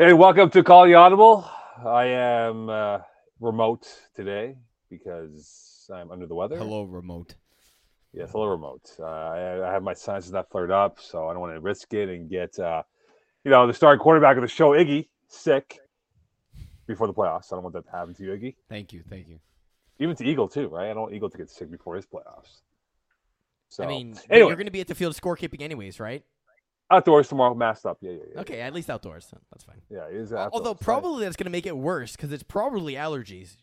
Hey, welcome to Call the Audible. I am uh, remote today because I'm under the weather. Hello, remote. Yes, hello, remote. Uh, I, I have my sinuses not flared up, so I don't want to risk it and get, uh, you know, the starting quarterback of the show, Iggy, sick before the playoffs. I don't want that to happen to you, Iggy. Thank you, thank you. Even to Eagle too, right? I don't want Eagle to get sick before his playoffs. So I mean, anyway, you're going to be at the field of scorekeeping anyways, right? Outdoors tomorrow, masked up. Yeah, yeah, yeah. Okay, at least outdoors. That's fine. Yeah, it is outdoors. Although probably that's going to make it worse because it's probably allergies.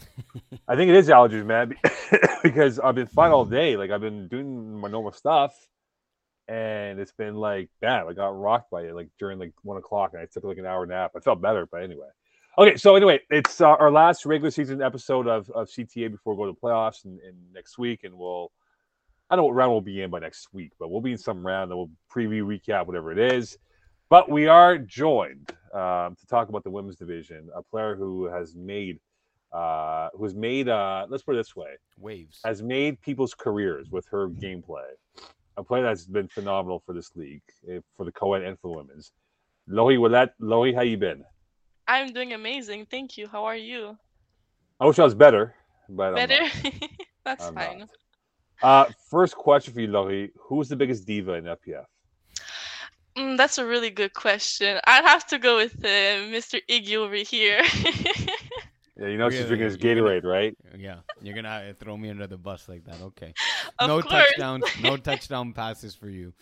I think it is allergies, man, because I've been fine all day. Like I've been doing my normal stuff, and it's been like bad. I got rocked by it like during like one o'clock, and I took like an hour nap. I felt better, but anyway. Okay, so anyway, it's uh, our last regular season episode of, of CTA before we go to playoffs and, and next week, and we'll I don't know what round we'll be in by next week, but we'll be in some round that we'll preview, recap, whatever it is. But we are joined um, to talk about the women's division, a player who has made, uh, who has made, uh, let's put it this way, Waves. has made people's careers with her gameplay. A player that's been phenomenal for this league, eh, for the co-ed and for the women's. Lohi, with that, Lohi, how you been? I'm doing amazing. Thank you. How are you? I wish I was better, but I'm Better? not. That's I'm fine. not. Uh, first question for you, Lohi: Who's the biggest diva in FPF? Mm, that's a really good question. I'd have to go with uh, Mr. Iggy over here. Yeah, you know she's Really? drinking his You're gonna- Gatorade, right? Yeah, you're gonna uh, throw me under the bus like that. Okay. of no course. touchdowns. No touchdown passes for you.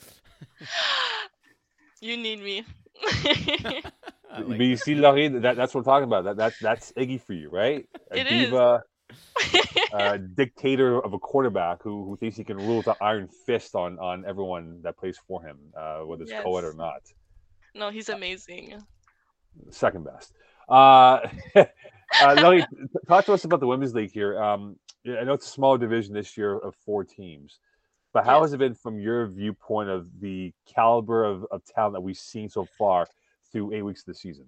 you need me. I but you see, Lohi, that, that's what we're talking about. That, that that's Iggy for you, right? A It is. A dictator of a quarterback who, who thinks he can rule with an iron fist on on everyone that plays for him, uh, whether it's co-ed or not. no, he's amazing. Second best. Uh, uh, t- talk to us about the women's league here. Um, I know it's a smaller division this year of four teams, but how Yes. has it been from your viewpoint of the caliber of, of talent that we've seen so far through eight weeks of the season?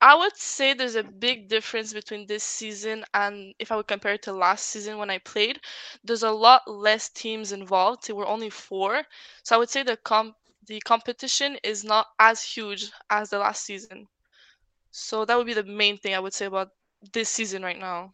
I would say there's a big difference between this season and if I would compare it to last season when I played. There's a lot less teams involved. There were only four, so I would say the comp the competition is not as huge as the last season. So that would be the main thing I would say about this season right now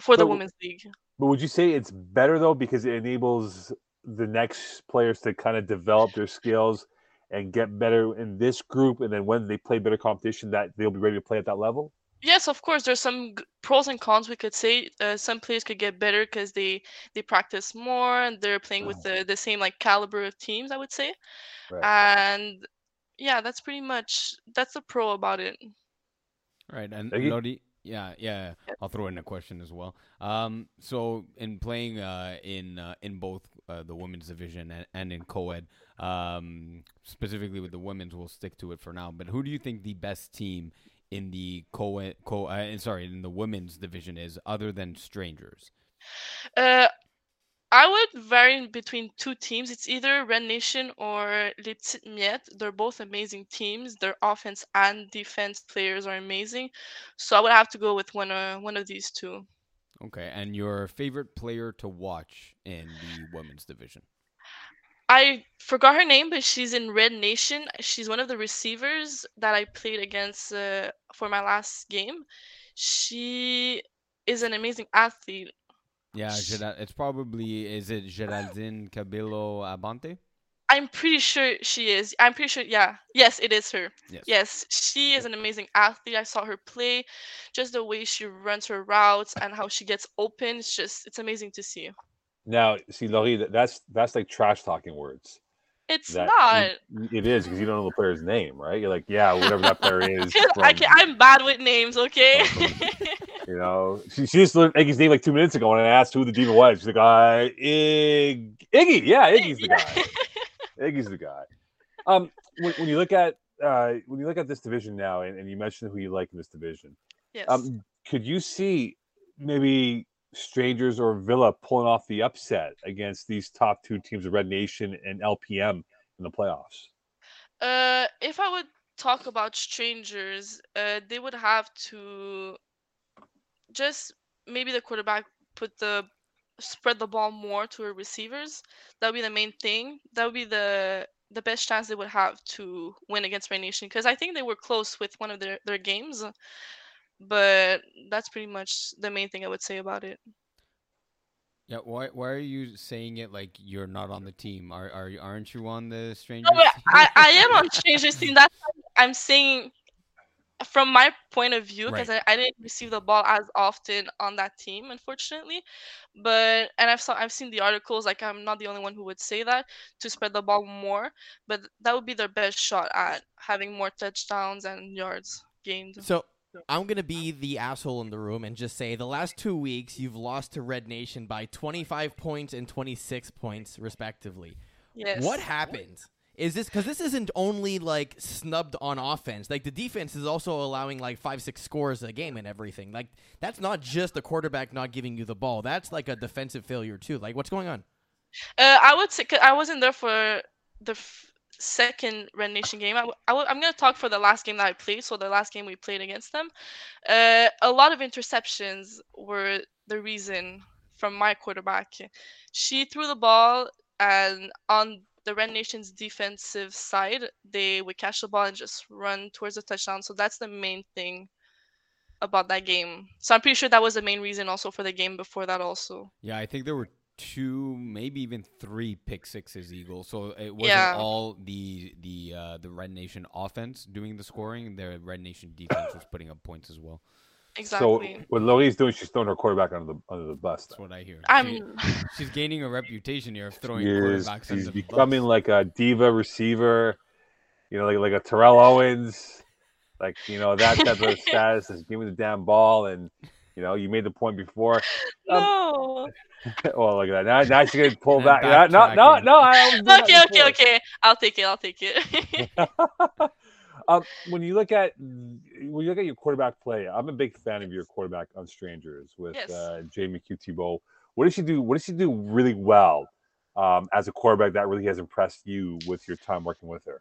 for the But- women's league. But would you say it's better though because it enables the next players to kind of develop their skills and get better in this group, and then when they play better competition, that they'll be ready to play at that level? Yes, of course. There's some pros and cons. We could say uh, some players could get better because they they practice more and they're playing with the the same like caliber of teams. I would say, Right. and yeah, that's pretty much that's the pro about it. Right, and Iggy? Yeah, yeah, I'll throw in a question as well. Um, so in playing uh, in uh, in both uh, the women's division and, and in co-ed, um, specifically with the women's, we'll stick to it for now. But who do you think the best team in the co-ed, co, uh, sorry, in the women's division is, other than strangers? Uh, I would vary between two teams. It's either Red Nation or Les Miet. They're both amazing teams. Their offense and defense players are amazing. So I would have to go with one uh, one of these two. Okay, and your favorite player to watch in the women's division? I forgot her name, but she's in Red Nation. She's one of the receivers that I played against uh, for my last game. She is an amazing athlete. Yeah, Gerard, it's probably is it Geraldine Cabello Abante? I'm pretty sure she is. I'm pretty sure. Yeah. Yes, it is her. Yes. Yes, she is an amazing athlete. I saw her play. Just the way she runs her routes and how she gets open. It's just, it's amazing to see. Now, see, Laurie, that's that's like trash talking words. It's That not. It is because you don't know the player's name, right? You're like, yeah, whatever that player is. 'Cause I from- can, I'm bad with names, okay? You know, she, she just learned Iggy's name like two minutes ago, and I asked who the diva was. She's like, uh, Ig- Iggy. Yeah, Iggy's the guy. Iggy's the guy. Um, when, when you look at uh, when you look at this division now, and, and you mentioned who you like in this division, yes. um, could you see maybe strangers or Villa pulling off the upset against these top two teams of Red Nation and LPM in the playoffs? Uh, if I would talk about strangers, uh, they would have to just maybe the quarterback put the spread the ball more to her receivers. That would be the main thing. That would be the the best chance they would have to win against Red Nation because I think they were close with one of their, their games. But that's pretty much the main thing I would say about it. Yeah, why why are you saying it like you're not on the team? Are are you aren't you on the Strangers? No? I, I am on Strangers team. That's I'm saying from my point of view because Right. I, I didn't receive the ball as often on that team, unfortunately. But and I've saw I've seen the articles. Like I'm not the only one who would say that to spread the ball more. But that would be their best shot at having more touchdowns and yards gained. So I'm gonna be the asshole in the room and just say the last two weeks you've lost to Red Nation by 25 points and 26 points respectively. Yes. What happened? Is this because this isn't only like snubbed on offense? Like the defense is also allowing like five, six scores a game and everything. Like that's not just the quarterback not giving you the ball. That's like a defensive failure too. Like what's going on? Uh, I would say I wasn't there for the f- second Red Nation game. I, w- I w- I'm gonna talk for the last game that I played. So the last game we played against them, uh, a lot of interceptions were the reason from my quarterback. She threw the ball, and on the Red Nation's defensive side, they would catch the ball and just run towards the touchdown. So that's the main thing about that game. So I'm pretty sure that was the main reason also for the game before that also. Yeah, I think there were two, maybe even three pick sixes Eagles. So it wasn't Yeah. all the the uh, the Red Nation offense doing the scoring. The Red Nation defense was putting up points as well. Exactly. So what Lori's doing, she's throwing her quarterback under the under the bus. That's what I hear. I'm she's gaining a reputation here of throwing She is, quarterbacks she's under the becoming bus. like a diva receiver, you know, like like a Terrell Owens, like you know that type of status. Is give me the damn ball, and you know you made the point before. Um, no. well, look at that. Now, now she's gonna pull And back. No, no, no, no. I was Okay, okay, okay. I'll take it. I'll take it. um, when you look at when you look at your quarterback play, I'm a big fan of your quarterback on Strangers with Yes. uh, Jamie Q Thibault. What does she do? What does she do really well um, as a quarterback that really has impressed you with your time working with her?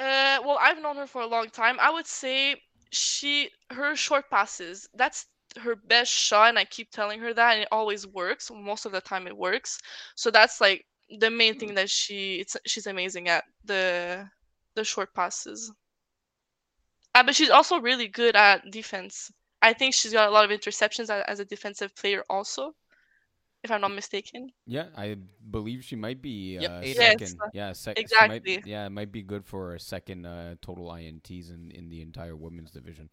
uh, well, I've known her for a long time. I would say she her short passes. That's her best shot, and I keep telling her that, and it always works. Most of the time, it works. So that's like the main thing that she it's she's amazing at the the short passes. Uh, but she's also really good at defense. I think she's got a lot of interceptions as, as a defensive player, also, if I'm not mistaken. Yeah, I believe she might be Yep, uh, eight. Yes, second. yeah, sec- exactly. Might, yeah, it might be good for a second uh, total ints in in the entire women's division.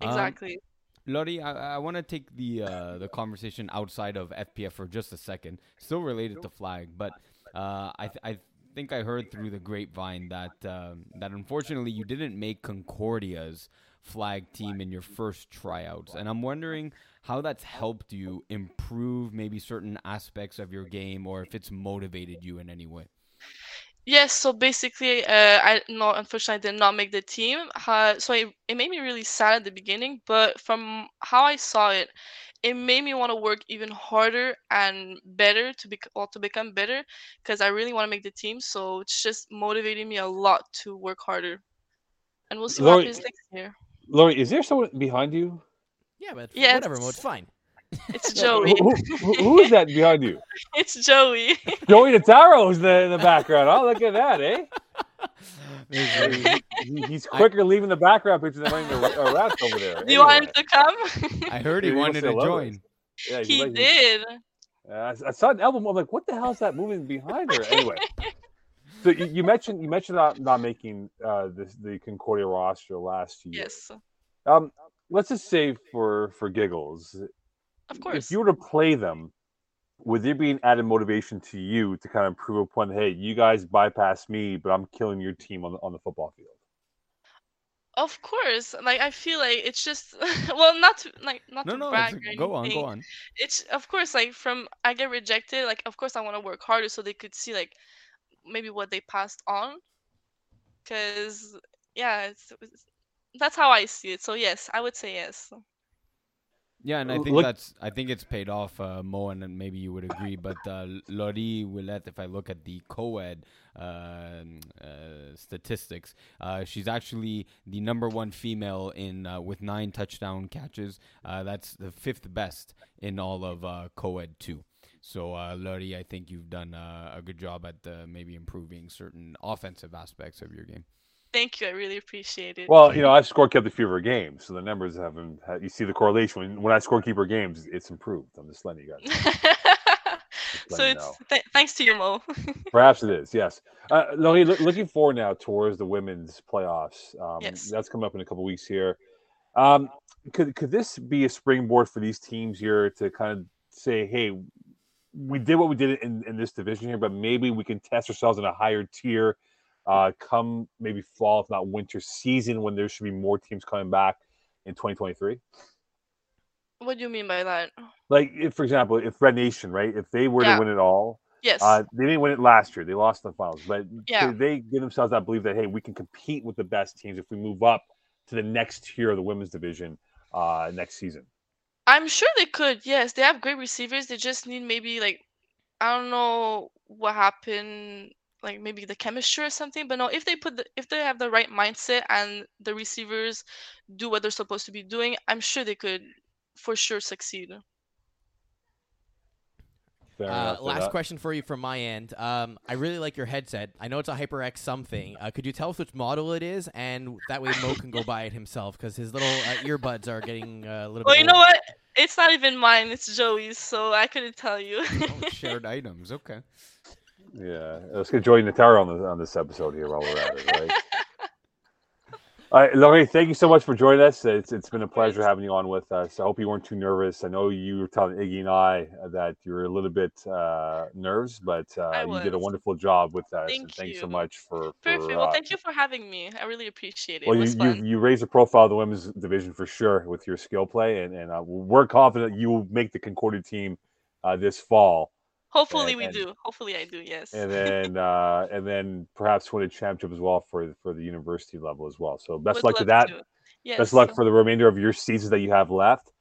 Um, Exactly. Lottie, I, I want to take the uh, the conversation outside of FPF for just a second. Still related to flag, but uh, I th- I think I heard through the grapevine that um, that unfortunately you didn't make Concordia's flag team in your first tryouts, and I'm wondering how that's helped you improve maybe certain aspects of your game, or if it's motivated you in any way. Yes, so basically, uh, I no, unfortunately, I did not make the team. Uh, so it, it made me really sad at the beginning, but from how I saw it, it made me want to work even harder and better to be well, to become better because I really want to make the team. So it's just motivating me a lot to work harder, and we'll see what happens next year. Lori, is there someone behind you? Yeah, but Yes. whatever, Mo, it's fine. It's Joey. who- who- who is that behind you? it's Joey. Joey Notaro is in the, in the background. Oh, look at that, eh? There's He- he's quicker leaving the background picture than running the uh, rats over there. Do you want him to come? I heard he He wanted to to join. Yeah, he like- did. Uh, I, I saw an album. I'm like, what the hell is that moving behind her? Anyway, so you, you mentioned you mentioned not, not making uh, this, the Concordia roster last year. Yes, Um, let's just say for for giggles, of course. if you were to play them, would there be an added motivation to you to kind of prove a upon, hey, you guys bypass me, but I'm killing your team on the, on the football field? Of course, like I feel like it's just well, not to like not No, to no, brag it's- or go on, go on. It's of course like from I get rejected. Like of course I want to work harder so they could see like maybe what they passed on. Cause yeah, it's, it's that's how I see it. So yes, I would say yes. Yeah, and I think look- that's I think it's paid off, uh, Mo, and maybe you would agree. But uh, Lori Willette, if I look at the co-ed um, uh, statistics, uh, she's actually the number one female in uh, with nine touchdown catches. Uh, that's the fifth best in all of uh, co-ed too. So, uh, Laurie, I think you've done uh, a good job at uh, maybe improving certain offensive aspects of your game. Thank you. I really appreciate it. Well, you know, I've scorekept a few of her games, so the numbers haven't. You see the correlation when, when I scorekeep her games, it's improved. I'm just letting you guys. So it's th- thanks to you, Mo. Perhaps it is. Yes. Uh, Laurie, look, looking forward now towards the women's playoffs. Um, Yes. That's coming up in a couple weeks here. Um, could could this be a springboard for these teams here to kind of say, hey, we did what we did in, in this division here, but maybe we can test ourselves in a higher tier uh, come maybe fall, if not winter season, when there should be more teams coming back in 2023? what do you mean by that? Like, if, for example, if Red Nation, right, if they were Yeah. to win it all, Yes. uh, they didn't win it last year. They lost in the finals, but Yeah. they, they give themselves that belief that hey, we can compete with the best teams if we move up to the next tier of the women's division uh, next season. I'm sure they could. Yes, they have great receivers. They just need maybe like I don't know what happened, like maybe the chemistry or something. But no, if they put the if they have the right mindset and the receivers do what they're supposed to be doing, I'm sure they could for sure succeed. Uh, last Uh, question for you from my end. Um, I really like your headset. I know it's a HyperX something. Uh, could you tell us which model it is, and that way Mo can go buy it himself because his little uh, earbuds are getting uh, a little. Well, bit you know old. what? It's not even mine. It's Joey's, so I couldn't tell you. Oh, shared items. Okay. Yeah, let's get Joey Notaro on the, on this episode here while we're at it, right? All right, Laurie, thank you so much for joining us. It's it's been a pleasure having you on with us. I hope you weren't too nervous. I know you were telling Iggy and I that you were a little bit uh, nervous, but uh, you did a wonderful job with us. and Thank thanks so much for, for Perfect. Well, uh, thank you for having me. I really appreciate it. well, it you, was you you raised the profile of the women's division for sure with your skill play, and and uh, we're confident you will make the Concordia team uh, this fall. Hopefully, and- we and- do. Hopefully, I do. Yes. and then uh, and then perhaps win a championship as well for for the university level as well. So best Would luck to that. to. Yes. Best luck for the remainder of your seasons that you have left.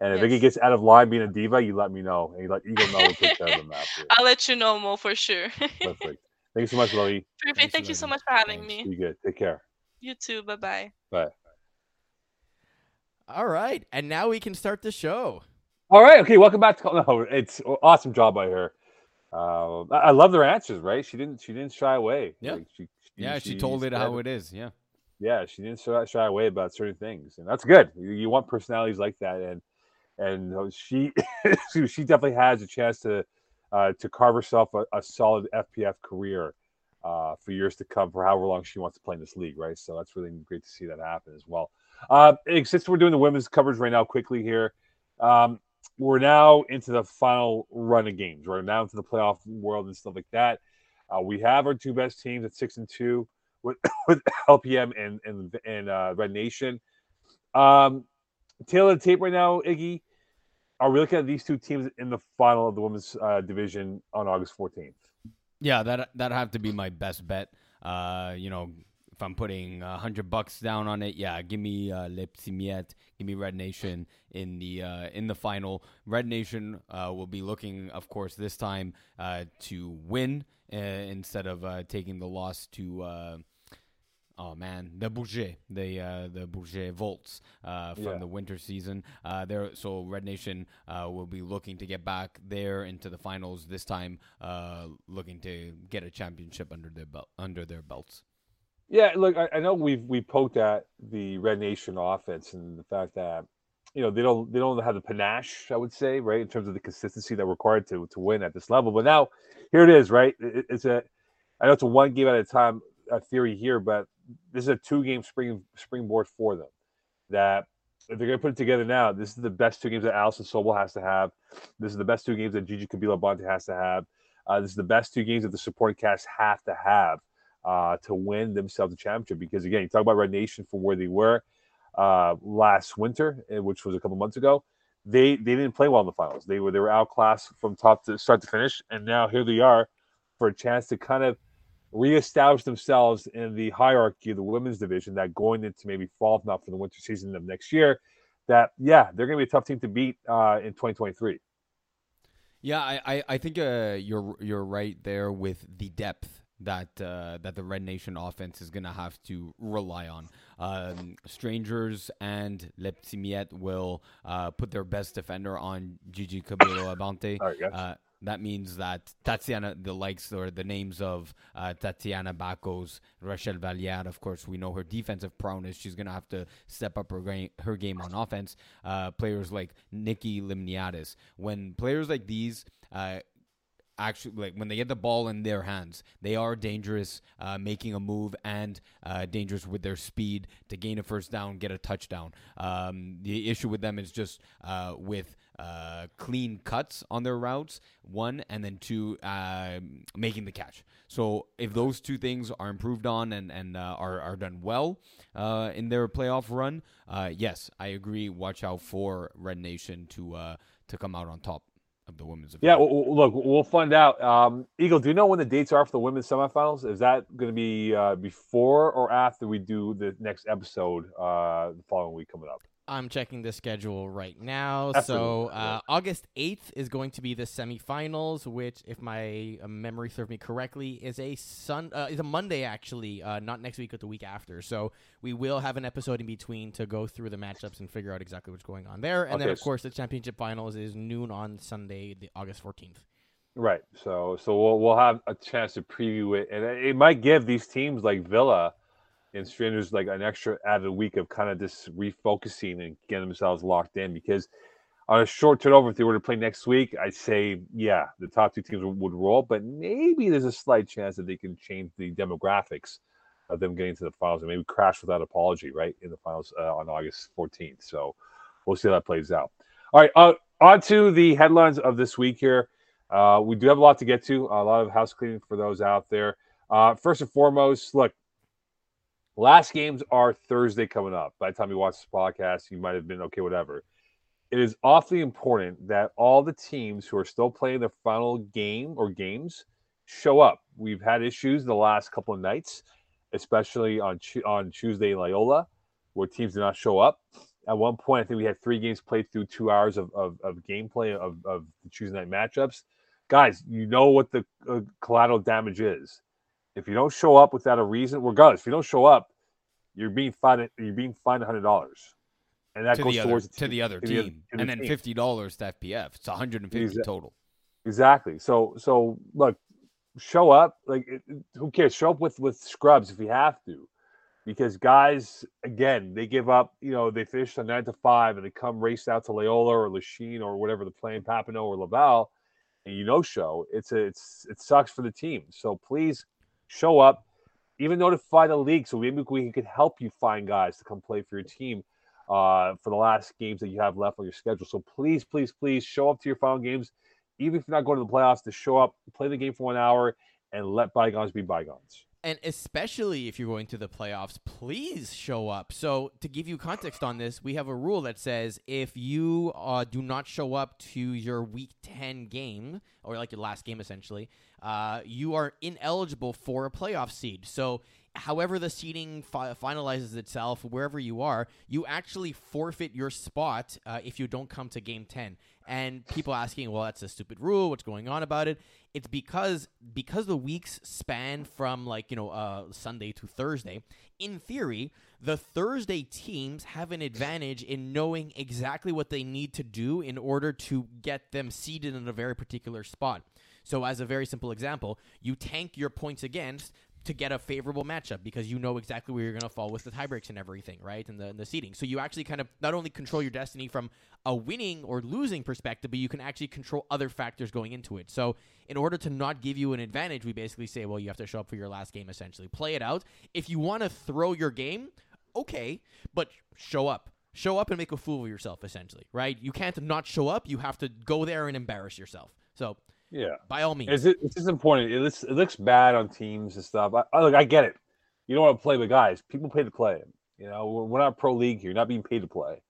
And if Iggy Yes. gets out of line being a diva, you let me know. And you let Eagle know we'll take care of them after. I'll let you know, Mo, for sure. Perfect. Thank you so much, Lily. Perfect. Thank you so much for having Thanks. me. You good. Take care. You too. Bye bye. Bye. All right, and now we can start the show. All right. Okay. Welcome back to. No, it's awesome job by her. Uh, I love their answers. Right? She didn't. She didn't shy away. Yeah. Like, she, Yeah, she told it how it is. Yeah. yeah, she didn't shy, shy away about certain things, and that's good. You, you want personalities like that, and and uh, she she she definitely has a chance to uh, to carve herself a, a solid FPF career uh, for years to come, for however long she wants to play in this league, right? So that's really great to see that happen as well. Uh, since we're doing the women's coverage right now, quickly here, um, we're now into the final run of games. We're now into the playoff world and stuff like that. Uh, we have our two best teams at six and two with with LPM and and and uh, Red Nation. Um, tail of the tape right now, Iggy. Are we looking at these two teams in the final of the women's uh, division on August 14th? Yeah, that that have to be my best bet. Uh, you know, if I'm putting a hundred bucks down on it, yeah, give me uh, Le give me Red Nation in the uh, in the final. Red Nation uh, will be looking, of course, this time uh, to win uh, instead of uh, taking the loss to. Uh, Oh man, the Bourget, the uh, the Bourget Volts uh, from Yeah. the winter season. Uh, there, so Red Nation uh, will be looking to get back there into the finals this time, uh, looking to get a championship under their belt, under their belts. Yeah, look, I, I know we've we poked at the Red Nation offense and the fact that you know they don't they don't have the panache, I would say, right, in terms of the consistency that required to to win at this level. But now here it is, right? It, it's a I know it's a one game at a time uh, theory here, but this is a two game spring springboard for them. That if they're going to put it together now, this is the best two games that Allison Sobel has to have. This is the best two games that Gigi Cabello Abante has to have. Uh, this is the best two games that the supporting cast have to have uh, to win themselves a championship. Because again, you talk about Red Nation from where they were uh, last winter, eh, which was a couple months ago. They they didn't play well in the finals. They were they were outclassed from top to start to finish, and now here they are for a chance to kind of reestablish themselves in the hierarchy of the women's division. That going into maybe fall, if not for the winter season of next year, that yeah, they're going to be a tough team to beat uh, in 2023. Yeah, I, I, I think uh, you're you're right there with the depth that uh, that the Red Nation offense is gonna have to rely on. Um, Strangers and Le Petit will uh, put their best defender on Gigi Cabello Abante. All right, guys. Uh, that means that Tatiana, the likes or the names of uh, Tatiana Bakos, Rachel Valliere, of course, we know her defensive prowess. She's going to have to step up her game, her game on offense. Uh, players like Nikki Limniadis. When players like these uh, actually like when they get the ball in their hands, they are dangerous, uh, making a move and uh, dangerous with their speed to gain a first down, get a touchdown. Um, the issue with them is just uh, with uh, clean cuts on their routes, one, and then two, uh, making the catch. So if those two things are improved on and and uh, are are done well uh, in their playoff run, uh, yes, I agree. Watch out for Red Nation to uh, to come out on top the women's. Yeah, well, look, we'll find out. Um, Eagle, do you know when the dates are for the women's semifinals? Is that going to be uh, before or after we do the next episode uh, the following week coming up? I'm checking the schedule right now. That's so uh, August 8th is going to be the semifinals, which, if my uh, memory serves me correctly, is a sun uh, is a Monday actually, uh, not next week but the week after. So we will have an episode in between to go through the matchups and figure out exactly what's going on there. And then of course the championship finals is noon on Sunday, the August 14th. Right. So so we'll we'll have a chance to preview it, and it it might give these teams like Villa and Strangers like an extra added week of kind of just refocusing and getting themselves locked in because on a short turnover, if they were to play next week, I'd say yeah, the top two teams would, roll, but maybe there's a slight chance that they can change the demographics of them getting to the finals and maybe crash without apology, right, in the finals uh, on August 14th. So we'll see how that plays out. All right, uh, on to the headlines of this week here. Uh, we do have a lot to get to, a lot of house cleaning for those out there. Uh, first and foremost, look, last games are Thursday coming up. By the time you watch this podcast, you might have been okay, whatever. It is awfully important that all the teams who are still playing their final game or games show up. We've had issues the last couple of nights, especially on on Tuesday in Loyola, where teams did not show up. At one point, I think we had three games played through two hours of, of, of gameplay of, of the Tuesday night matchups. Guys, you know what the uh, collateral damage is. If you don't show up without a reason, regardless, if you don't show up, you're being fined. You're being fined hundred dollars, and that to goes the other towards to the other to the- team, the and then team. fifty dollars to FPF. It's one hundred and fifty Exact- total. Exactly. So so look, show up. Like it, who cares? Show up with with scrubs if you have to, because guys again they give up. You know they finish on nine to five and they come race out to Loyola or Lachine or whatever they're playing Papineau or Laval, and you know show. It's a it's it sucks for the team. So please show up. Even notify the league so maybe we can help you find guys to come play for your team uh, for the last games that you have left on your schedule. So please, please, please show up to your final games even if you're not going to the playoffs, to show up, play the game for one hour, and let bygones be bygones. And especially if you're going to the playoffs, please show up. So, to give you context on this, we have a rule that says if you uh, do not show up to your week 10 game, or like your last game essentially, uh, you are ineligible for a playoff seed. So, however the seeding fi- finalizes itself, wherever you are, you actually forfeit your spot uh, if you don't come to game 10. And people asking, well, that's a stupid rule. What's going on about it? It's because because the weeks span from like you know uh, Sunday to Thursday. In theory, the Thursday teams have an advantage in knowing exactly what they need to do in order to get them seated in a very particular spot. So, as a very simple example, you tank your points against to get a favorable matchup because you know exactly where you're going to fall with the tiebreaks and everything, right? And the, and the seating. So you actually kind of not only control your destiny from a winning or losing perspective, but you can actually control other factors going into it. So in order to not give you an advantage, we basically say, well, you have to show up for your last game essentially. Play it out. If you want to throw your game, okay, but show up. Show up and make a fool of yourself essentially, right? You can't not show up. You have to go there and embarrass yourself. So Yeah, by all means. it's it's just important. It looks it looks bad on teams and stuff. I, I look, I get it. You don't want to play, but guys, people pay to play. You know, we're, we're not pro league here. You're not being paid to play.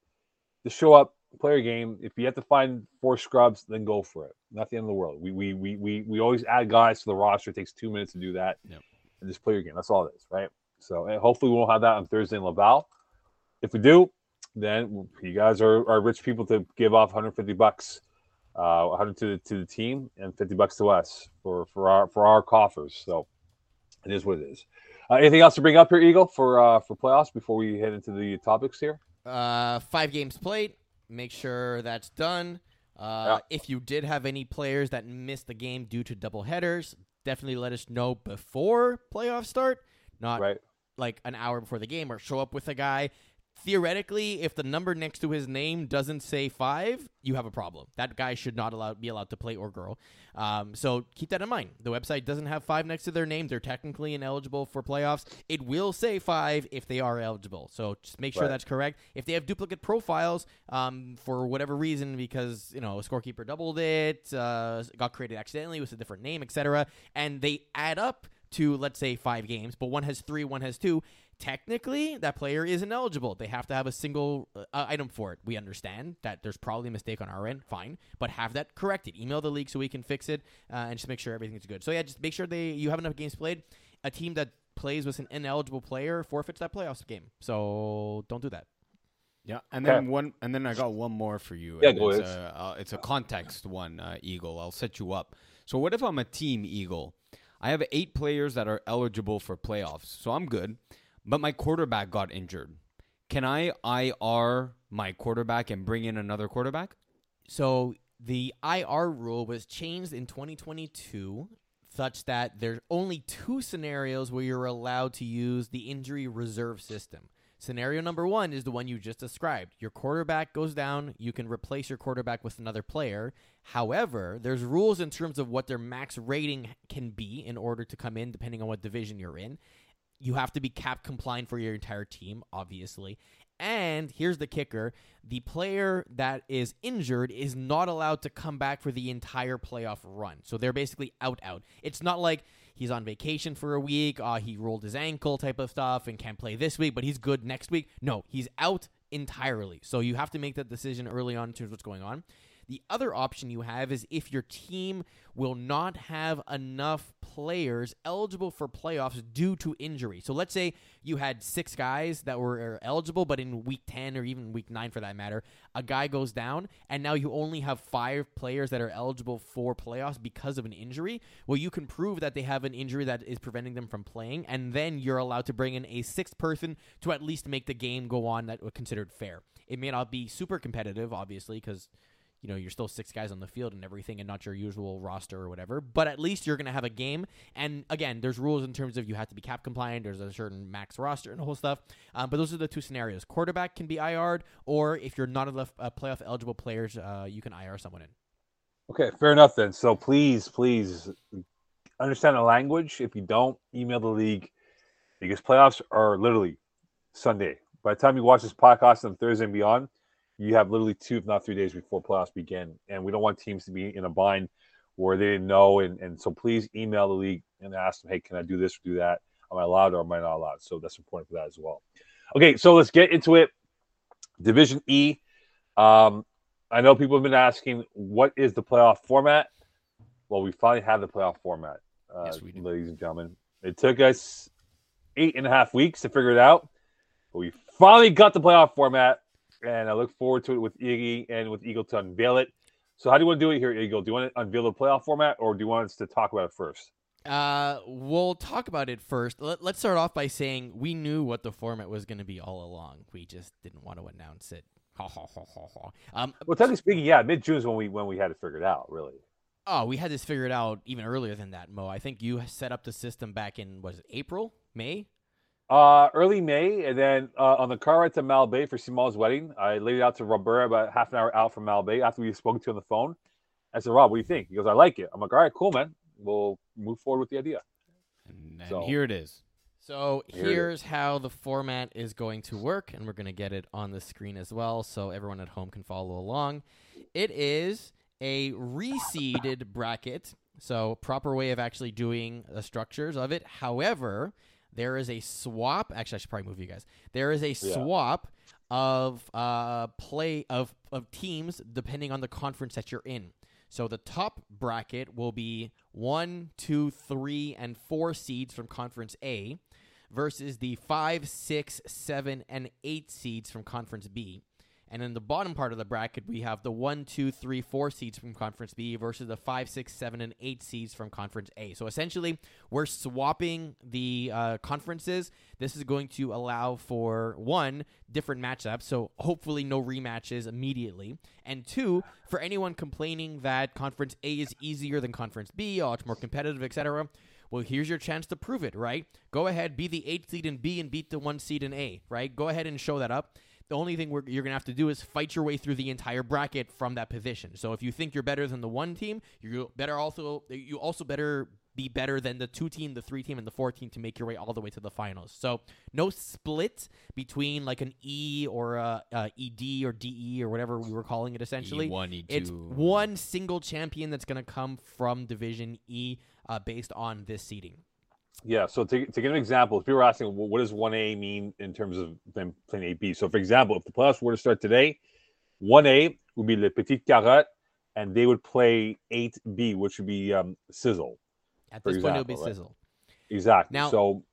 Just show up, play your game. If you have to find four scrubs, then go for it. Not the end of the world. We we we we, we always add guys to the roster. It takes two minutes to do that, Yep. and just play your game. That's all it is, right? So hopefully we won't have that on Thursday in Laval. If we do, then you guys are, are rich people to give off 150 bucks, uh, 100 to the, to the team and 50 bucks to us for for our for our coffers. So it is what it is. Uh, anything else to bring up here, Eagle, for uh, for playoffs before we head into the topics here? Uh, five games played. Make sure that's done. Uh, If you did have any players that missed the game due to double headers, definitely let us know before playoffs start, not Right. like an hour before the game, or show up with a guy. Theoretically, if the number next to his name doesn't say five, you have a problem. That guy should not allow, be allowed to play or girl. Um, so keep that in mind. The website doesn't have five next to their name. They're technically ineligible for playoffs. It will say five if they are eligible. So just make sure Right. that's correct. If they have duplicate profiles um, for whatever reason, because you know a scorekeeper doubled it, uh, got created accidentally with a different name, etc., and they add up to let's say five games, but one has three, one has two. Technically, that player is ineligible. They have to have a single uh, item for it. We understand that there's probably a mistake on our end, fine, but have that corrected. Email the league so we can fix it uh, and just make sure everything's good. So yeah, just make sure they you have enough games played. A team that plays with an ineligible player forfeits that playoffs game. So don't do that. Yeah, and Okay. then one, and then I got one more for you. Yeah, and go it's ahead. a, uh, it's a context one, uh, Eagle. I'll set you up. So, what if I'm a team Eagle? I have eight players that are eligible for playoffs, so I'm good. But my quarterback got injured. Can I IR my quarterback and bring in another quarterback? So the IR rule was changed in 2022 such that there's only two scenarios where you're allowed to use the injury reserve system. Scenario number one is the one you just described. Your quarterback goes down, you can replace your quarterback with another player. However, there's rules in terms of what their max rating can be in order to come in, depending on what division you're in. You have to be cap compliant for your entire team, obviously. And here's the kicker the player that is injured is not allowed to come back for the entire playoff run. So they're basically out, out. It's not like he's on vacation for a week, uh, he rolled his ankle type of stuff and can't play this week, but he's good next week. No, he's out entirely. So you have to make that decision early on in terms of what's going on. The other option you have is if your team will not have enough players eligible for playoffs due to injury. So let's say you had six guys that were uh, eligible, but in week 10 or even week 9 for that matter, a guy goes down, and now you only have five players that are eligible for playoffs because of an injury. Well, you can prove that they have an injury that is preventing them from playing, and then you're allowed to bring in a sixth person to at least make the game go on that was considered fair. It may not be super competitive, obviously, because you know you're still six guys on the field and everything and not your usual roster or whatever but at least you're going to have a game and again there's rules in terms of you have to be cap compliant there's a certain max roster and the whole stuff um, but those are the two scenarios quarterback can be IR'd or if you're not enough uh, playoff eligible players uh, you can IR someone in Okay, fair enough then. So please, please understand the language. If you don't, email the league because playoffs are literally Sunday. By the time you watch this podcast on Thursday and beyond, you have literally two, if not three days before playoffs begin. And we don't want teams to be in a bind where they didn't know. And, and so please email the league and ask them, hey, can I do this or do that? Am I allowed or am I not allowed? So that's important for that as well. Okay, so let's get into it. Division E. Um, I know people have been asking, what is the playoff format? Well, we finally have the playoff format, uh, Yes, ladies and gentlemen. It took us eight and a half weeks to figure it out, but we finally got the playoff format, and I look forward to it with Iggy and with Eagle to unveil it. So, how do you want to do it here, Eagle? Do you want to unveil the playoff format, or do you want us to talk about it first? uh, we'll talk about it first Let, let's start off by saying we knew what the format was going to be all along we just didn't want to announce it ha, ha, ha, ha, ha. Um, Well, technically speaking, yeah, mid June is when we when we had it figured out, really. Oh, we had this figured out even earlier than that, Mo. I think you set up the system back in was it April, May? Uh, early May, and then uh, on the car ride to Malbaie for Simon's wedding, I laid it out to Roberta about half an hour out from Malbaie after we spoke to him on the phone. I said, Rob, what do you think? He goes, I like it. I'm like, all right, cool, man. We'll move forward with the idea. And, and So- here it is. So Here it is. here's how the format is going to work, and we're going to get it on the screen as well, so everyone at home can follow along. It is a reseeded bracket, so proper way of actually doing the structures of it. However, there is a swap. Actually, I should probably move you guys. There is a swap of uh, play of of teams depending on the conference that you're in. So the top bracket will be one, two, three, and four seeds from Conference A versus the five, six, seven, and eight seeds from Conference B. And in the bottom part of the bracket, we have the one, two, three, four seeds from Conference B versus the five, six, seven, and eight seeds from Conference A. So essentially, we're swapping the uh, conferences. This is going to allow for one, different matchups. So hopefully, no rematches immediately. And two, for anyone complaining that Conference A is easier than Conference B, oh, it's more competitive, etc. Well, here's your chance to prove it, right? Go ahead, be the eight seed in B and beat the one seed in A, right? Go ahead and show that up. The only thing you're going to have to do is fight your way through the entire bracket from that position. So if you think you're better than the one team, you better also you also better be better than the two team, the three team, and the four team to make your way all the way to the finals. So no split between like an E or a, a ED or DE or whatever we were calling it. Essentially, E1, E2. it's one single champion that's going to come from Division E uh, based on this seeding. Yeah. So to, to give an example, if you were asking well, what does one A mean in terms of them playing A B, so for example, if the playoffs were to start today, one A would be Le Petit Carotte, and they would play eight B, which would be um, Sizzle. At For this point, it'll be right? Sizzle. Exactly. Now- so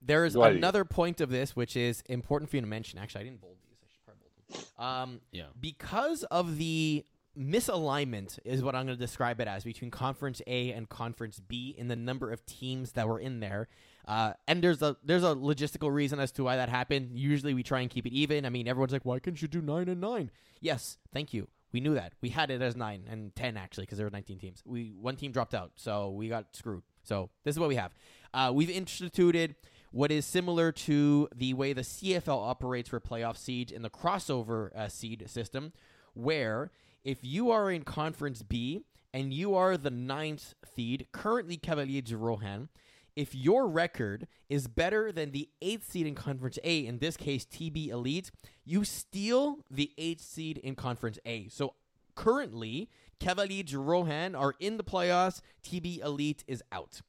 There is Go ahead, another point of this which is important for you to mention. Actually, I didn't bold these. I should probably bold them. Um, Yeah. because of the misalignment is what I'm going to describe it as between Conference A and Conference B in the number of teams that were in there. Uh, and there's a there's a logistical reason as to why that happened. Usually we try and keep it even. I mean, everyone's like, why can't you do nine and nine? Yes, thank you. We knew that. We had it as nine and ten actually because there were 19 teams. We one team dropped out, so we got screwed. So this is what we have. Uh, we've instituted what is similar to the way the CFL operates for playoff seeds in the crossover uh, seed system, where if you are in Conference B and you are the ninth seed, currently Cavalier de Rohan, if your record is better than the eighth seed in Conference A, in this case TB Elite, you steal the eighth seed in Conference A. So currently, Cavalier de Rohan are in the playoffs. TB Elite is out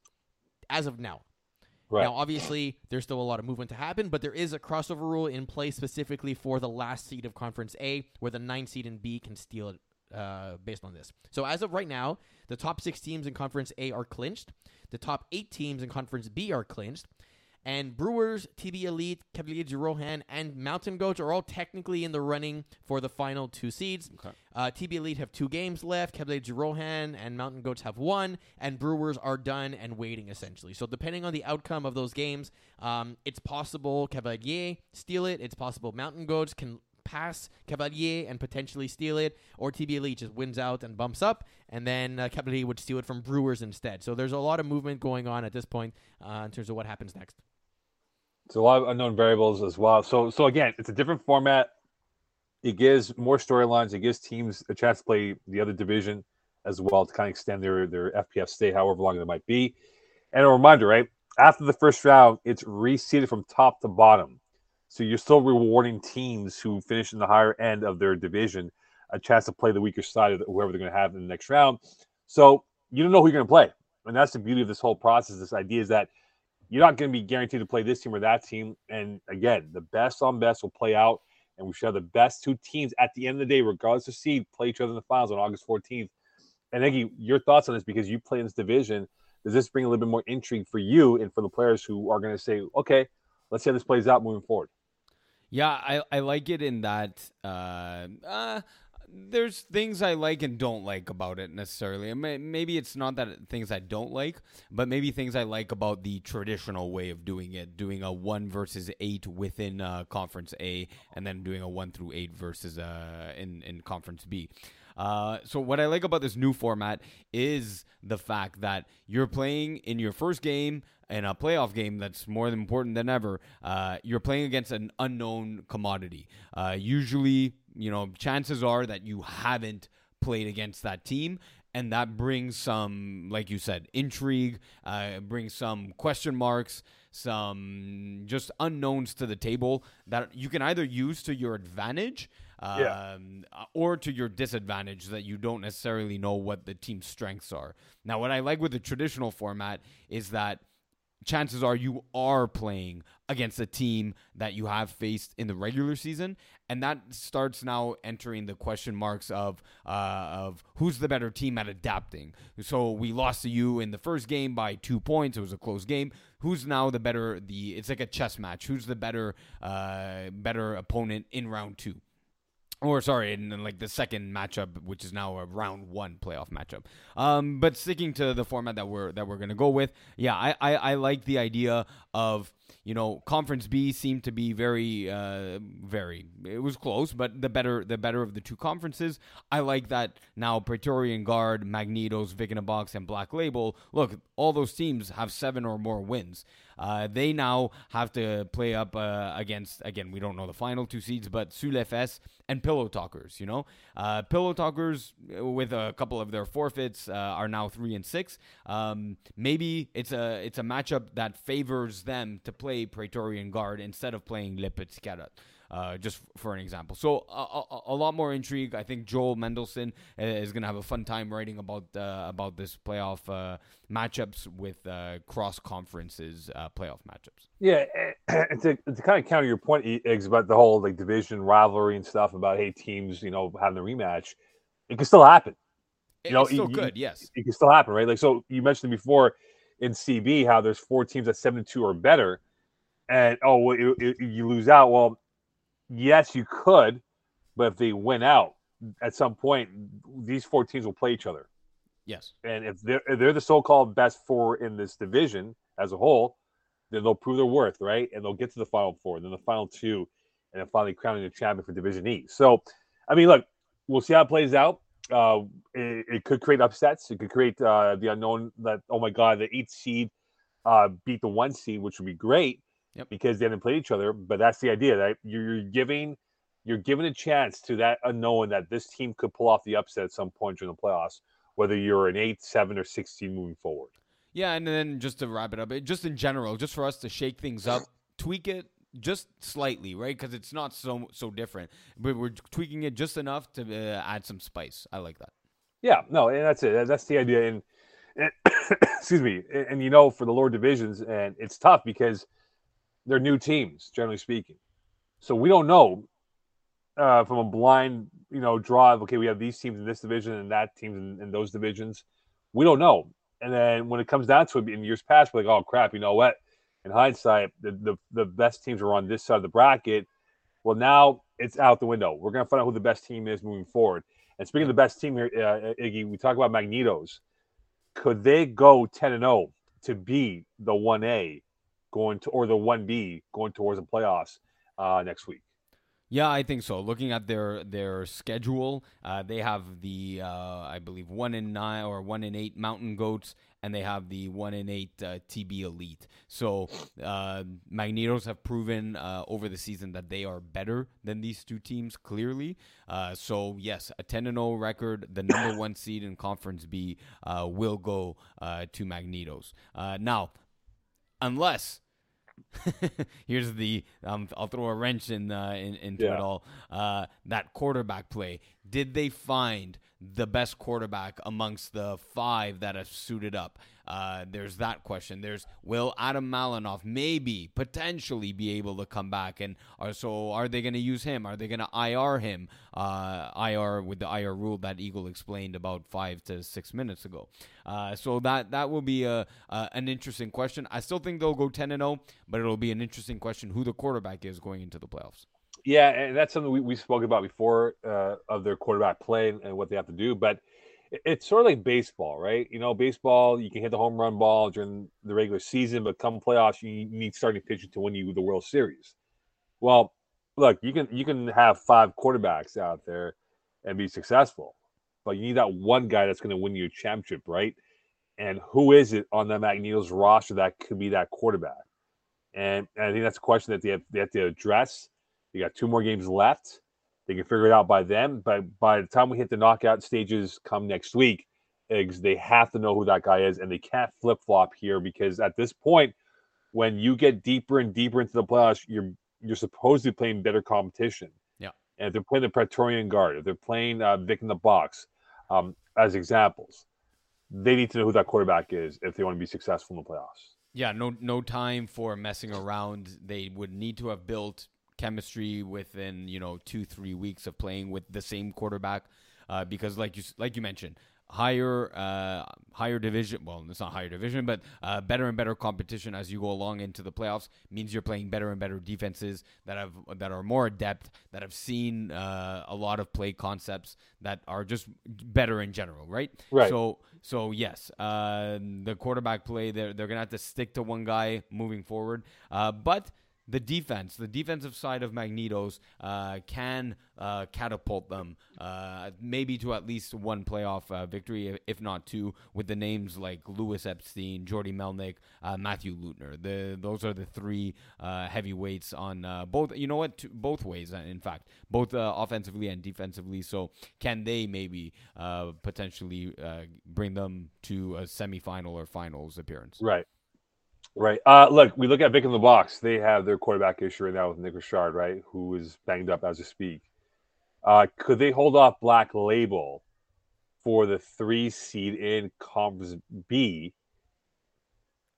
as of now. right. Now, obviously, there's still a lot of movement to happen, but there is a crossover rule in place specifically for the last seed of Conference A, where the ninth seed in B can steal it uh, based on this. So, as of right now, the top six teams in Conference A are clinched. The top eight teams in Conference B are clinched. And Brewers, TB Elite, Cavalier Rohan, and Mountain Goats are all technically in the running for the final two seeds. Okay. Uh, TB Elite have two games left. Cavalier Rohan and Mountain Goats have one, and Brewers are done and waiting essentially. So depending on the outcome of those games, um, it's possible Cavalier steal it. It's possible Mountain Goats can pass Cavalier and potentially steal it, or TB Elite just wins out and bumps up, and then uh, Cavalier would steal it from Brewers instead. So there's a lot of movement going on at this point uh, in terms of what happens next. So a lot of unknown variables as well. So so again, it's a different format. It gives more storylines. It gives teams a chance to play the other division as well to kind of extend their their FPF stay, however long it might be. And a reminder, right? After the first round, it's reseeded from top to bottom. So you're still rewarding teams who finish in the higher end of their division a chance to play the weaker side of whoever they're going to have in the next round. So you don't know who you're going to play. And that's the beauty of this whole process. This idea is that you're not going to be guaranteed to play this team or that team. And again, the best on best will play out, and we should have the best two teams at the end of the day, regardless of seed, play each other in the finals on August 14th. And Iggy, your thoughts on this because you play in this division. Does this bring a little bit more intrigue for you and for the players who are going to say, okay, let's see how this plays out moving forward? Yeah, I, I like it in that uh, uh, there's things I like and don't like about it necessarily. Maybe it's not that things I don't like, but maybe things I like about the traditional way of doing it, doing a one versus eight within uh, Conference A, and then doing a one through eight versus uh, in in Conference B. Uh, so what I like about this new format is the fact that you're playing in your first game in a playoff game that's more important than ever. Uh, you're playing against an unknown commodity. Uh, usually, you know, chances are that you haven't played against that team. And that brings some, like you said, intrigue, uh, brings some question marks, some just unknowns to the table that you can either use to your advantage Yeah. um, or to your disadvantage that you don't necessarily know what the team's strengths are. Now, what I like with the traditional format is that chances are you are playing against a team that you have faced in the regular season, and that starts now entering the question marks of uh, of who's the better team at adapting. So we lost to you in the first game by two points. It was a close game. Who's now the better? The it's like a chess match. Who's the better uh, better opponent in round two? Or sorry, in, in, like the second matchup, which is now a round one playoff matchup. Um, but sticking to the format that we're that we're gonna go with, yeah, I, I, I like the idea of you know conference B seemed to be very uh, very it was close, but the better the better of the two conferences. I like that now Praetorian Guard, Magnetos, Vic in a Box, and Black Label. Look, all those teams have seven or more wins. Uh, they now have to play up uh, against again. We don't know the final two seeds, but Sulefes and Pillow Talkers. You know, uh, Pillow Talkers with a couple of their forfeits uh, are now three and six. Um, maybe it's a it's a matchup that favors them to play Praetorian Guard instead of playing Le Petit uh, just for an example. So a, a, a, lot more intrigue. I think Joel Mendelson uh, is going to have a fun time writing about uh, about this playoff uh, matchups with uh, cross conferences uh, playoff matchups. Yeah, and to, to kind of counter your point, Iggs, about the whole like division rivalry and stuff about hey teams, you know, having a rematch, it can still happen. You know, it's still good. Yes, it can still happen, right? Like so, you mentioned before in CB how there's four teams that seven two or better, and oh, well, it, it, you lose out. Well, yes, you could, but if they win out at some point, these four teams will play each other. Yes. And if they're if they're the so-called best four in this division as a whole, then they'll prove their worth, right? And they'll get to the final four, and then the final two, and then finally crowning the champion for Division E. So, I mean, look, we'll see how it plays out. Uh, it, it could create upsets. It could create uh, the unknown that oh my god, the eighth seed uh, beat the one seed, which would be great yep. because they haven't played each other. But that's the idea that you're giving you're giving a chance to that unknown that this team could pull off the upset at some point during the playoffs, whether you're an eight, seven, or sixteen moving forward. Yeah, and then just to wrap it up, just in general, just for us to shake things up, tweak it just slightly, right? Because it's not so so different, but we're tweaking it just enough to uh, add some spice. I like that. Yeah, no, and that's it. That's the idea. And, and excuse me, and, and, you know, for the lower divisions, and it's tough because they're new teams, generally speaking. So we don't know uh, from a blind, you know, draw of okay, we have these teams in this division and that teams in, in, those divisions. We don't know. And then when it comes down to it, in years past, we're like, oh crap, you know what? In hindsight, the, the, the best teams are on this side of the bracket. Well, now it's out the window. We're going to find out who the best team is moving forward. And speaking of the best team here, uh, Iggy, we talk about Magnetos. Could they go 10 and 0 to be the 1A going to or the one B going towards the playoffs uh, next week. Yeah, I think so. Looking at their their schedule, uh, they have the uh, I believe one in nine or one in eight Mountain Goats, and they have the one in eight uh, TB Elite. So uh, Magnetos have proven uh, over the season that they are better than these two teams clearly. Uh, so yes, a ten and zero oh record, the number one seed in Conference B will go to Magnetos. now unless here's the um, I'll throw a wrench in, uh, in into yeah. it all. Uh, that quarterback play. Did they find the best quarterback amongst the five that have suited up? Uh, there's that question. There's will Adam Malinoff maybe potentially be able to come back, and are, so are they going to use him? Are they going to IR him? Uh, IR with the IR rule that Eagle explained about five to six minutes ago. Uh, so that that will be a, an interesting question. I still think they'll go ten and zero, oh, but it'll be an interesting question who the quarterback is going into the playoffs. Yeah, and that's something we, we spoke about before uh, of their quarterback play and, and what they have to do. But it's sort of like baseball, right? You know, baseball, you can hit the home run ball during the regular season, but come playoffs, you need starting pitching to win you the World Series. Well, look, you can you can have five quarterbacks out there and be successful, but you need that one guy that's going to win you a championship, right? And who is it on the Magnetos roster that could be that quarterback? And, and I think that's a question that they have, they have to address. You got two more games left they can figure it out by then. But by the time we hit the knockout stages come next week, they have to know who that guy is, and they can't flip flop here because at this point, when you get deeper and deeper into the playoffs, you're you're supposed to be playing better competition. Yeah. And if they're playing the Praetorian Guard, if they're playing uh, Vic in the Box, um, as examples, they need to know who that quarterback is if they want to be successful in the playoffs. Yeah, no no time for messing around. They would need to have built chemistry within you know two three weeks of playing with the same quarterback uh, because like you like you mentioned higher uh, higher division. Well, it's not higher division, but uh, better and better competition as you go along into the playoffs means you're playing better and better defenses that have that are more adept, that have seen uh, a lot of play concepts that are just better in general, right? Right. So so yes, uh, the quarterback play they're they're gonna have to stick to one guy moving forward, uh, but the defense, the defensive side of Magnetos, uh, can uh, catapult them uh, maybe to at least one playoff uh, victory, if not two, with the names like Lewis Epstein, Jordy Melnick, uh, Matthew Lutner. The those are the three uh, heavyweights on both. You know what? Two, both ways, in fact, both offensively and defensively. So can they maybe potentially bring them to a semifinal or finals appearance? Right. Right. Uh, look, we look at Vic in the box. They have their quarterback issue right now with Nick Richard, right? Who is banged up as we speak. Uh, could they hold off Black Label for the three seed in Conference B?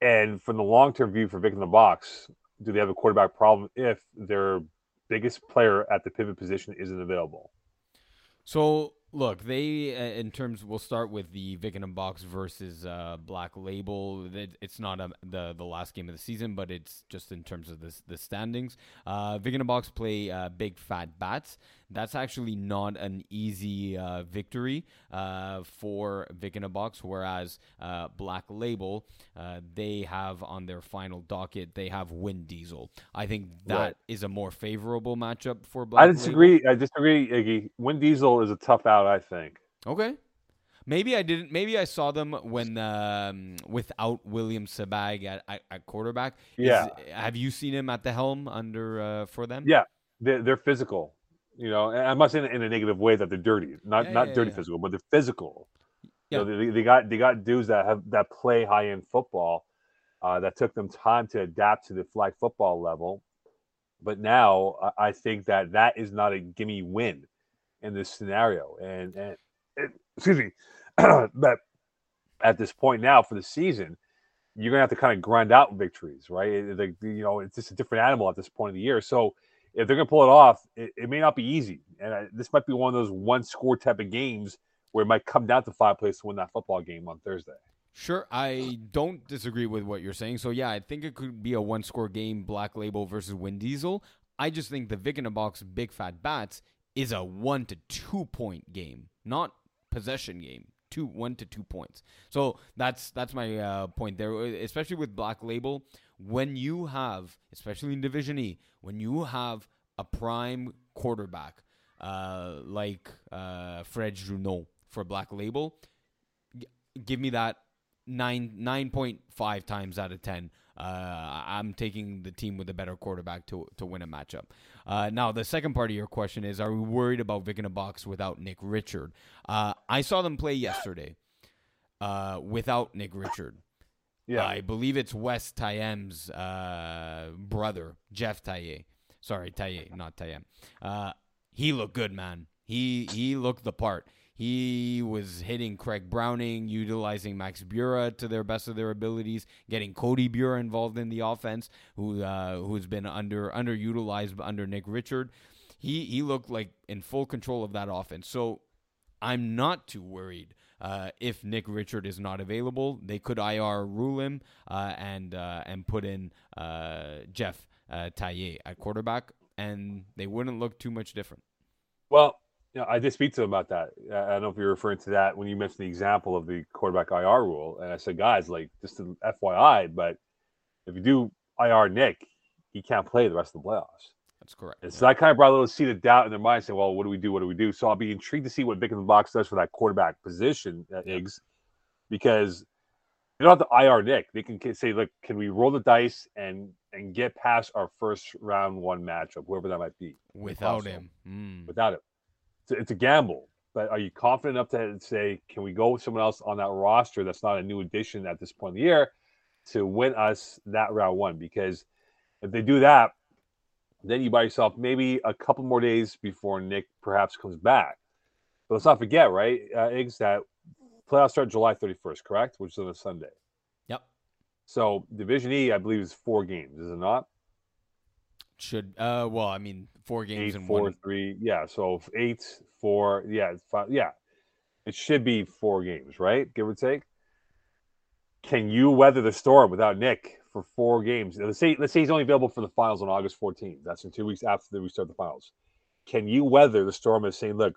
And from the long term view for Vic in the box, do they have a quarterback problem if their biggest player at the pivot position isn't available? So Look, they uh, in terms we'll start with the Vic in a Box versus uh, Black Label. It's not a, the the last game of the season, but it's just in terms of the the standings. Uh, in Box play uh, Big Fat Bats. That's actually not an easy uh, victory uh, for Vic in a Box, whereas uh, Black Label uh, they have on their final docket they have Win Diesel. I think that right. is a more favorable matchup for Black. I disagree. Label. I disagree, Iggy. Win Diesel is a tough out. I think. Okay. Maybe I didn't. Maybe I saw them when um, without William Sabag at, at, at quarterback. Yeah. Is, have you seen him at the helm under uh, for them? Yeah, they're, they're physical. You know, I'm not saying in a negative way that they're dirty. Not yeah, not yeah, dirty yeah. physical, but they're physical. Yeah. You know, they, they got they got dudes that have that play high end football. Uh, that took them time to adapt to the flag football level, but now I think that that is not a gimme win in this scenario. And, and, and excuse me, but at this point now for the season, you're gonna have to kind of grind out victories, right? Like you know, it's just a different animal at this point of the year. So if they're gonna pull it off, it, it may not be easy, and I, this might be one of those one score type of games where it might come down to five plays to win that football game on Thursday. Sure, I don't disagree with what you're saying. So yeah, I think it could be a one score game, Black Label versus Win Diesel. I just think the Vic in a Box Big Fat Bats is a one to two point game, not possession game. Two one to two points. So that's that's my uh, point there. Especially with Black Label, when you have, especially in Division E, when you have a prime quarterback uh, like uh, Fred Junot for Black Label, g- give me that nine nine point five times out of ten uh, I'm taking the team with a better quarterback to to win a matchup. Uh, now, the second part of your question is: Are we worried about Vic in a box without Nick Richard? Uh, I saw them play yesterday uh, without Nick Richard. Yeah, I believe it's Wes Tayem's uh, brother, Jeff Taye. Sorry, Taye, not Tayem. Uh, he looked good, man. He he looked the part. He was hitting Craig Browning, utilizing Max Bura to their best of their abilities, getting Cody Bura involved in the offense, who uh, who's been under underutilized under Nick Richard. He he looked like in full control of that offense. So I'm not too worried. Uh, if Nick Richard is not available, they could IR rule him uh, and uh, and put in uh, Jeff uh, Taye at quarterback, and they wouldn't look too much different. Well, yeah, I did speak to him about that. I don't know if you're referring to that when you mentioned the example of the quarterback IR rule. And I said, guys, like just an FYI, but if you do IR Nick, he can't play the rest of the playoffs. That's correct. And so that kind of brought a little seed of doubt in their mind, saying, "Well, what do we do? What do we do?" So I'll be intrigued to see what Vic in the box does for that quarterback position at yeah. Iggs, because they don't have to IR Nick. They can say, "Look, can we roll the dice and and get past our first round one matchup, whoever that might be, without him, mm. without him." it's a gamble. But are you confident enough to say, can we go with someone else on that roster that's not a new addition at this point in the year to win us that round one? Because if they do that, then you buy yourself maybe a couple more days before Nick perhaps comes back. But let's not forget, right, uh, Iggs, that playoffs start July 31st, correct? Which is on a Sunday. Yep. So Division E, I believe, is four games, is it not? Should uh well, I mean, four games eight, and four, one. three. Yeah, so eight, four. Yeah, five, yeah. it should be four games, right? Give or take. Can you weather the storm without Nick for four games? Let's say let's say he's only available for the finals on August 14th. That's in two weeks after we start the finals. Can you weather the storm of saying, look,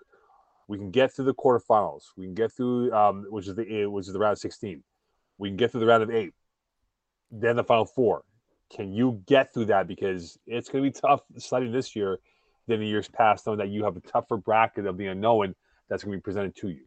we can get through the quarterfinals, we can get through um, which is the which is the round of 16, we can get through the round of eight, then the final four. Can you get through that? Because it's going to be tough sledding this year than the years past, knowing that you have a tougher bracket of the unknown that's going to be presented to you.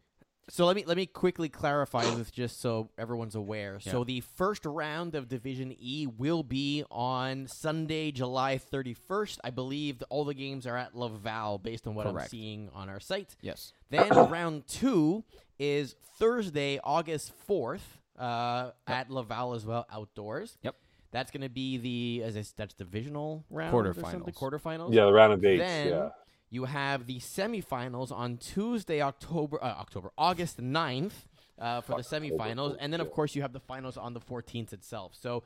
So let me let me quickly clarify this just so everyone's aware. Yeah. So the first round of Division E will be on Sunday, July 31st. I believe all the games are at Laval based on what I'm seeing on our site. Yes. Then round 2 is Thursday, August 4th uh, at Laval as well outdoors. Yep. That's going to be the as I, s- that's divisional round or something, Quarterfinals. quarterfinals. Yeah, the round of eight. Then yeah. You have the semifinals on Tuesday, October, uh, October, August 9th uh, for the semifinals, and then of course you have the finals on the 14th itself. So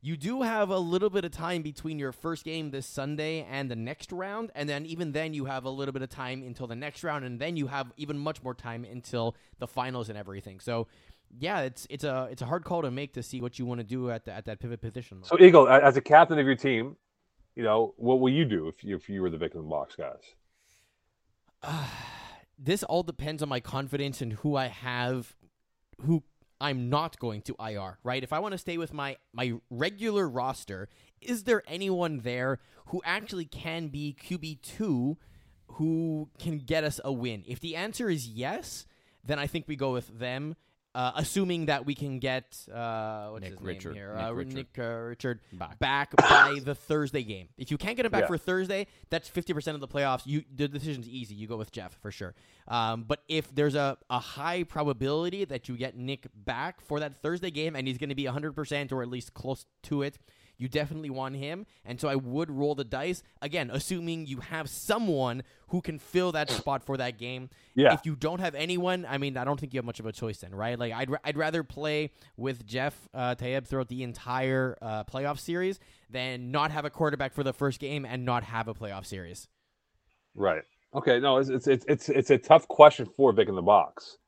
you do have a little bit of time between your first game this Sunday and the next round, and then even then you have a little bit of time until the next round, and then you have even much more time until the finals and everything. So. Yeah, it's it's a it's a hard call to make to see what you want to do at the, at that pivot position. So, Eagle, as a captain of your team, you know what will you do if you, if you were the Vic in the box, guys? This all depends on my confidence and who I have, who I'm not going to IR. Right? If I want to stay with my my regular roster, is there anyone there who actually can be QB two, who can get us a win? If the answer is yes, then I think we go with them. Uh, assuming that we can get uh, what's Nick his Richard. name here, Nick uh, Richard. Nick uh, Richard Back. back by the Thursday game. If you can't get him back Yeah. for Thursday, that's fifty percent of the playoffs. You the decision's easy. You go with Jeff for sure. Um, but if there's a, a high probability that you get Nick back for that Thursday game and he's going to be hundred percent or at least close to it, you definitely want him. And so I would roll the dice again, assuming you have someone who can fill that spot for that game. Yeah. If you don't have anyone, I mean, I don't think you have much of a choice then, right? Like, I'd, I'd rather play with Jeff uh, Tayeb throughout the entire uh, playoff series than not have a quarterback for the first game and not have a playoff series. Right. Okay. No, it's it's it's it's, it's a tough question for Vic in the box,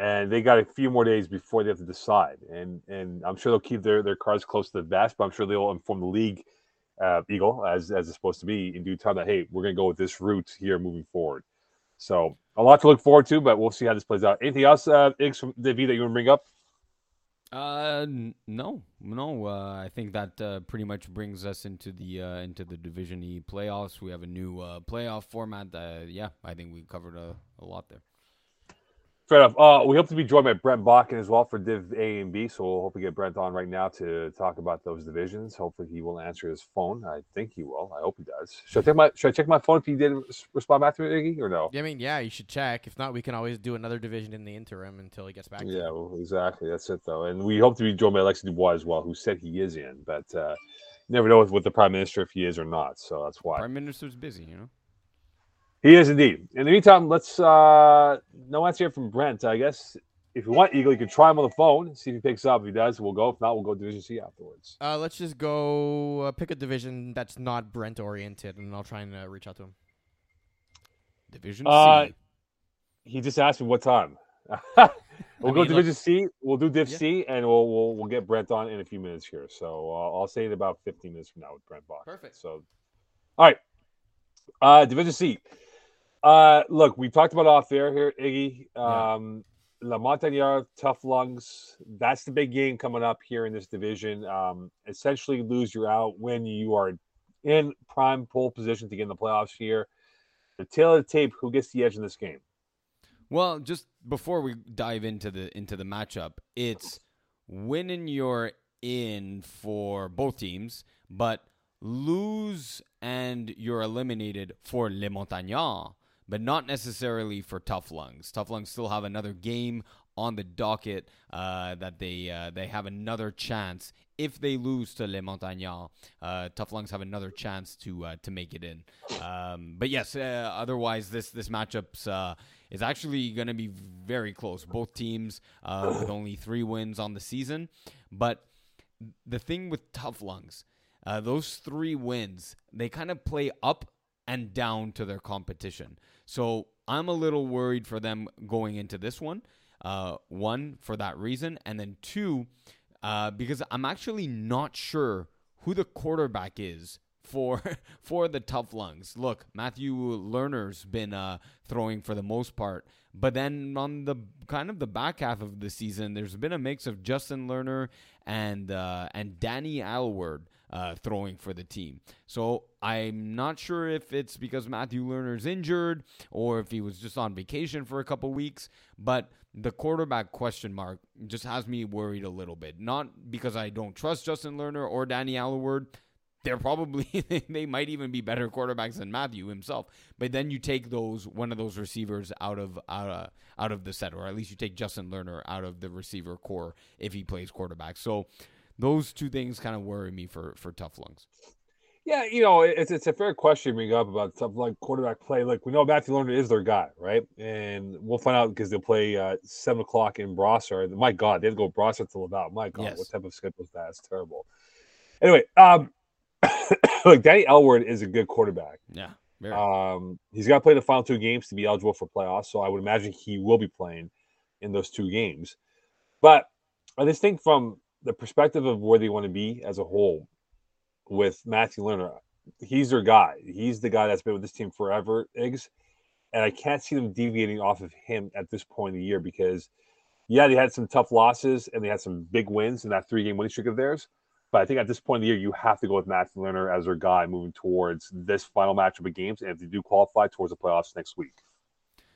and they got a few more days before they have to decide. And and I'm sure they'll keep their, their cards close to the vest, but I'm sure they'll inform the league, uh, Eagle, as as it's supposed to be in due time that hey, we're gonna go with this route here moving forward. So a lot to look forward to, but we'll see how this plays out. Anything else, uh, Iggs from David, that you want to bring up? Uh, no, no. Uh, I think that uh, pretty much brings us into the uh, into the Division E playoffs. We have a new uh, playoff format. Uh, yeah, I think we covered a, a lot there. Fair enough. Uh, we hope to be joined by Brent Bakken as well for Div A and B. So we'll hope we get Brent on right now to talk about those divisions. Hopefully he will answer his phone. I think he will. I hope he does. Should I check my Should I check my phone if he did res- respond back to it, Iggy, or no? I mean, yeah, you should check. If not, we can always do another division in the interim until he gets back. Yeah, you. well, exactly. That's it, though. And we hope to be joined by Alexis Dubois as well, who said he is in, but uh, never know with, with the prime minister if he is or not. So that's why Prime Minister's busy, you know. He is indeed. In the meantime, let's uh, no answer here from Brent. I guess if you want Eagle, you can try him on the phone, see if he picks up. If he does, we'll go. If not, we'll go Division C afterwards. Uh, let's just go uh, pick a division that's not Brent oriented, and I'll try and uh, reach out to him. Division Uh, C. He just asked me what time. we'll I go mean, Division C. We'll do Div Yeah. C, and we'll, we'll we'll get Brent on in a few minutes here. So uh, I'll say it about 15 minutes from now with Brent Bach. Perfect. So, all right. Uh, Division C. Uh, look, we talked about off air here, Iggy. Yeah. Um, La Montagnard, tough lungs. That's the big game coming up here in this division. Um, essentially, lose you're out when you are in prime pole position to get in the playoffs here. The tail of the tape, who gets the edge in this game? Well, just before we dive into the into the matchup, it's winning you're in for both teams, but lose and you're eliminated for Les Montagnards, but not necessarily for Tough Lungs. Tough Lungs still have another game on the docket uh, that they uh, they have another chance if they lose to Les Montagnards. Uh, Tough Lungs have another chance to uh, to make it in. Um, but yes, uh, otherwise this this matchup's uh, is actually going to be very close. Both teams with only three wins on the season, but the thing with Tough Lungs, those three wins, they kind of play up and down to their competition. So I'm a little worried for them going into this one. Uh, one, for that reason. And then two, uh, because I'm actually not sure who the quarterback is for for the tough lungs. Look, Matthew Lerner's been uh, throwing for the most part, but then on the kind of the back half of the season, there's been a mix of Justin Lerner and uh, and Danny Alward uh, throwing for the team. So I'm not sure if it's because Matthew Lerner's injured or if he was just on vacation for a couple weeks, but the quarterback question mark just has me worried a little bit. Not because I don't trust Justin Lerner or Danny Alward. They're probably they might even be better quarterbacks than Matthew himself. But then you take those one of those receivers out of out of, out of the set, or at least you take Justin Lerner out of the receiver core if he plays quarterback. So those two things kind of worry me for for tough lungs. Yeah, you know, it's it's a fair question bring up about stuff like quarterback play. Like we know Matthew Lerner is their guy, right? And we'll find out because they'll play uh, seven o'clock in Brossard. My God, they have to go Brossard to Laval. My God, yes. what type of schedule is that? It's terrible. Anyway, um, like Danny Alward is a good quarterback. Yeah. Very. Um, he's got to play the final two games to be eligible for playoffs, so I would imagine he will be playing in those two games. But I just think from the perspective of where they want to be as a whole with Matthew Lerner, he's their guy. He's the guy that's been with this team forever, Iggs. And I can't see them deviating off of him at this point in the year because, yeah, they had some tough losses and they had some big wins in that three game winning streak of theirs. But I think at this point in the year, you have to go with Matthew Lerner as their guy moving towards this final matchup of games. And if they do qualify towards the playoffs next week.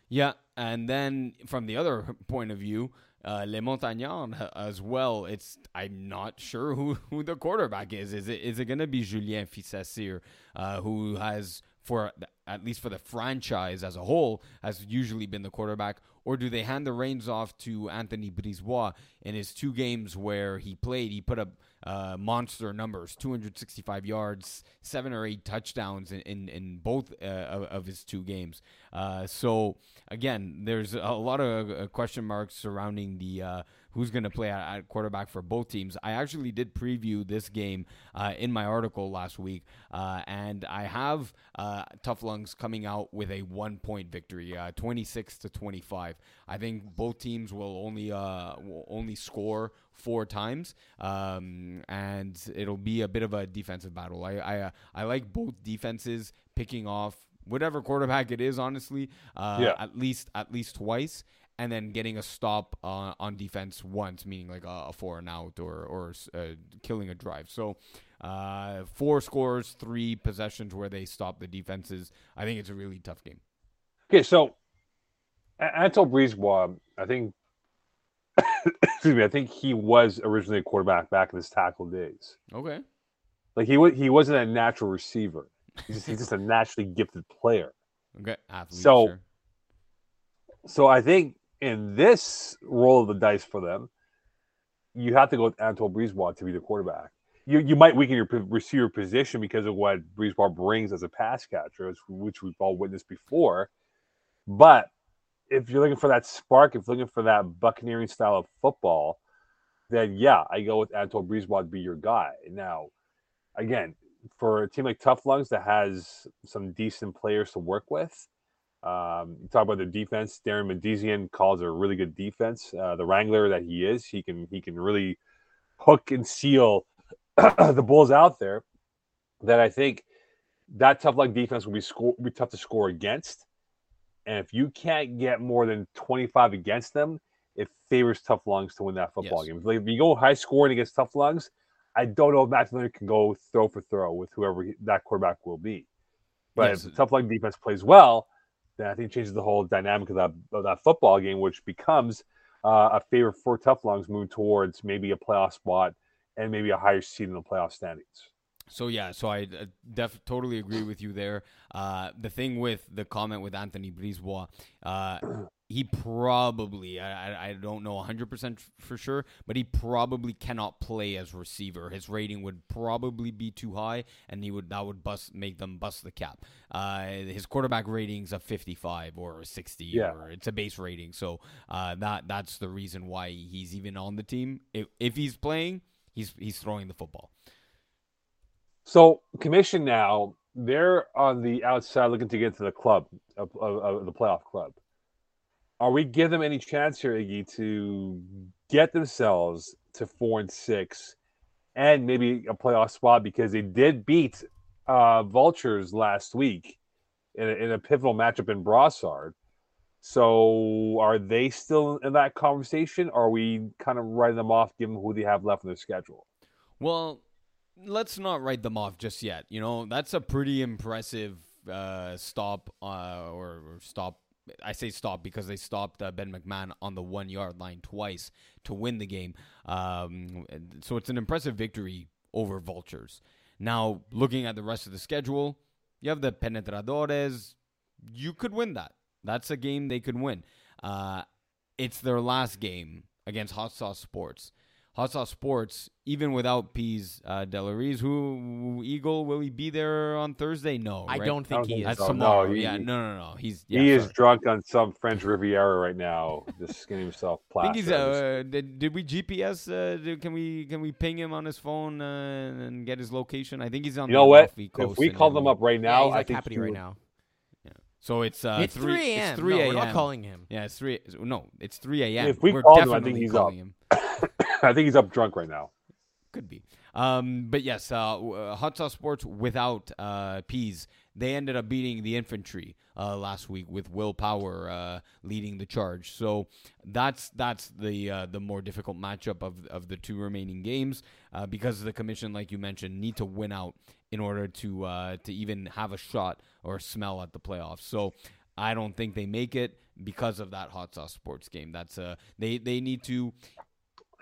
Yeah. And then from the other point of view, uh, Les Montagnards as well. It's I'm not sure who, who the quarterback is. Is it is it going to be Julien Fils-Acyr, uh, who has for at least for the franchise as a whole has usually been the quarterback, or do they hand the reins off to Anthony Brisebois in his two games where he played? He put up uh, monster numbers 265 yards, seven or eight touchdowns in, in, in both uh, of, his two games. Uh, so, again, there's a lot of uh, question marks surrounding the uh, who's going to play at, at, quarterback for both teams. I actually did preview this game uh, in my article last week, uh, and I have Tough Lungs coming out with a one point victory, uh, 26 to 25. I think both teams will only will only score four times, um, and it'll be a bit of a defensive battle. I I, I like both defenses picking off whatever quarterback it is, honestly, yeah. at least at least twice and then getting a stop uh, on defense once, meaning like a, a four and out or or uh, killing a drive. So uh, four scores, three possessions where they stop the defenses. I think it's a really tough game. Okay, so Anto Brisebois, I think, excuse me, I think he was originally a quarterback back in his tackle days. Okay, like he was, he wasn't a natural receiver. He's just, he's just a naturally gifted player. Okay, athlete, so. Sure. So I think in this roll of the dice for them, you have to go with Antoine Brisebois to be the quarterback. You you might weaken your receiver position because of what Brisebois brings as a pass catcher, which we've all witnessed before. But if you're looking for that spark, if you're looking for that buccaneering style of football, then yeah, I go with Antoine Brisebois to be your guy. Now, again, for a team like Tough Lungs that has some decent players to work with, um, you talk about the defense. Darren Mendezian calls a really good defense. Uh, the Wrangler that he is, he can he can really hook and seal the Bulls out there. That I think that tough luck defense will be score be tough to score against. And if you can't get more than 25 against them, it favors tough lungs to win that football yes. game. If you go high scoring against tough lungs, I don't know if Matt Leonard can go throw for throw with whoever that quarterback will be. But yes. if the tough luck defense plays well, then I think changes the whole dynamic of that of that football game, which becomes uh, a favor for Tough Lungs moving towards maybe a playoff spot and maybe a higher seed in the playoff standings. So yeah, so I uh, def totally agree with you there. Uh, the thing with the comment with Anthony Brisebois, uh, he probably I, I don't know 100% for sure but he probably cannot play as receiver. His rating would probably be too high and he would that would bust make them bust the cap. Uh, his quarterback ratings of 55 or 60 yeah. or it's a base rating. So uh, that that's the reason why he's even on the team. If, if he's playing he's he's throwing the football. So commission now they're on the outside looking to get into the club of, of, of the playoff club. Are we give them any chance here, Iggy, to get themselves to four and six, and maybe a playoff spot because they did beat uh, Vultures last week in a, in a pivotal matchup in Brossard. So are they still in that conversation? Or are we kind of writing them off given who they have left in their schedule? Well, let's not write them off just yet. You know, that's a pretty impressive uh, stop uh, or, or, stop. I say stop because they stopped uh, Ben McMahon on the one yard line twice to win the game. Um, so it's an impressive victory over Vultures. Now, looking at the rest of the schedule, you have the Penetradores. You could win that. That's a game they could win. Uh, it's their last game against Hot Sauce Sports. Hot Sauce Sports, even without Pease uh, Delariz, who Eagle will he be there on Thursday? No, I right? don't think he is. That's No, tomorrow. no, he- yeah, no, no, no. He's yeah, he is sorry. drunk on some French Riviera right now, just getting himself I plastered. think he's. Uh, did, did we GPS? Uh, did, can we can we ping him on his phone uh, and get his location? I think he's on. you the know what? Coast If we call them up right Yeah, now, he's I at think Capri he right would- now. So it's uh, it's 3 a.m. It's 3 no, a.m. we're not calling him. Yeah, it's three. No, it's three a.m. If we We're called him, I think he's up. him. I think he's up drunk right now. Could be. Um, but yes, uh, uh, Hot Sauce Sports without uh, Peas, they ended up beating the infantry uh, last week with willpower uh, leading the charge. So that's that's the uh, the more difficult matchup of of the two remaining games uh, because the commission, like you mentioned, need to win out in order to uh, to even have a shot or smell at the playoffs. So I don't think they make it because of that Hot Sauce Sports game. That's uh they they need to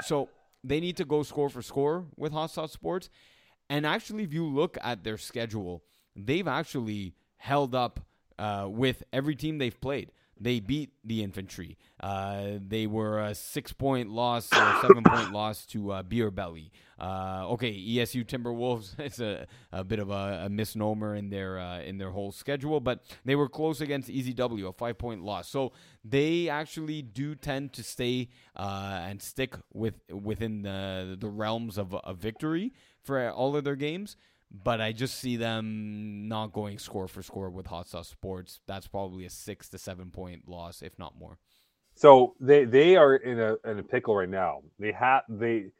so they need to go score for score with Hot Sauce Sports. And actually, if you look at their schedule, they've actually held up uh, with every team they've played. They beat the infantry. Uh, they were a six point loss or seven point loss to uh, Beer Belly. Uh, okay, ESU Timberwolves. It's a, a bit of a, a misnomer in their uh, in their whole schedule, but they were close against EZW, a five point loss. So they actually do tend to stay uh, and stick with within the the realms of a victory for all of their games. But I just see them not going score for score with Hot Sauce Sports. That's probably a six to seven point loss, if not more. So they they are in a in a pickle right now. They have they.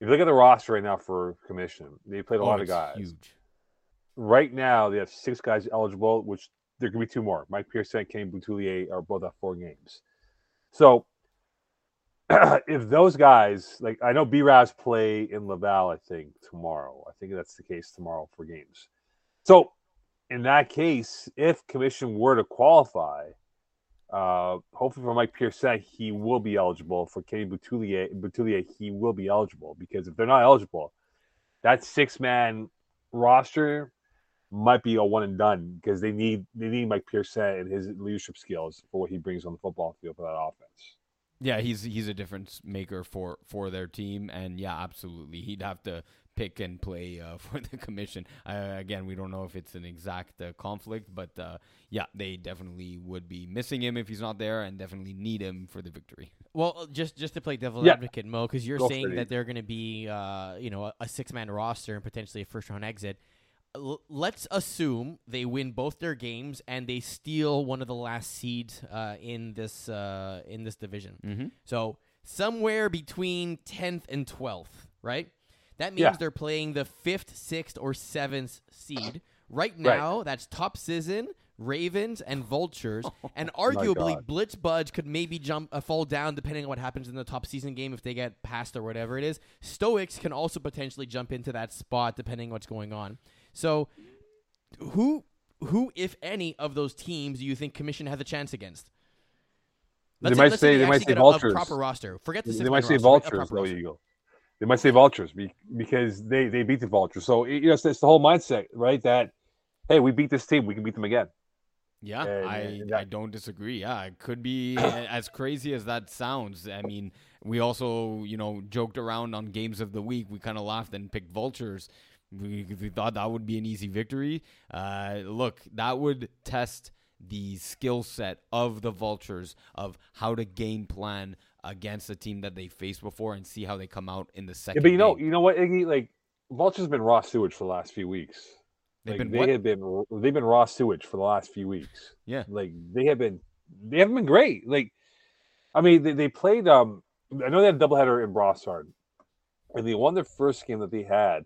If you look at the roster right now for commission, they played a Oh, lot of guys. Huge. Right now, they have six guys eligible, which there could be two more. Mike Pearson Kenny Boutillier are both at four games. So if those guys, like I know B Raz play in Laval, I think tomorrow. I think that's the case tomorrow for games. So in that case, if commission were to qualify, uh, hopefully for Mike Pearson, he will be eligible. For Kenny Boutillier, Boutillier, he will be eligible because if they're not eligible, that six man roster might be a one and done because they need they need Mike Pearson and his leadership skills for what he brings on the football field for that offense. Yeah, he's he's a difference maker for for their team, and yeah, absolutely, he'd have to pick and play uh, for the commission. Uh, again, we don't know if it's an exact uh, conflict, but uh, yeah, they definitely would be missing him if he's not there, and definitely need him for the victory. Well, uh, just just to play devil's Yeah. advocate, Mo, because you're Go saying that they're going to be, uh, you know, a, a six man roster and potentially a first round exit. L- let's assume they win both their games and they steal one of the last seeds uh, in this uh, in this division. Mm-hmm. So somewhere between tenth and twelfth, right? That means Yeah. they're playing the fifth, sixth, or seventh seed. Right now, that's Top Season, Ravens, and Vultures, and arguably Blitz Budge could maybe jump uh, fall down depending on what happens in the top season game if they get passed or whatever it is. Stoics can also potentially jump into that spot depending on what's going on. So, who, who, if any, of those teams do you think Commission has a chance against? They might say- they might say get a- Vultures. A proper roster. Forget the They might say roster, a vultures. proper There you go. They might say vultures because they they beat the vultures. So you know, it's, it's the whole mindset, right? That hey, we beat this team, we can beat them again. Yeah, And- I and that- I don't disagree. Yeah, it could be as crazy as that sounds. I mean, we also you know joked around on games of the week. We kind of laughed and picked vultures. We, we thought that would be an easy victory. Uh, look, that would test the skill set of the vultures of how to game plan against a team that they faced before and see how they come out in the Yeah, second. but you know, game. you know what, Iggy? Like vultures have been raw sewage for the last few weeks. They've Like, been they have been they've been raw sewage for the last few weeks. Yeah. Like they have been they haven't been great. Like I mean they, they played um I know they had a doubleheader in Brossard. And they won their first game that they had,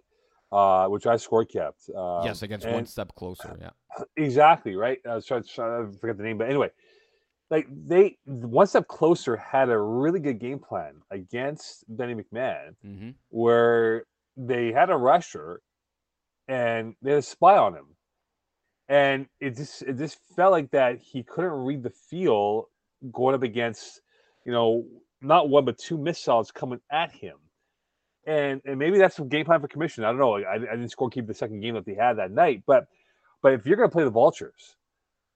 uh, which I score kept. Um, yes, against and- one step closer. Yeah. Exactly right. I was trying, trying to forget the name, but anyway, like they one step closer had a really good game plan against Benny McMahon, Mm-hmm. where they had a rusher and they had a spy on him, and it just it just felt like that he couldn't read the field going up against you know not one but two missiles coming at him. And, and maybe that's some game plan for commission. I don't know. I, I didn't score keep the second game that they had that night, but but if you're going to play the vultures,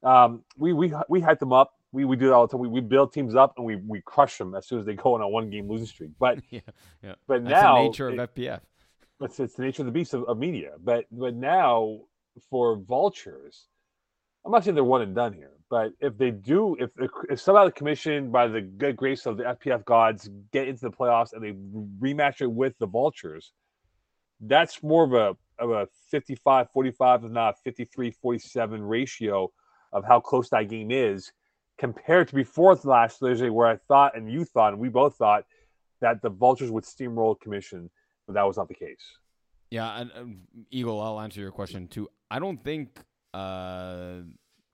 um, we we we hype them up. We, we do that all the time. We, we build teams up and we, we crush them as soon as they go on a one game losing streak. But Yeah, yeah. but That's now the nature it- of FPF. it's, it's the nature of the beast of, of media. But but now for vultures, I'm not saying they're one and done here. But if they do, if if somehow the commission, by the good grace of the FPF gods, get into the playoffs and they rematch it with the vultures, that's more of a of a 55 45 if not 53 47 ratio of how close that game is compared to before last Thursday where I thought and you thought and we both thought that the vultures would steamroll commission but that was not the case Yeah, and um, Eagle, I'll answer your question too. I don't think, uh,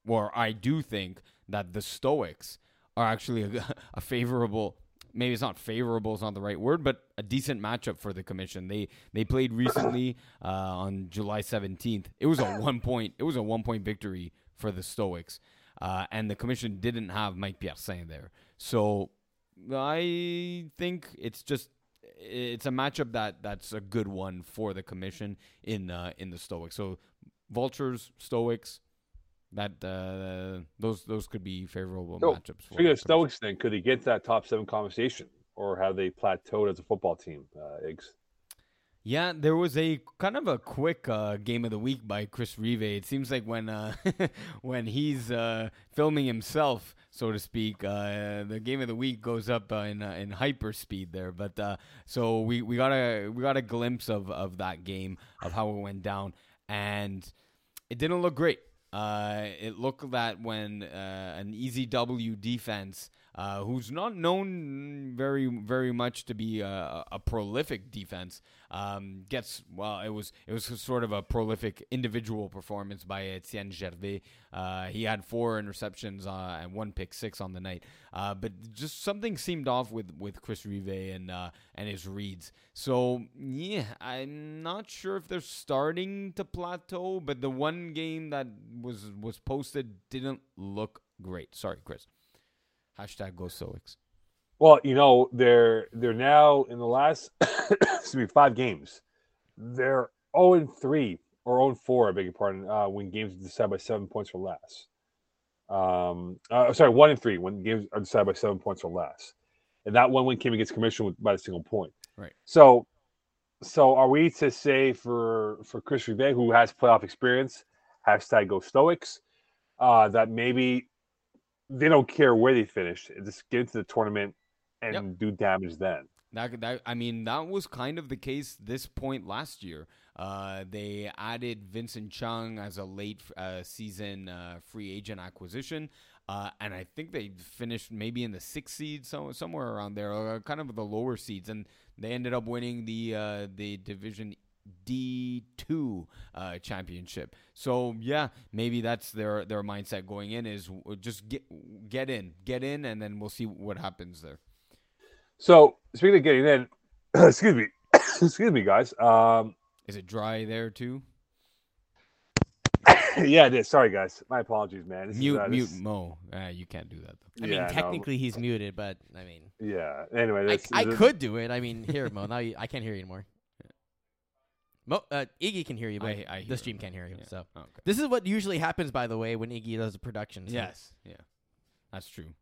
or I do think that the Stoics are actually a, a favorable. Maybe it's not favorable; is not the right word, but a decent matchup for the commission. They they played recently uh, on July seventeenth. It was a one point. It was a one point victory for the Stoics, uh, and the commission didn't have Mike Pearson there. So I think it's just it's a matchup that that's a good one for the commission in uh, in the Stoics. So vultures, Stoics, that uh, those those could be favorable So, matchups. For Speaking of Stoics, then could they get to that top seven conversation, or have they plateaued as a football team? Uh, Iggs. Yeah, there was a kind of a quick uh, game of the week by Chris Rive. It seems like when uh, when he's uh, filming himself, so to speak, uh, the game of the week goes up uh, in uh, in hyper speed there. But uh, so we, we got a we got a glimpse of, of that game of how it went down, and it didn't look great. Uh, it looked that when uh, an easy W defense, uh, who's not known very very much to be a, a prolific defense, um, gets well. It was it was sort of a prolific individual performance by Etienne Gervais. Uh, he had four interceptions uh, and one pick six on the night. Uh, but just something seemed off with, with Chris Rive and uh, and his reads. So yeah, I'm not sure if they're starting to plateau. But the one game that was was posted didn't look great. Sorry, Chris. Hashtag go Stoics. Well, you know they're they're now in the last excuse me five games, they're zero and three or zero and four. I beg your pardon. Uh, when games are decided by seven points or less. Um, uh, sorry, one and three when games are decided by seven points or less, and that one win came against Commission with, by a single point. Right. So, so are we to say for for Chris Rive, who has playoff experience, hashtag Go Stoics, uh, that maybe they don't care where they finish, just get into the tournament and Yep. do damage then. That, that I mean that was kind of the case this point last year. Uh, they added Vincent Chung as a late uh, season uh, free agent acquisition, uh, and I think they finished maybe in the sixth seed, so, somewhere around there, uh, kind of the lower seeds, and they ended up winning the uh, the division D two uh, championship. So yeah, maybe that's their their mindset going in is just get get in, get in, and then we'll see what happens there. So speaking of getting in, excuse me, excuse me, guys. Um, Is it dry there too? yeah, it is. Sorry, guys. My apologies, man. This is, mute, uh, this- mute, Mo. Uh, you can't do that. Though. I Yeah, mean, no. technically he's muted, but I mean, Yeah. Anyway, I, this, I this- could do it. I mean, here, Mo. Now you, I can't hear you anymore. Mo, uh, Iggy can hear you, but I, I hear the stream him. can't hear you. Yeah. So Okay. this is what usually happens, by the way, when Iggy does a production. so- Yes. Yeah. That's true.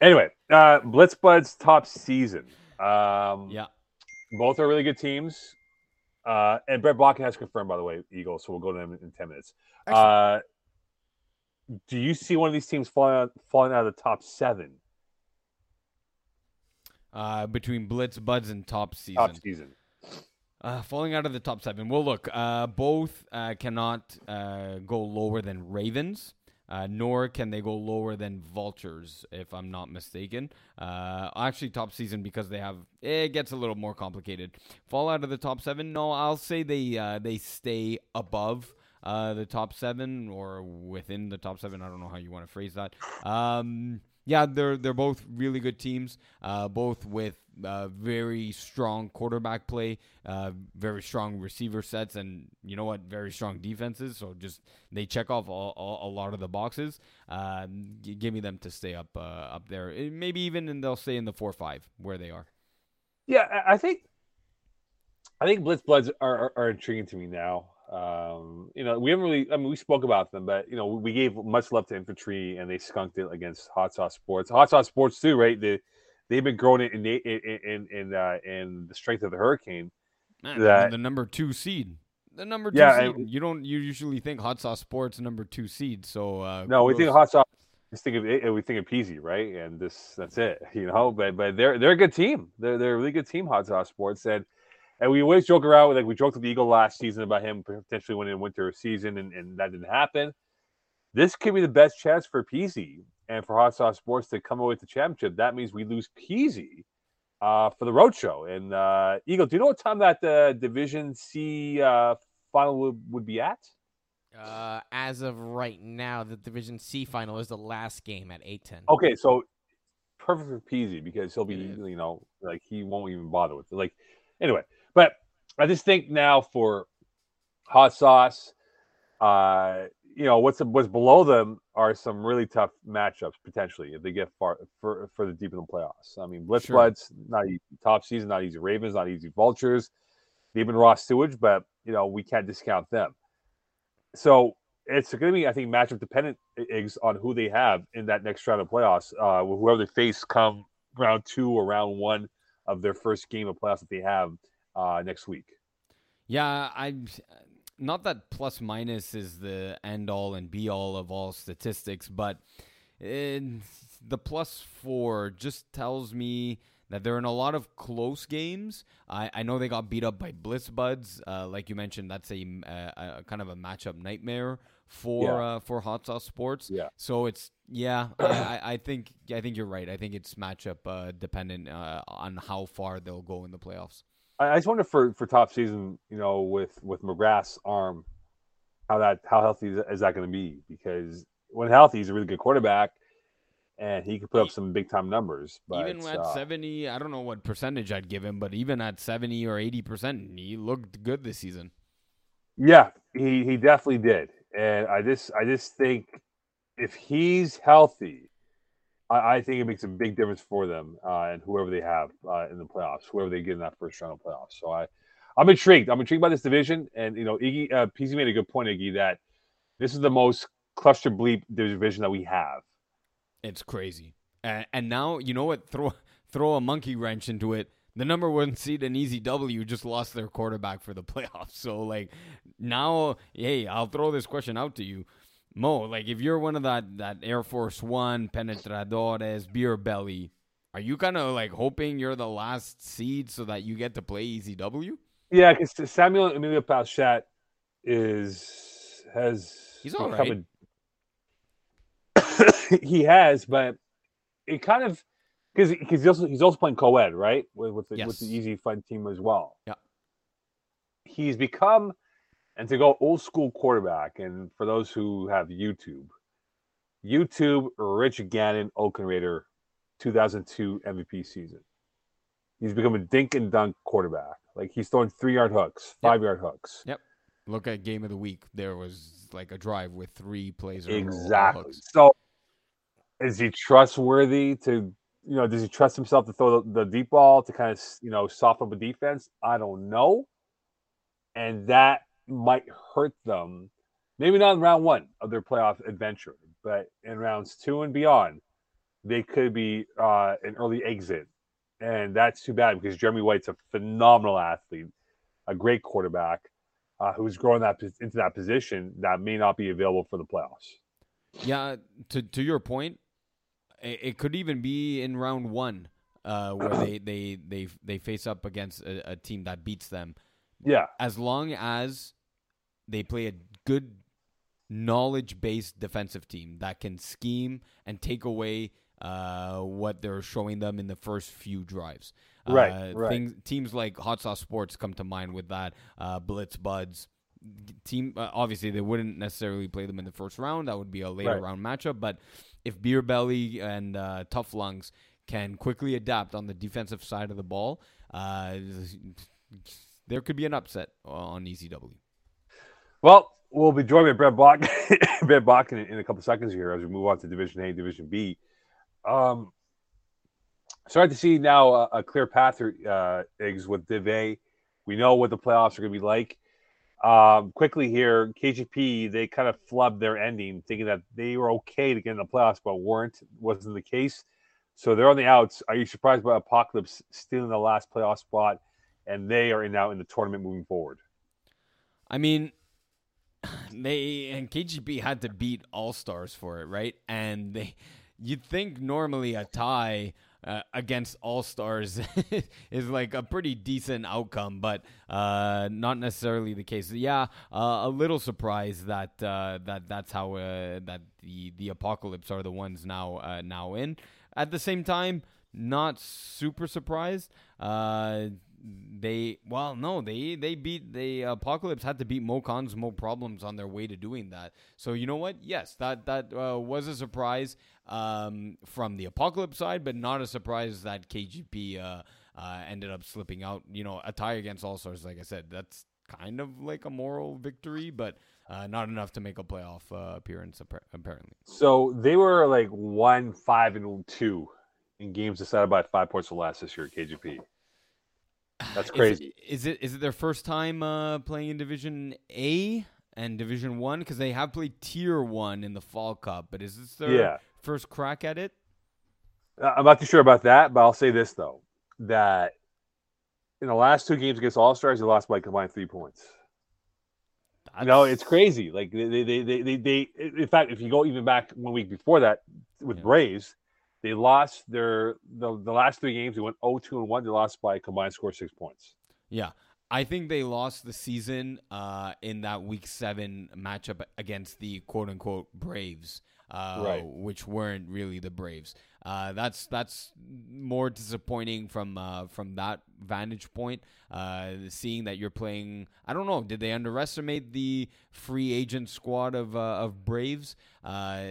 Anyway, uh, Blitz Buds top season. Um, Yeah. both are really good teams. Uh, and Brett Bakken has confirmed, by the way, Eagles. So we'll go to them in ten minutes. Uh, do you see one of these teams falling out, falling out of the top seven? Uh, between Blitz, Buds, and Top season. Top season. Uh, falling out of the top seven. Well, look, uh, both uh, cannot uh, go lower than Ravens, uh, nor can they go lower than Vultures, if I'm not mistaken. Uh, actually, top season because they have it gets a little more complicated. Fall out of the top seven. No, I'll say they they stay above the top seven or within the top seven. I don't know how you want to phrase that. Um, yeah, they're they're both really good teams, uh, both with uh, very strong quarterback play, uh, very strong receiver sets, and you know what, very strong defenses. So just they check off all, all, a lot of the boxes. Um, give me them to stay up uh, up there, maybe even and they'll stay in the four five where they are. Yeah, I think I think Blitz Bloods are, are, are intriguing to me now. Um, you know, we haven't really. I mean, we spoke about them, but you know, we gave much love to infantry, and they skunked it against Hot Sauce Sports. Hot Sauce Sports too, right? They they've been growing it in the, in in uh, in the strength of the Hurricane. Man, that, the number two seed. The number two yeah, seed. you don't you usually think Hot Sauce Sports number two seed. So uh, no, we think Hot Sauce. We think of it, we think of Peasy, right? And this that's it, you know. But but they're they're a good team. They're they're a really good team, Hot Sauce Sports, and and we always joke around with like we joked with the Eagle last season about him potentially winning winter season, and, and that didn't happen. This could be the best chance for Peasy and for Hot Sauce Sports to come away with the championship. That means we lose Peasy uh, for the road show. And uh, Eagle, do you know what time that uh, Division C uh, final would, would be at? Uh, as of right now, the Division C final is the last game at eight ten. Okay, so perfect for Peasy because he'll be, you know, like he won't even bother with it. Like, anyway, but I just think now for hot sauce, uh, you know what's what's below them are some really tough matchups potentially if they get far for for the deep in the playoffs. I mean, Blitz sure. Not easy, top season, not easy. Ravens not easy. Vultures, been raw sewage, but you know we can't discount them. So it's going to be, I think, matchup dependent eggs on who they have in that next round of playoffs. Uh, whoever they face come round two or round one of their first game of playoffs that they have uh, next week. Yeah, I'm not that plus minus is the end all and be all of all statistics, but the plus four just tells me that they're in a lot of close games. I, I know they got beat up by Blitz Buds, uh, like you mentioned. That's a, a, a, kind of a matchup nightmare for yeah. uh, for Hot Sauce Sports. Yeah. So it's yeah, I, I think I think you're right. I think it's matchup uh, dependent uh, on how far they'll go in the playoffs. I, just wonder for for top season, you know, with with McGrath's arm, how that how healthy is that going to be? Because when healthy, he's a really good quarterback, and he could put up some big time numbers. But, even at uh, seventy, I don't know what percentage I'd give him, but even at seventy or eighty percent, he looked good this season. Yeah, he he definitely did, and I just I just think if he's healthy, I, I, think it makes a big difference for them uh, and whoever they have uh, in the playoffs, whoever they get in that first round of playoffs. So I, I'm intrigued. I'm intrigued by this division, and you know, Iggy uh, PC made a good point, Iggy, that this is the most cluster bleep division that we have. It's crazy, and, and now you know what? Throw throw a monkey wrench into it. The number one seed in EZW just lost their quarterback for the playoffs. So like now, hey, I'll throw this question out to you Mo, like if you're one of that that Air Force One penetradores beer belly, are you kind of like hoping you're the last seed so that you get to play EZW? Yeah, because Samuel Emilio Palchat is has he's all right. A, he has, but it kind of because because he's also he's also playing co-ed right with with the, yes. with the Easy Fun team as well. Yeah, he's become and to go old school quarterback, and for those who have YouTube, YouTube Rich Gannon Oakland Raider 2002 MVP season. He's become a dink and dunk quarterback. Like he's throwing three yard hooks, five yep. yard hooks. Yep. Look at game of the week. There was like a drive with three plays. Exactly. So is he trustworthy to you know, does he trust himself to throw the, the, deep ball to kind of, you know, soften up a defense? I don't know. And that might hurt them. Maybe not in round one of their playoff adventure, but in rounds two and beyond, they could be uh, an early exit. And that's too bad because Jeremy White's a phenomenal athlete, a great quarterback uh, who's growing that into that position that may not be available for the playoffs. Yeah, to to your point, it, could even be in round one uh, where they, they they they face up against a, a team that beats them Yeah, as long as they play a good knowledge based defensive team that can scheme and take away uh, what they're showing them in the first few drives. Right, Uh, right. Things, teams like Hot Sauce Sports come to mind with that. Uh, Blitz Buds. Team uh, obviously they wouldn't necessarily play them in the first round. That would be a later Right. round matchup. But if Beer Belly and uh, Tough Lungs can quickly adapt on the defensive side of the ball, uh, there could be an upset on E ECW. Well, we'll be joined by Brett Bach, Brett Bach in, in a couple seconds here as we move on to Division A Division B. Um, starting to see now a, a clear path uh, with Div A. We know what the playoffs are going to be like. Um, quickly here, KGP they kind of flubbed their ending, thinking that they were okay to get in the playoffs, but weren't. Wasn't the case. So they're on the outs. Are you surprised by Apocalypse stealing the last playoff spot, and they are now in the tournament moving forward? I mean, they and KGP had to beat All Stars for it, right? And they, you'd think normally a tie uh, against All Stars is like a pretty decent outcome, but uh, not necessarily the case. Yeah, uh, a little surprised that uh, that that's how uh, that the the Apocalypse are the ones now uh, now in. At the same time, not super surprised. They well no they they beat the apocalypse had to beat Mo Khan's mo problems on their way to doing that. So you know what? Yes that that uh, was a surprise um, from the apocalypse side but not a surprise that kgp uh, uh, ended up slipping out. You know a tie against all stars like i said that's kind of like a moral victory but uh, not enough to make a playoff uh, appearance apparently. So they were like one, five, and two in games decided by five points or less this year at KGP. That's crazy. Is it is it their first time uh, playing in Division A and Division One? Because they have played Tier One in the Fall Cup, but is this their Yeah. first crack at it? Uh, I'm not too sure about that, but I'll say this though: that in the last two games against All Stars, they lost by a combined three points. No, it's crazy. Like they, they, they, they, they, they, in fact, if you go even back one week before that with Yeah. Braves, they lost their the, the last three games. They went 0-2 and one. They lost by a combined score six points. Yeah. I think they lost the season uh, in that week seven matchup against the quote unquote Braves, uh, Right. which weren't really the Braves. Uh, that's that's more disappointing from uh, from that vantage point. Uh, seeing that you're playing, I don't know, did they underestimate the free agent squad of uh, of Braves? Uh,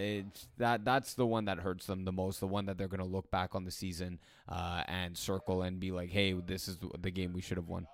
that that's the one that hurts them the most. The one that they're gonna look back on the season uh, and circle and be like, hey, this is the game we should have won.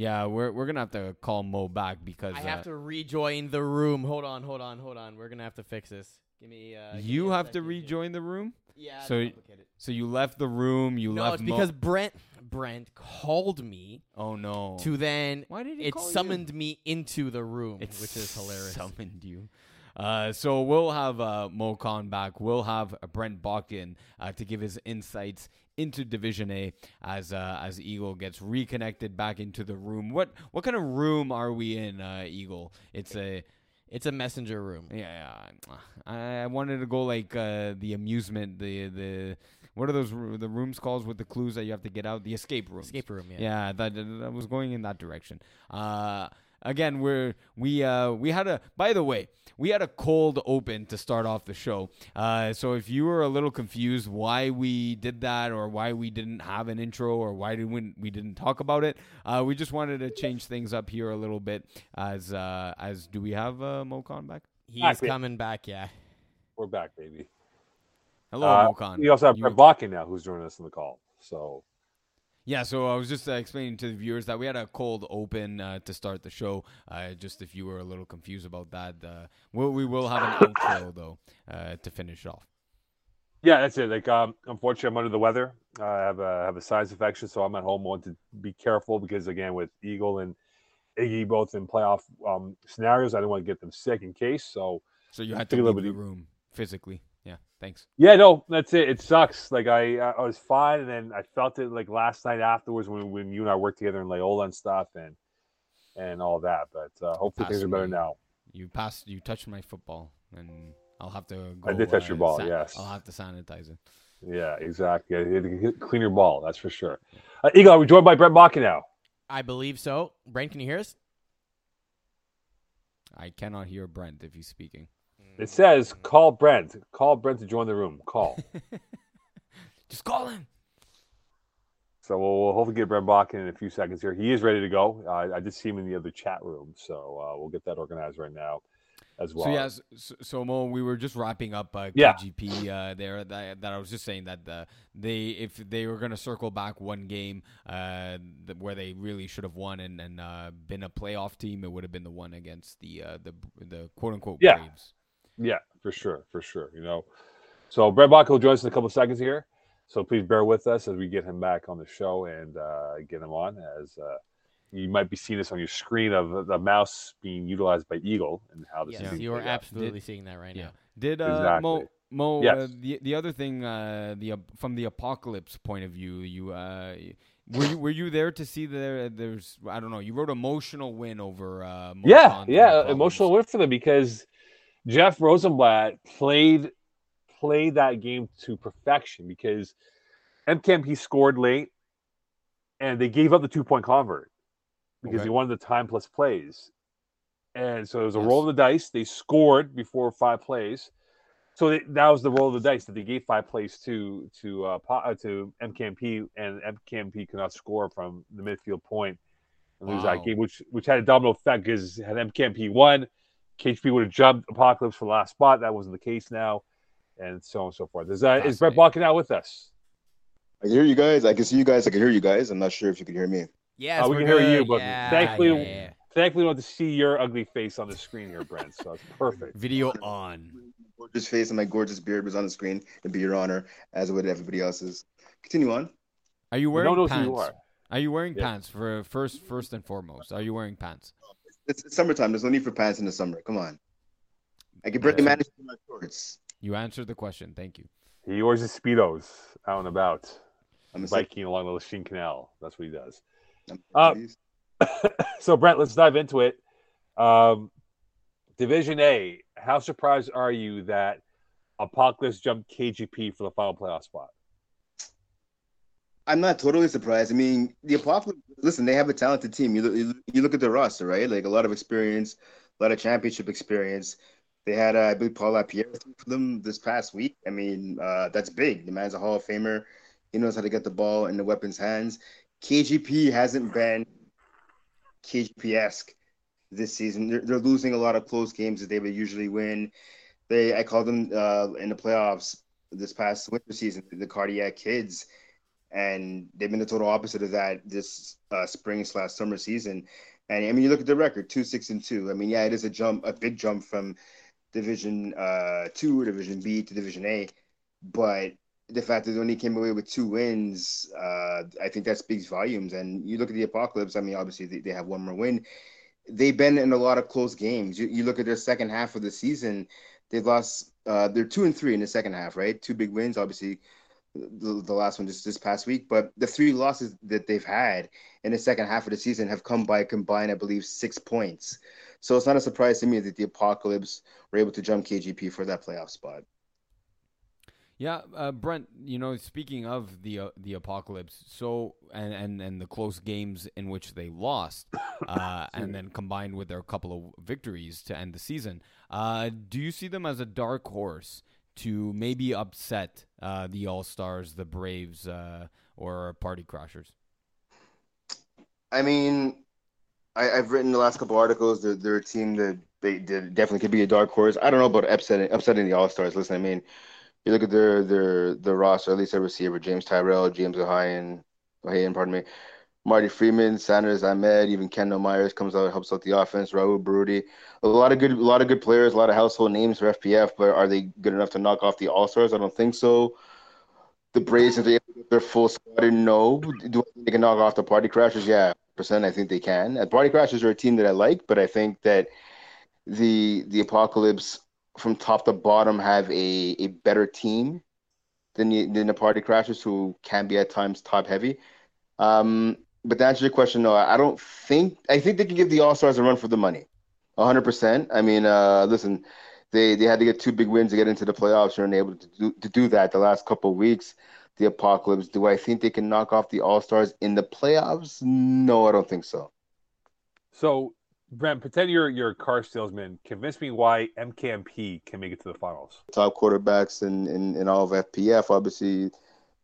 Yeah, we're we're gonna have to call Mo back because I uh, have to rejoin the room. Hold on, hold on, hold on. We're gonna have to fix this. Give me. Uh, give you me have to rejoin the room. Yeah. So-. So you left the room. You no, left it's Mo- because Brent Brent called me oh no. to then Why did he it call you? summoned me into the room, which is hilarious. Summoned you. Uh, so we'll have uh, Mo Khan back. We'll have uh, Brent Bakken uh, to give his insights into Division A as uh, as Eagle gets reconnected back into the room. What what kind of room are we in, uh, Eagle? It's a It's a messenger room. yeah. yeah. I, I wanted to go like uh, the amusement, the the what are those the rooms called with the clues that you have to get out? The escape room. Escape room. Yeah. Yeah, that, that was going in that direction. Uh, again, we're we uh we had a by the way we had a cold open to start off the show. Uh, so if you were a little confused why we did that or why we didn't have an intro or why did we, we didn't talk about it, uh, we just wanted to change things up here a little bit. As uh, as do we have uh, Mo Khan back? he's Back, is yeah. coming back. Yeah. We're back, baby. Hello, Uh, Mo Khan. We also have You- Brett Bakken now, who's joining us on the call. So Yeah, so I was just uh, explaining to the viewers that we had a cold open uh, to start the show. Uh, just if you were a little confused about that, uh, we, we will have an outro though uh, to finish it off. yeah, that's it. Like, um, unfortunately, I'm under the weather. Uh, I have a have a sinus infection, so I'm at home. Want to be careful because again, with Eagle and Iggy both in playoff um, scenarios, I didn't want to get them sick in case. So So you had to leave the room physically. Yeah, thanks. Yeah, no, that's it. It sucks. Like I, I was fine, and then I felt it like last night afterwards when when you and I worked together in Loyola and stuff, and and all that. But uh, hopefully things are better me. now. You passed. You touched my football, and I'll have to go. I did touch uh, your ball, san- yes. I'll have to sanitize it. Yeah, exactly. Yeah, he had to clean your ball, that's for sure. Uh, Eagle, are we joined by Brent Bakken now? I believe so. Brent, can you hear us? I cannot hear Brent if he's speaking. It says call Brent. Call Brent to join the room. Call. Just call him. so we'll, we'll hopefully get Brent Bakken in in a few seconds here. He is ready to go. Uh, I did see him in the other chat room, so uh, we'll get that organized right now as well. So yes, so, so Mo, we were just wrapping up uh, Yeah. KGP uh, there. That, that I was just saying that the, they if they were going to circle back one game uh, where they really should have won and, and uh, been a playoff team, it would have been the one against the uh, the the quote unquote Yeah. Braves. Yeah, for sure, for sure. You know, so Brett Bach will join us in a couple seconds here. So please bear with us as we get him back on the show and uh, get him on. As uh, you might be seeing this on your screen of the mouse being utilized by Eagle and how this Yes, is you are played out. absolutely seeing that right Yeah. now. Did uh, Exactly. Mo Mo Yes. uh, the the other thing uh, the ap- from the apocalypse point of view you uh, were you were you there to see the there's I don't know you wrote emotional win over uh, Yeah, yeah, emotional win for them because Jeff Rosenblatt played played that game to perfection because MKMP scored late and they gave up the two point convert because Okay. they wanted the time plus plays. And so it was a Yes. roll of the dice. They scored before five plays. So they, that was the roll of the dice that they gave five plays to to uh, uh, to MKMP, and MKMP could not score from the midfield point and lose Wow. that game, which which had a domino effect because had MKMP won, KGP would have jumped Apocalypse for the last spot. That wasn't the case now, and so on and so forth. Is that is Brett Fascinating. Bakken out with us? I can hear you guys. I can see you guys. I can hear you guys. I'm not sure if you can hear me. Yes, Uh, we we're can hear you, but yeah, thankfully- yeah, yeah. Thankfully, we don't have to see your ugly face on the screen here, Brent. So it's perfect. video on Gorgeous face and my gorgeous beard was on the screen. It'd be your honor, as would everybody else's. Continue on. are you We wearing don't know pants who you are. are you wearing Yeah. pants for first first and foremost are you wearing pants It's, it's summertime. There's no need for pants in the summer. Come on. I can barely Yeah. manage my shorts. you answered the question thank you He wears his speedos out and about, I'm biking along the Lachine Canal. That's what he does. Uh, so Brent, let's dive into it. Um, Division A. How surprised are you that Apocalypse jumped KGP for the final playoff spot? I'm not totally surprised. I mean, the Apocalypse. Listen, they have a talented team. You look, you, look at the roster, right? Like a lot of experience, a lot of championship experience. They had, uh, I believe, Paul Lapierre for them this past week. I mean, uh, that's big. The man's a Hall of Famer. He knows how to get the ball in the weapons' hands. KGP hasn't been KGP esque this season. They're, they're losing a lot of close games that they would usually win. They, I called them uh, in the playoffs this past winter season, the cardiac kids and they've been the total opposite of that this uh, spring slash summer season. And I mean, you look at the record, two six and two. I mean, yeah, it is a jump, a big jump from Division uh, two, Division B to Division A, but the fact that they only came away with two wins, uh, I think that speaks volumes. And you look at the Apocalypse. I mean, obviously they, they have one more win. They've been in a lot of close games. You, you look at their second half of the season. They've lost. Uh, they're two and three in the second half, right? Two big wins, obviously the, the last one just this past week. But the three losses that they've had in the second half of the season have come by combined, I believe, six points. So it's not a surprise to me that the Apocalypse were able to jump KGP for that playoff spot. Yeah, uh, Brent. You know, speaking of the uh, the apocalypse, so and, and and the close games in which they lost, uh, and then combined with their couple of victories to end the season, uh, do you see them as a dark horse to maybe upset uh, the All Stars, the Braves, uh, or Party Crashers? I mean, I, I've written the last couple articles. They're, they're a team that they, they definitely could be a dark horse. I don't know about upsetting upsetting the All Stars. Listen, I mean, you look at their their their roster. At least their receiver, James Tyrell, James Ohayan, Ohayan, pardon me, Marty Freeman, Sanders Ahmed, even Kendall Myers comes out helps out the offense. Raul Baruti, a lot of good a lot of good players, a lot of household names for FPF. But are they good enough to knock off the All Stars? I don't think so. The Braves, if they get their full squad, no. Do they can knock off the Party Crashers? Yeah, percent. I think they can. Uh, Party Crashers are a team that I like, but I think that the the Apocalypse from top to bottom have a, a better team than the, than the Party Crashers, who can be at times top heavy. Um, but to answer your question, no, I don't think I think they can give the All Stars a run for the money, hundred percent. I mean, uh, listen, they they had to get two big wins to get into the playoffs and able to do to do that the last couple of weeks. The apocalypse. Do I think they can knock off the All Stars in the playoffs? No, I don't think so. So, Brent, pretend you're you're a car salesman. Convince me why MKMP can make it to the finals. Top quarterbacks in, in, in all of FPF. Obviously,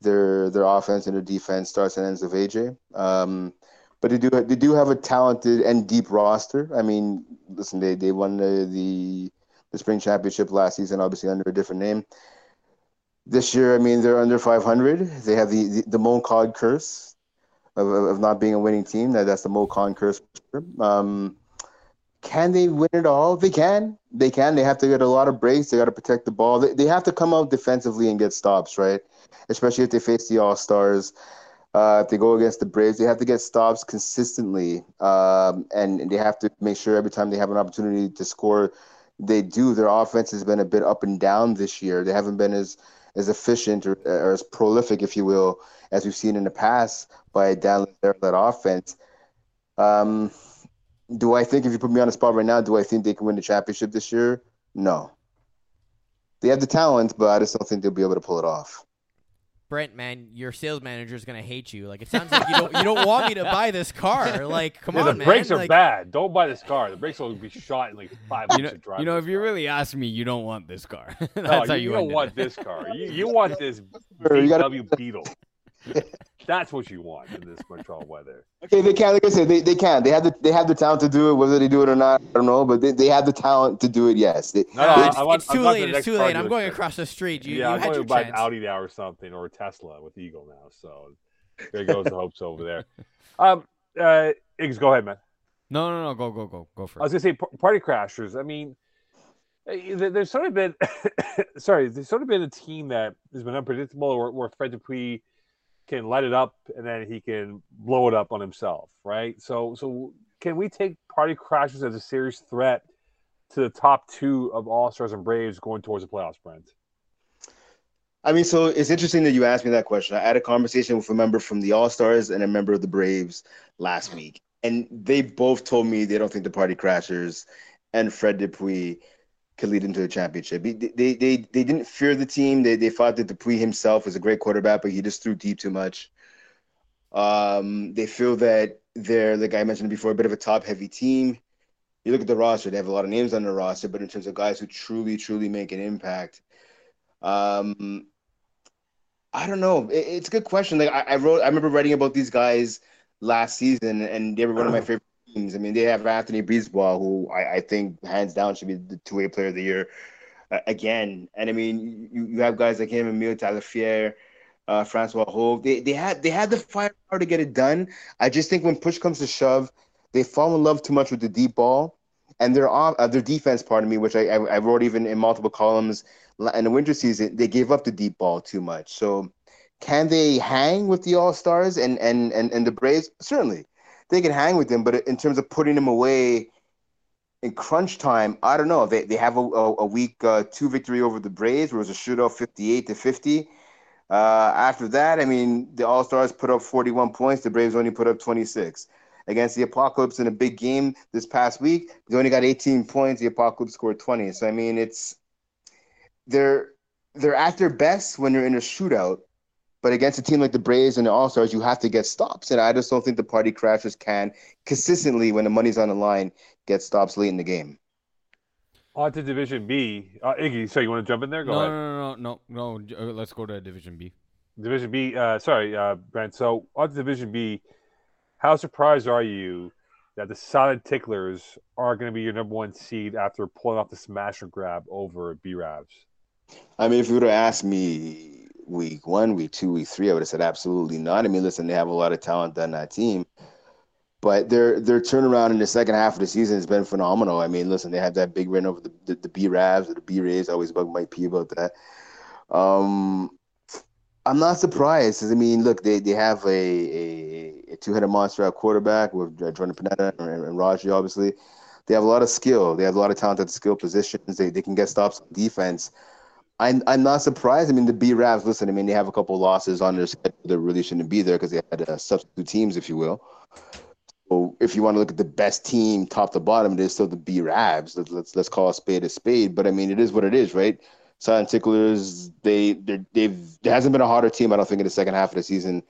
their their offense and their defense starts and ends with AJ. Um, but they do they do have a talented and deep roster. I mean, listen, they they won the the, the spring championship last season, obviously under a different name. This year, I mean, they're under 500. They have the the, the Mo Khan curse of, of not being a winning team. That that's the Mo Khan curse. Um, can they win it all? They can. They can. They have to get a lot of breaks. They got to protect the ball. They, they have to come out defensively and get stops, right? Especially if they face the All Stars. Uh, if they go against the Braves, they have to get stops consistently, um, and they have to make sure every time they have an opportunity to score, they do. Their offense has been a bit up and down this year. They haven't been as as efficient or, or as prolific, if you will, as we've seen in the past by Dan that offense. Um, do I think if you put me on the spot right now, do I think they can win the championship this year? No. They have the talent, but I just don't think they'll be able to pull it off. Brent, man, your sales manager is gonna hate you. Like it sounds like you don't you don't want me to buy this car. Like, come Yeah, on, the man. brakes are like, bad. Don't buy this car. The brakes will be shot in like five You weeks know, of driving. you know, if you car. really ask me, you don't want this car. That's no, how you, you, you don't want it. this car. You, you want this Sure, you gotta- VW Beetle. That's what you want in this Montreal weather. Okay, they can. Like I said, they, they can. They have the they have the talent to do it. Whether they do it or not, I don't know. But they, they have the talent to do it. Yes. They, No, no, they- it's, I want- it's too late. It's too late. I'm going across the street. You, yeah, you I'm had going to buy chance. an Audi now or something, or a Tesla with Eagle now. So there goes the hopes over there. Um, uh, Iggs, go ahead, man. No, no, no. Go, go, go, go for it. I was gonna say party crashers. I mean, eh, there's sort of been, sorry, there's sort of been a team that has been unpredictable, where, where Fred Dupuis can light it up and then he can blow it up on himself, right? So, so can we take party crashers as a serious threat to the top two of All Stars and Braves going towards the playoffs, Brent? I mean, so it's interesting that you asked me that question. I had a conversation with a member from the All Stars and a member of the Braves last week, and they both told me they don't think the Party Crashers and Fred Dupuis could lead into a championship. They, they, they, they didn't fear the team. They, they thought that Dupuis himself was a great quarterback, but he just threw deep too much. Um, they feel that they're, like I mentioned before, a bit of a top heavy team. You look at the roster, they have a lot of names on the roster, but in terms of guys who truly, truly make an impact, um, I don't know. It, it's a good question. Like I, I wrote, I remember writing about these guys last season, and they were one of my favorite teams. I mean, they have Anthony Brisebois, who I, I think hands down should be the two-way player of the year uh, again. And I mean, you, you have guys like him, Emile Talafiere, uh, Francois Hove. They they had they had the firepower to get it done. I just think when push comes to shove, they fall in love too much with the deep ball, and their uh, their defense. Pardon me, which I, I I wrote even in multiple columns in the winter season. They gave up the deep ball too much. So can they hang with the All Stars and, and and and the Braves? Certainly, they can hang with them. But in terms of putting them away in crunch time, I don't know. They they have a, a, a week uh, two victory over the Braves, where it was a shootout, fifty-eight to fifty. Uh, after that, I mean, the All Stars put up forty-one points. The Braves only put up twenty-six. Against the Apocalypse in a big game this past week, they only got eighteen points. The Apocalypse scored twenty. So I mean, it's they're they're at their best when they're in a shootout but against a team like the Braves and the All Stars, you have to get stops. And I just don't think the Party Crashers can consistently, when the money's on the line, get stops late in the game. On to Division B. Uh, Iggy, so you want to jump in there? Go no, ahead. no, no, no, no, no. Uh, let's go to Division B. Division B. Uh, sorry, uh, Brent. So on to Division B. How surprised are you that the Silent Ticklers are going to be your number one seed after pulling off the smash and grab over B Ravs? I mean, if you would have asked me week one, week two, week three, I would have said absolutely not. I mean, listen, they have a lot of talent on that team, but their their turnaround in the second half of the season has been phenomenal. I mean, listen, they had that big win over the the, the B Ravs or the B Rays. I always bug Mike P about that. Um, I'm not surprised. I mean, look, they, they have a, a, a two headed monster at quarterback with Jordan Panetta and, and Raji, obviously. They have a lot of skill. They have a lot of talent at the skill positions. They, they can get stops on defense. I'm, I'm not surprised. I mean, the B Ravs, listen, I mean, they have a couple losses on their schedule that really shouldn't be there because they had uh, substitute teams, if you will. So if you want to look at the best team, top to bottom, it is still the B Ravs. Let's, let's let's call a spade a spade. But I mean, it is what it is, right? Silent Ticklers, they they've there hasn't been a harder team, I don't think, in the second half of the season.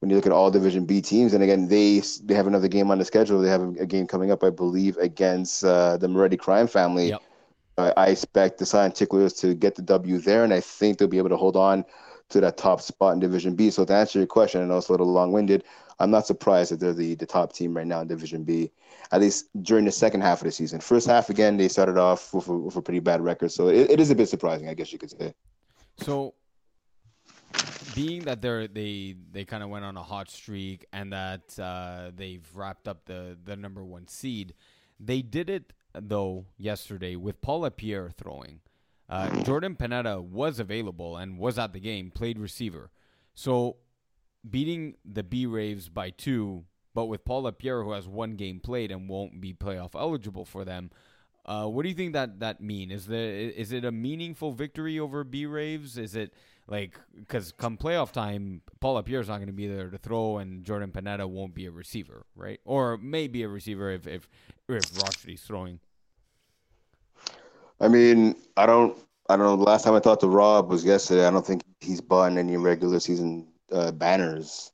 When you look at all Division B teams, and again, they they have another game on the schedule. They have a, game coming up, I believe, against uh, the Moretti crime family. Yep. I, expect the Silent Ticklers to get the W there, and I think they'll be able to hold on to that top spot in Division B. So to answer your question, I know it's a little long-winded. I'm not surprised that they're the, the top team right now in Division B, at least during the second half of the season. First half, again, they started off with a, with a pretty bad record, so it, it is a bit surprising, I guess you could say. So, being that they're they they kind of went on a hot streak and that uh, they've wrapped up the the number one seed, they did it though yesterday with Paul Lapierre throwing. Uh, Jordan Panetta was available and was at the game, played receiver. So beating the B Raves by two, but with Paul Lapierre who has one game played and won't be playoff eligible for them. Uh, what do you think that that mean? Is the is it a meaningful victory over B Raves? Is it like because come playoff time, Paul Lapierre is not going to be there to throw, and Jordan Panetta won't be a receiver, right? Or maybe a receiver if if if Rashtri's throwing. I mean, I don't, I don't know. The last time I talked to Rob was yesterday. I don't think he's bought any regular season uh, banners.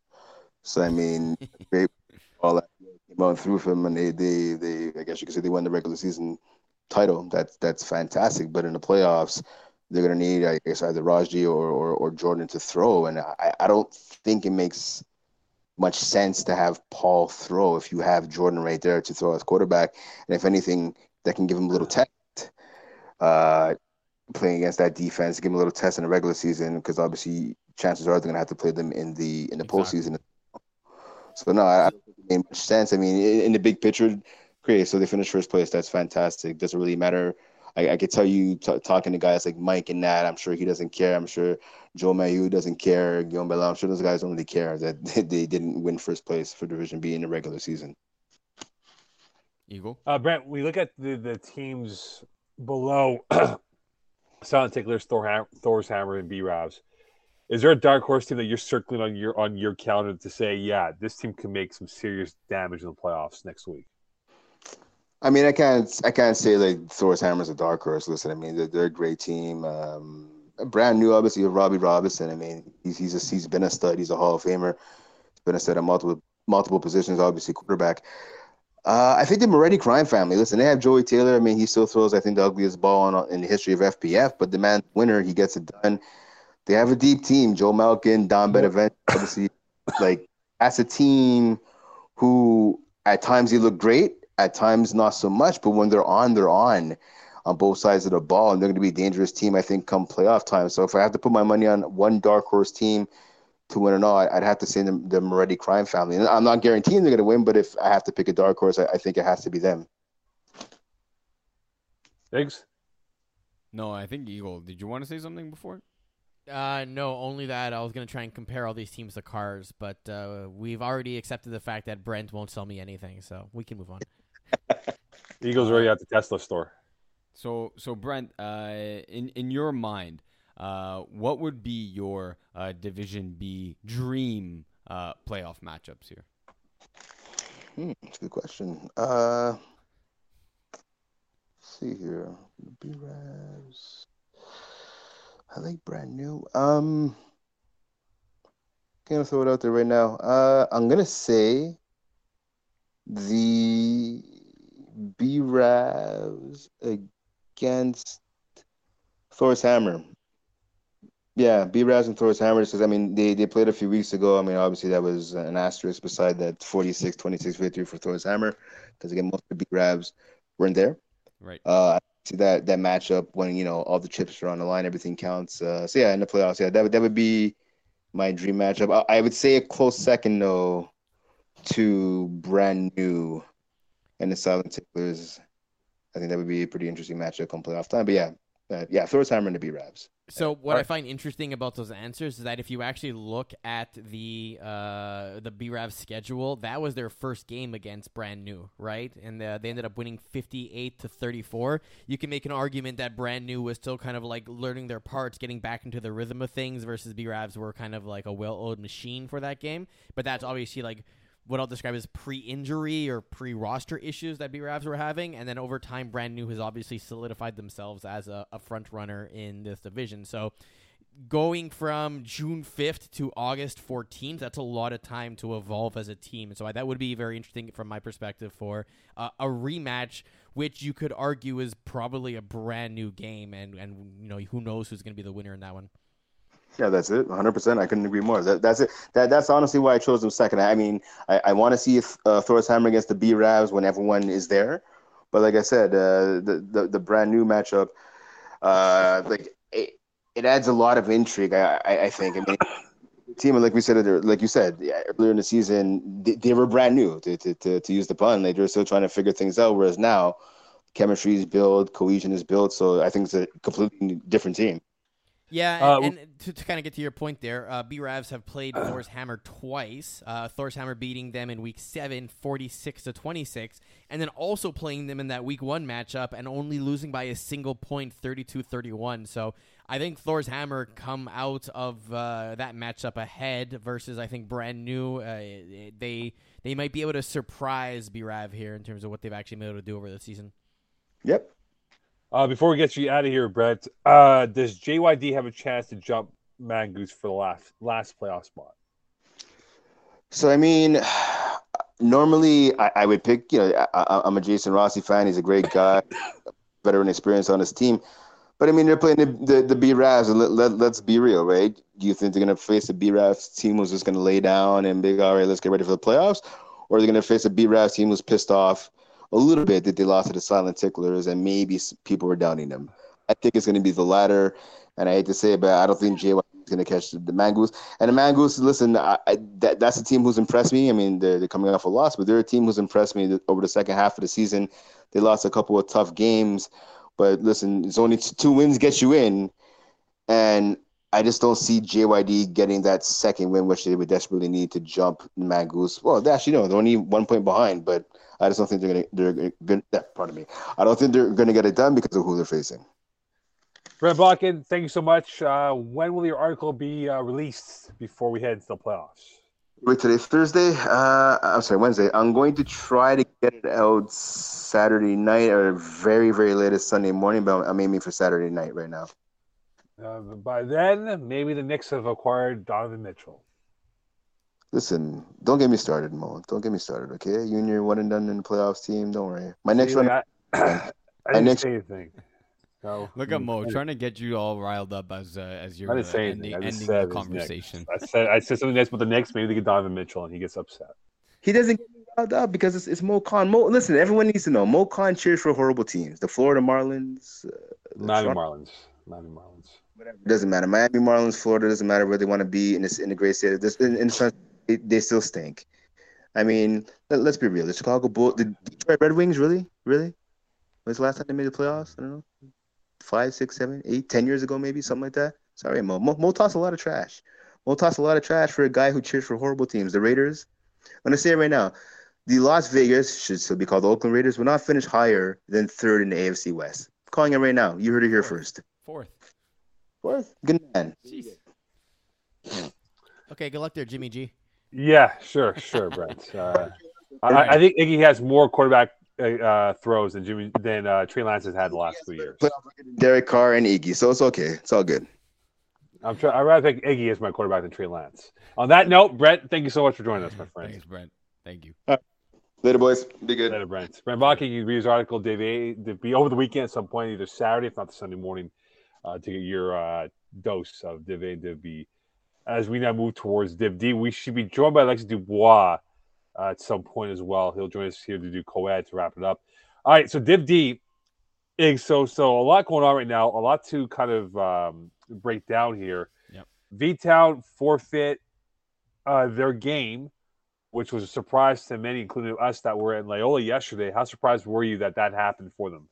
So I mean, all that came out through for them, and they, they, they, I guess you could say they won the regular season title. That's that's fantastic. But in the playoffs, they're gonna need, I guess, either Raji or, or, or Jordan to throw, and I, I don't think it makes much sense to have Paul throw if you have Jordan right there to throw as quarterback, and if anything, that can give him a little test. Uh, playing against that defense, give him a little test in the regular season because obviously chances are they're gonna have to play them in the in the exactly. postseason. So no, I, I don't think it made much sense. I mean, in, in the big picture, great. So they finished first place. That's fantastic. Doesn't really matter I, I could tell you t- talking to guys like Mike and Nat, I'm sure he doesn't care. I'm sure Joe Mayu doesn't care. Guillaume Bella, I'm sure those guys don't really care that they didn't win first place for Division B in the regular season. Eagle. Uh, Brent, we look at the, the teams below Silent Ticklers, Thor, Thor's Hammer, and B Ravs. Is there a dark horse team that you're circling on your on your calendar to say, yeah, this team can make some serious damage in the playoffs next week? I mean, I can't I can't say like Thor's Hammer's a dark horse. Listen, I mean, they're, they're a great team. Um, brand new, obviously, Robbie Robinson. I mean, he's he's a, he's been a stud. He's a Hall of Famer. He's been a stud at multiple multiple positions. Obviously, quarterback. Uh, I think the Moretti crime family. Listen, they have Joey Taylor. I mean, he still throws, I think, the ugliest ball in, in the history of FPF. But the man winner, he gets it done. They have a deep team. Joe Malkin, Don Benevent, obviously, like as a team who at times he looked great at times, not so much, but when they're on, they're on on both sides of the ball, and they're going to be a dangerous team, I think, come playoff time. So if I have to put my money on one dark horse team to win or not, I'd have to say the, the Moretti crime family. And I'm not guaranteeing they're going to win, but if I have to pick a dark horse, I, I think it has to be them. Thanks. No, I think Eagle. Did you want to say something before? Uh, no, only that I was gonna try and compare all these teams to cars, but uh, we've already accepted the fact that Brent won't sell me anything, so we can move on. Eagles already at the Tesla store. So, so Brent, uh, in in your mind, uh, what would be your uh, Division B dream uh, playoff matchups here? Hmm, that's a good question. Uh, see here, B Ravs. I like brand new. Um, gonna throw it out there right now. Uh, I'm gonna say the B Ravs against Thor's Hammer. Yeah, B Ravs and Thor's Hammer. Because I mean, they, they played a few weeks ago. I mean, obviously that was an asterisk beside that 46-26 victory for Thor's Hammer. Because again, most of the B Ravs weren't there. Right. Uh, see that that matchup when you know all the chips are on the line, everything counts. Uh, so yeah, in the playoffs, yeah, that would that would be my dream matchup. I, I would say a close second though to brand new and the Silent Ticklers. I think that would be a pretty interesting matchup come playoff time. But yeah, uh, yeah, Thor's Hammer and the B Ravs. So what right. I find interesting about those answers is that if you actually look at the uh, the B Ravs schedule, that was their first game against Brand New, right? And uh, they ended up winning fifty eight to thirty four. You can make an argument that Brand New was still kind of like learning their parts, getting back into the rhythm of things, versus B Ravs were kind of like a well oiled machine for that game. But that's obviously like what I'll describe as pre-injury or pre-roster issues that B Ravs were having, and then over time, Brand New has obviously solidified themselves as a, a front runner in this division. So going from June 5th to August 14th, that's a lot of time to evolve as a team. So I, that would be very interesting from my perspective for uh, a rematch, which you could argue is probably a brand new game, and and you know who knows who's going to be the winner in that one. Yeah, that's it. 100%. I couldn't agree more. That, that's it. That, that's honestly why I chose them second. I mean, I, I want to see uh, Thor's Hammer against the B Ravs when everyone is there. But like I said, uh, the, the the brand new matchup, uh, like it, it adds a lot of intrigue. I, I, I think. I mean, team, like we said, like you said earlier in the season, they, they were brand new. To, to, to, to use the pun, Like, they were still trying to figure things out. Whereas now, chemistry is built, cohesion is built. So I think it's a completely different team. Yeah, uh, and, and to, to kind of get to your point there, uh, B Ravs have played uh, Thor's Hammer twice. Uh, Thor's Hammer beating them in week 7, 46 to 26, and then also playing them in that week 1 matchup and only losing by a single point, 32 31. So I think Thor's Hammer come out of uh, that matchup ahead versus, I think, brand new. Uh, they, they might be able to surprise B Rav here in terms of what they've actually been able to do over the season. Yep, uh, before we get you out of here, Brett, uh, does JYD have a chance to jump Mangoose for the last last playoff spot? So I mean, normally I, I would pick. You know, I, am a Jason Rossi fan. He's a great guy, veteran experience on his team. But I mean, they're playing the the, the B Ravs, let, let, let's be real, right? Do you think they're gonna face a B Ravs team who's just gonna lay down and be all right? Let's get ready for the playoffs, or are they gonna face a B Ravs team who's pissed off? A little bit that they lost to the Silent Ticklers and maybe people were doubting them. I think it's going to be the latter. And I hate to say it, but I don't think JY is going to catch the, Mangoose. And the Mangoose, listen, I, I, that, that's a team who's impressed me. I mean, they're, they're coming off a loss, but they're a team who's impressed me over the second half of the season. They lost a couple of tough games, but listen, it's only two wins get you in. And I just don't see JYD getting that second win, which they would desperately need to jump Mangoose. Well, they actually, no, they're only one point behind, but – I just don't think they're gonna they're gonna pardon me. I don't think they're gonna get it done because of who they're facing. Brent Bakken, thank you so much. Uh, when will your article be uh, released before we head into the playoffs? Wait, today's Thursday. Uh, I'm sorry, Wednesday. I'm going to try to get it out Saturday night or very, very latest Sunday morning, but I'm aiming for Saturday night right now. Uh, by then, maybe the Knicks have acquired Donovan Mitchell. Listen, don't get me started, Mo. Don't get me started, okay? You and your one and done in the playoffs team. Don't worry. My next one. I, I didn't next, say anything. No. Look at Mo trying to get you all riled up as uh, as you're uh, ending, ending the conversation. I said I said something nice about the Knicks. Maybe they get Donovan Mitchell, and he gets upset. He doesn't get me riled up because it's, it's Mo Khan. Mo, listen, everyone needs to know. Mo Khan cheers for horrible teams. The Florida Marlins. Uh, the Miami Toronto, Marlins. Miami Marlins. Whatever. It doesn't matter. Miami Marlins, Florida doesn't matter where they want to be in this in the great state. This in, in it, they still stink. I mean, let, us be real. The Chicago Bulls, the Detroit Red Wings, really, really. When's the last time they made the playoffs? I don't know, five, six, seven, eight, ten years ago, maybe something like that. Sorry, Mo. Mo, Mo tossed a lot of trash. Mo tossed a lot of trash for a guy who cheers for horrible teams. The Raiders. I'm gonna say it right now. The Las Vegas should still be called the Oakland Raiders. Will not finish higher than third in the AFC West. I'm calling it right now. You heard it here first. Fourth. Fourth. Good man. Jeez. Okay, good luck there, Jimmy G. Yeah, sure, sure, Brent. Uh, I, I, think Iggy has more quarterback uh, throws than Jimmy than uh, Trey Lance has had the last two years. Derek Carr and Iggy, so it's okay. It's all good. I'm trying. I'd rather think Iggy is my quarterback than Trey Lance. On that note, Brent, thank you so much for joining us, my friend. Thanks, Brent. Thank you. Later, boys. Be good. Later, Brent. Brent Bakken, you read his article, Dave, to be over the weekend at some point, either Saturday, if not the Sunday morning, uh, to get your uh, dose of Div Div B as we now move towards Div D. We should be joined by Alexis Dubois uh, at some point as well. He'll join us here to do co-ed to wrap it up. All right, so Div D. So so a lot going on right now. A lot to kind of um, break down here. Yep. V Town forfeit uh, their game, which was a surprise to many, including us that were in Loyola yesterday. How surprised were you that that happened for them?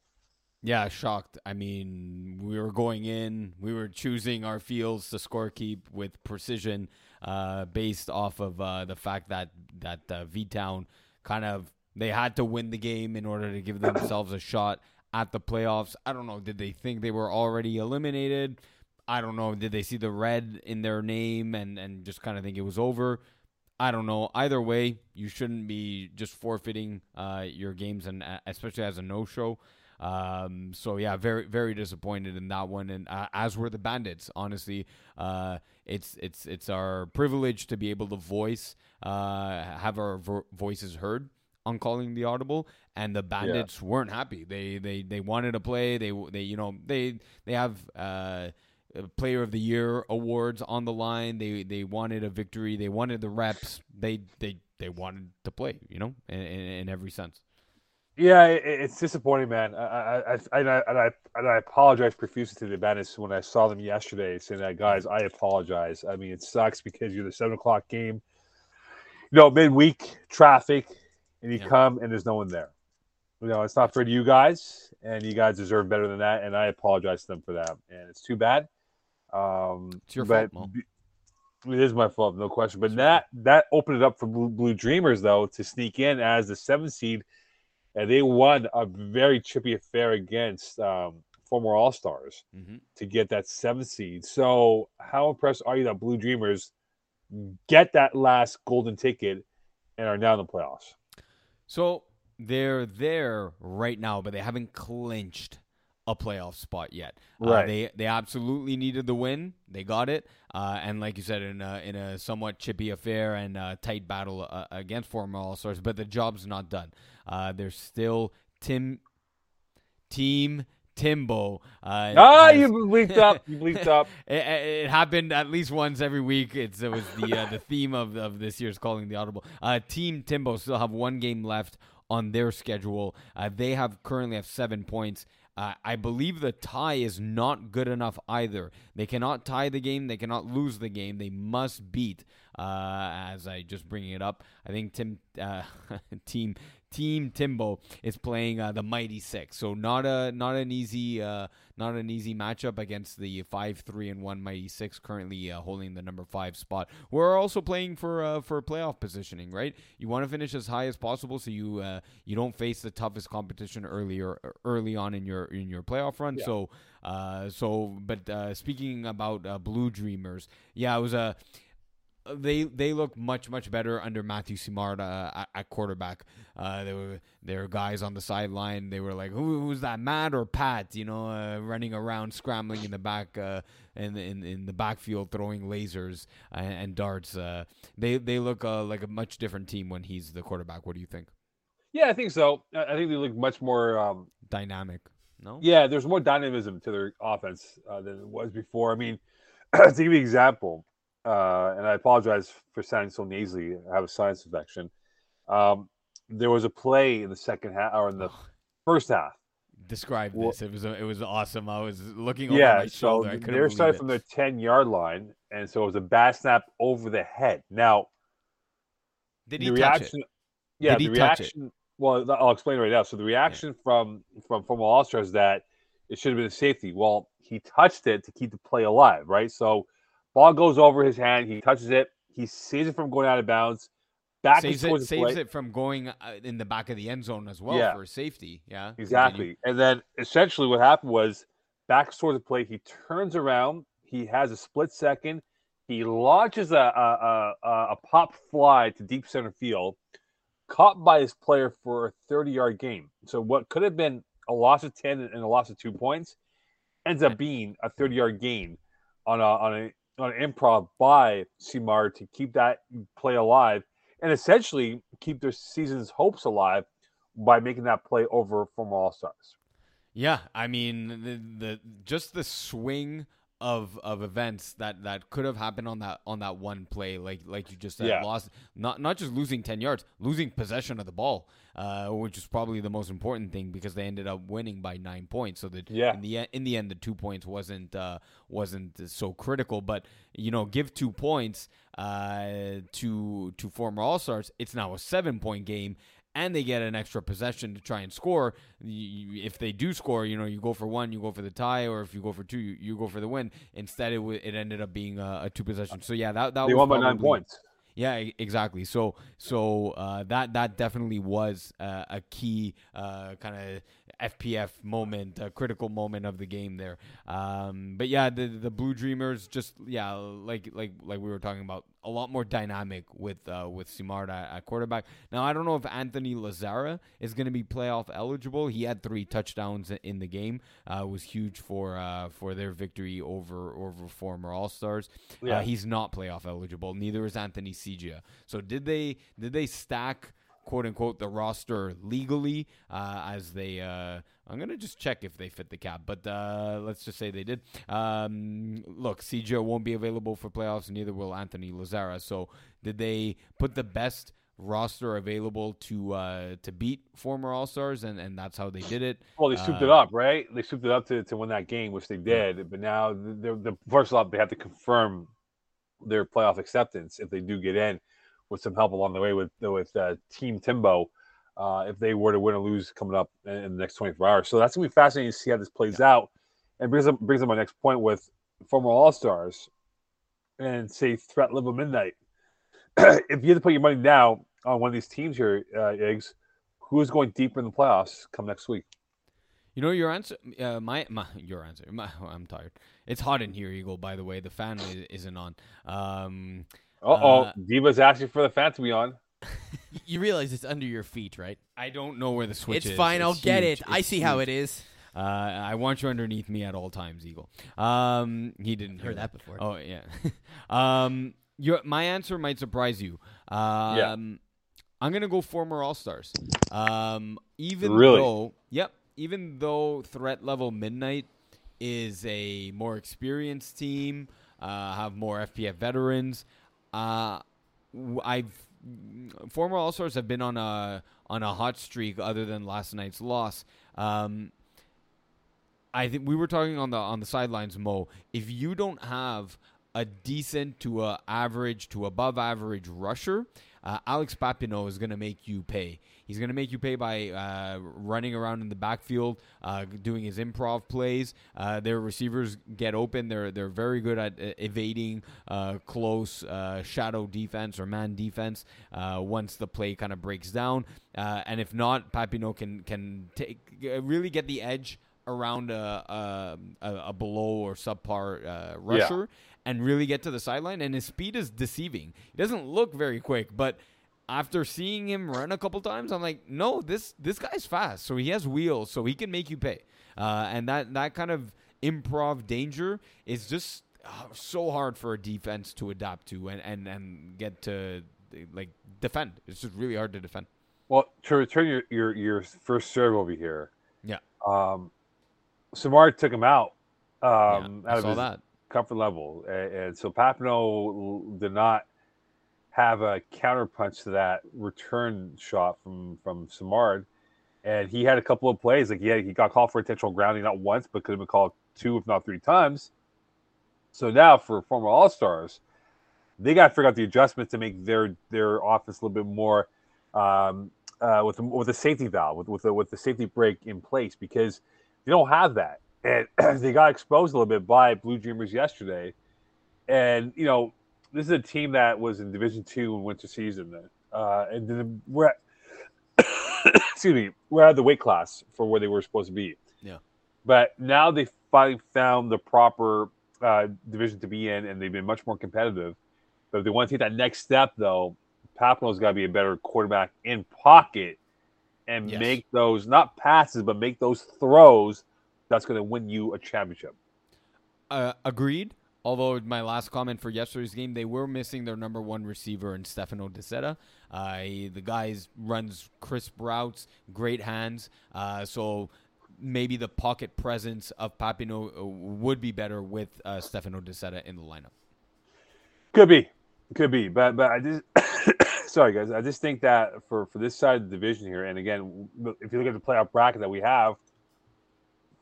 Yeah, shocked. I mean, we were going in, we were choosing our fields to score keep with precision, uh, based off of uh, the fact that that uh, V Town kind of they had to win the game in order to give themselves a shot at the playoffs. I don't know. Did they think they were already eliminated? I don't know. Did they see the red in their name and and just kind of think it was over? I don't know. Either way, you shouldn't be just forfeiting uh, your games, and uh, especially as a no-show. Um, so yeah, very very disappointed in that one, and uh, as were the Bandits. Honestly, uh, it's it's it's our privilege to be able to voice, uh, have our vo- voices heard on calling the audible, and the Bandits yeah. weren't happy. They they they wanted to play. They they you know they they have. Uh, Player of the Year awards on the line. They they wanted a victory. They wanted the reps. They they they wanted to play. You know, in, in, in every sense. Yeah, it, it's disappointing, man. I, I, I, and I, and I, and I apologize profusely to the Bandits when I saw them yesterday, saying that, guys, I apologize. I mean, it sucks because you're the seven o'clock game, you know, midweek traffic, and you yeah. come and there's no one there. You know, it's not fair to you guys, and you guys deserve better than that. And I apologize to them for that, and it's too bad. Um, it's your but fault, Mo. It is my fault, no question. But that that opened it up for Blue, Blue Dreamers though to sneak in as the seventh seed and they won a very chippy affair against um, former All Stars mm-hmm. to get that seventh seed. So, how impressed are you that Blue Dreamers get that last golden ticket and are now in the playoffs? So they're there right now, but they haven't clinched a playoff spot yet. Uh, right. Uh, they they absolutely needed the win. They got it. Uh, and like you said, in a, in a somewhat chippy affair and a tight battle uh, against former All Stars, but the job's not done. Uh, there's still Tim Team Timbo. Uh, ah, has, you bleeped up. You bleeped up. it, it, happened at least once every week. It's, it was the uh, the theme of, of this year's calling the audible. Uh, Team Timbo still have one game left on their schedule. Uh, they have currently have seven points. Uh, I believe the tie is not good enough either. They cannot tie the game. They cannot lose the game. They must beat. Uh, as I just bringing it up, I think Tim uh, team Team Timbo is playing uh, the Mighty Six, so not a not an easy uh, not an easy matchup against the five three and one Mighty Six, currently uh, holding the number five spot. We're also playing for uh, for playoff positioning, right? You want to finish as high as possible, so you uh, you don't face the toughest competition earlier early on in your in your playoff run. Yeah. So uh, so, but speaking about Blue Dreamers, yeah, it was a they they look much much better under Matthew Simard uh, at, at, quarterback. Uh, there were there were guys on the sideline. They were like, Who, "Who's that, Matt or Pat?" You know, uh, running around, scrambling in the back uh, in, in in the backfield, throwing lasers and, and darts. Uh, they they look uh, like a much different team when he's the quarterback. What do you think? Yeah, I think so. I think they look much more um, dynamic. No. Yeah, there's more dynamism to their offense than it was before. I mean, to give you an example uh, and I apologize for sounding so nasally. I have a sinus infection. Um, there was a play in the second half or in the first half. Describe well, this. It was it was awesome. I was looking over yeah, my shoulder. So they were starting from their ten yard line, and so it was a bad snap over the head. Now, did he the reaction? It? Yeah, did the reaction. Well, I'll explain right now. So the reaction yeah. from from from All is that it should have been a safety. Well, he touched it to keep the play alive, right? So Ball goes over his hand. He touches it. He saves it from going out of bounds. Back saves it, saves it from going uh, in the back of the end zone as well yeah. for safety. Yeah, exactly. And then essentially what happened was back towards the play. He turns around. He has a split second. He launches a, a, a, a pop fly to deep center field, caught by his player for a 30 yard game. So what could have been a loss of 10 and a loss of two points ends up being a 30 yard gain on a, on a on improv by Simard to keep that play alive and essentially keep their season's hopes alive by making that play over from All Stars. Yeah, I mean the, the just the swing of of events that that could have happened on that on that one play like like you just said yeah. lost not not just losing 10 yards losing possession of the ball uh, which is probably the most important thing because they ended up winning by 9 points so that yeah. in the in the end the 2 points wasn't uh, wasn't so critical but you know give 2 points uh, to to former all-stars it's now a 7 point game and they get an extra possession to try and score. If they do score, you know, you go for one, you go for the tie, or if you go for two, you, you go for the win. Instead, it w- it ended up being a, a two possession. So yeah, that that they was won by nine points. Yeah, exactly. So so uh, that that definitely was uh, a key uh, kind of FPF moment, a critical moment of the game there. Um, but yeah, the the Blue Dreamers just yeah, like like like we were talking about a lot more dynamic with uh, with Simard at, quarterback. Now I don't know if Anthony Lazara is going to be playoff eligible. He had three touchdowns in the game. Uh, was huge for uh, for their victory over over former All Stars. Yeah. Uh, he's not playoff eligible. Neither is Anthony Sigia. So did they did they stack? Quote unquote the roster legally uh, as they uh, I'm gonna just check if they fit the cap, but uh, let's just say they did. Um, look, CJ won't be available for playoffs, neither will Anthony Lazara. So did they put the best roster available to uh, to beat former All Stars, and, and that's how they did it? Well, they souped it Uh, up, right? They souped it up to, to win that game, which they did. But now, the, the first off, they have to confirm their playoff acceptance if they do get in, with some help along the way with with uh, Team Timbo. Uh, if they were to win or lose coming up in, in the next 24 hours, so that's gonna be fascinating to see how this plays out. And brings up brings up my next point with former All Stars and say threat level midnight. if you had to put your money now on one of these teams here, uh, Iggs, who's going deeper in the playoffs come next week? You know your answer. Uh, my my your answer. My, I'm tired. It's hot in here, Eagle. By the way, the fan is, isn't on. Um, Uh oh, Uh, Diva's asking for the fan to be on. You realize it's under your feet, right? I don't know where the switch is. it's is. fine. I'll get huge. it. I It's see how it is. Uh, I want you underneath me at all times, Eagle. Um, he didn't hear Heard that before. Oh yeah. um, your my answer might surprise you. Um, I'm gonna go former All Stars. Um, even Really? though, yep, even though threat level midnight is a more experienced team, uh, have more FPF veterans. Uh, I've former All Stars have been on a on a hot streak other than last night's loss. Um, I think we were talking on the on the sidelines, Mo. If you don't have a decent to a average to above average rusher, uh, Alex Papineau is going to make you pay. He's going to make you pay by uh, running around in the backfield, uh, doing his improv plays. Uh, their receivers get open. They're they're very good at uh, evading uh, close uh, shadow defense or man defense uh, once the play kind of breaks down. Uh, and if not, Papineau can can take really get the edge around a a, a, a below or subpar uh, rusher and really get to the sideline. And his speed is deceiving. He doesn't look very quick, but after seeing him run a couple times, I'm like, no, this this guy's fast. So he has wheels, so he can make you pay. Uh, and that that kind of improv danger is just uh, so hard for a defense to adapt to and and and get to like defend. It's just really hard to defend. Well, to return your your, your first serve over here, Yeah. um, Simard took him out um, yeah, out I of saw his that. Comfort level, and, and so Papineau did not have a counterpunch to that return shot from from Simard, and he had a couple of plays like he had, he got called for intentional grounding not once, but could have been called two if not three times. So now for former All Stars, they got to figure out the adjustments to make their their offense a little bit more um, uh, with with a safety valve with with the, with the safety break in place because they don't have that, and they got exposed a little bit by Blue Dreamers yesterday. And you know, this is a team that was in Division Two in winter season, uh, and then we're at, excuse me, we're at the weight class for where they were supposed to be. Yeah. But now they finally found the proper uh, division to be in, and they've been much more competitive. But if they want to take that next step, though, Papineau's got to be a better quarterback in pocket and Yes. make those not passes, but make those throws. That's going to win you a championship. Uh, agreed. Although my last comment for yesterday's game, they were missing their number one receiver in Stefano Dissetta. Uh, he- the guy runs crisp routes, great hands. Uh, so maybe the pocket presence of Papineau uh, would be better with uh, Stefano Dissetta in the lineup. Could be, could be, but but I just sorry guys, I just think that for for this side of the division here, and again, if you look at the playoff bracket that we have,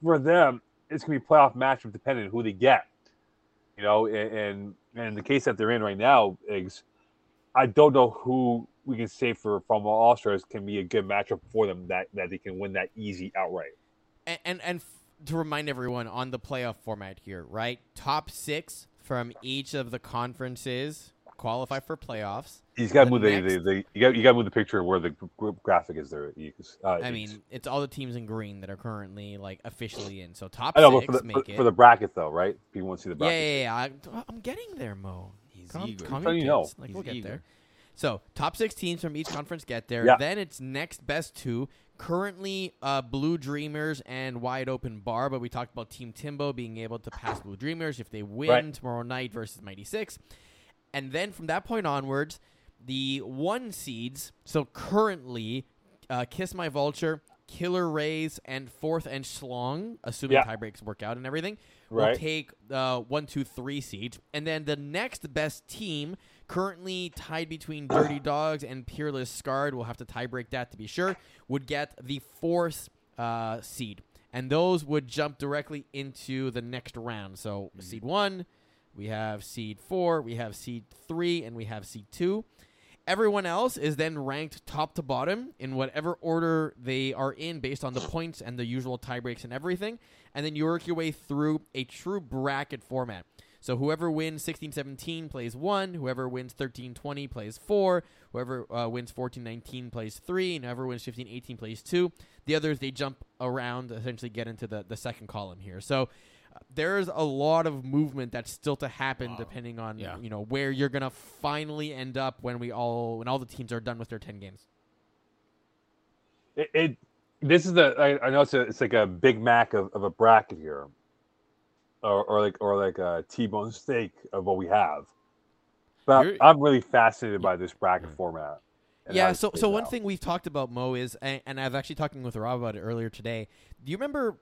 for them, it's gonna be playoff matchup dependent who they get. You know, and and, the case that they're in right now, Iggs, I don't know who we can say for from All Stars can be a good matchup for them that that they can win that easy outright. And and, and f- to remind everyone on the playoff format here, right? Top six from each of the conferences qualify for playoffs. He's got to The move the, the, the you got you got to move the picture where the group graphic is there. Uh, I mean, it's all the teams in green that are currently like officially in. So top I know, but six for the, make for, it. for the bracket though, right? People want to see the yeah, bracket. yeah, yeah. I, I'm getting there, Mo. He's calm, eager. calm So you know. Like He's we'll get eager. there. So top six teams from each conference get there. Yeah. Then it's next best two. Currently, uh, Blue Dreamers and Wide Open Bar, but we talked about Team Timbo being able to pass Blue Dreamers if they win Right. tomorrow night versus Mighty Six. And then from that point onwards, the one seeds. So currently, uh, Kiss My Vulture, Killer Rays, and Fourth and Schlong, assuming Yeah. tiebreaks work out and everything, will take uh, one, two, three seeds. And then the next best team, currently tied between Dirty Dogs and Peerless Scarred, we'll have to tiebreak that to be sure, would get the fourth uh, seed. And those would jump directly into the next round. So seed one, we have seed four, we have seed three, and we have seed two. Everyone else is then ranked top to bottom in whatever order they are in based on the points and the usual tie breaks and everything. And then you work your way through a true bracket format. So whoever wins 16-17 plays 1, whoever wins 13-20 plays 4, whoever uh, wins 14-19 plays 3, and whoever wins 15-18 plays 2. The others, they jump around, essentially get into the, the second column here. So there's a lot of movement that's still to happen depending on Yeah. you know where you're gonna finally end up when we all when all the teams are done with their 10 games It, it this is the I, I know it's a, it's like a Big Mac of, of a bracket here, or, or like or like a T-bone steak of what we have. But You're- I'm really fascinated by this bracket format. yeah so so one out. thing we've talked about mo is and, and i've actually talking with rob about it earlier today do you remember me,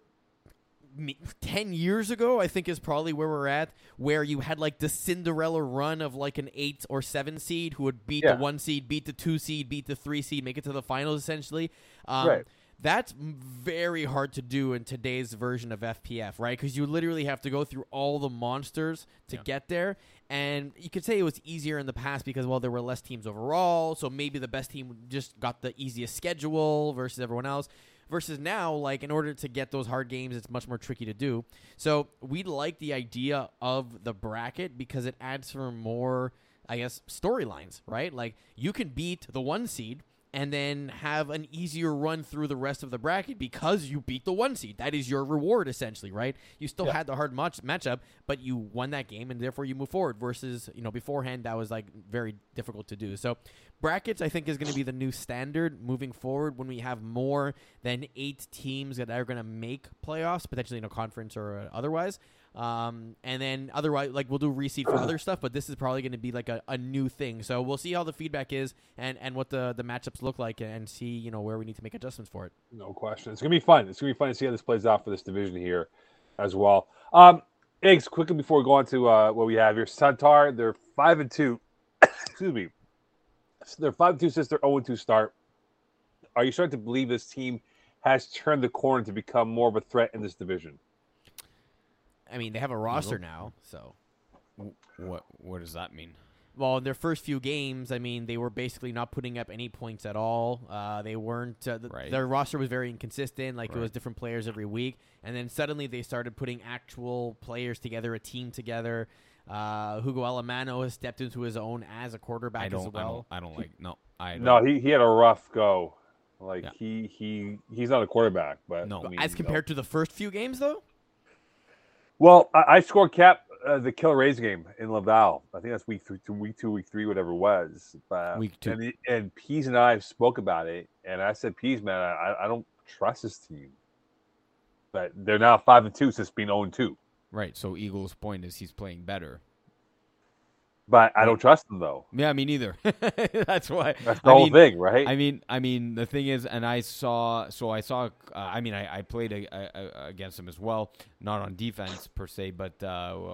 10 years ago i think is probably where we're at where you had like the cinderella run of like an 8 or 7 seed who would beat Yeah. the 1 seed beat the 2 seed beat the 3 seed make it to the finals essentially um, Right. that's very hard to do in today's version of FPF, right? Because you literally have to go through all the monsters to Yeah. get there. And you could say it was easier in the past because, well, there were less teams overall. So maybe the best team just got the easiest schedule versus everyone else. Versus now, like, in order to get those hard games, it's much more tricky to do. So we like the idea of the bracket because it adds for more, I guess, storylines, right? Like, you can beat the one seed and then have an easier run through the rest of the bracket because you beat the one seed. That is your reward, essentially, right? You still Yeah. had the hard match- matchup, but you won that game, and therefore you move forward. Versus, you know, beforehand that was like very difficult to do. So, brackets I think is going to be the new standard moving forward when we have more than eight teams that are going to make playoffs, potentially in a conference or otherwise. Um, and then otherwise, like we'll do reseed for other stuff, but this is probably going to be like a, a new thing. So we'll see how the feedback is and, and what the, the matchups look like and see, you know, where we need to make adjustments for it. No question. It's gonna be fun. It's gonna be fun to see how this plays out for this division here, as well. Um, Eggs. Quickly before we go on to uh, what we have here, Santar. They're five and two. Excuse me. They're five and two since their zero and two start. Are you starting to believe this team has turned the corner to become more of a threat in this division? I mean, they have a roster now, so. What what does that mean? Well, in their first few games, I mean, they were basically not putting up any points at all. Uh, they weren't. Uh, th- Right. Their roster was very inconsistent. Like it was different players every week, and then suddenly they started putting actual players together, a team together. Uh, Hugo Alamano has stepped into his own as a quarterback I don't, as well. I don't I don't like no I don't, No, he, he had a rough go. Like Yeah. he he he's not a quarterback, but No. I mean, as no. compared to the first few games, though. Well, I, I scored cap uh, the Killer Rays game in Laval. I think that's week three, two, week two, week three, whatever it was. But, Week two. And, and Pease and I spoke about it, and I said, Pease, man, I, I don't trust this team. But they're now five and two since being zero and two. right. So Eagles' point is he's playing better. But I don't trust them though. Yeah, me neither. That's why. That's the I whole mean, thing, right? I mean, I mean, the thing is, and I saw, so I saw. Uh, I mean, I, I played a, a, a- against him as well, not on defense per se, but uh,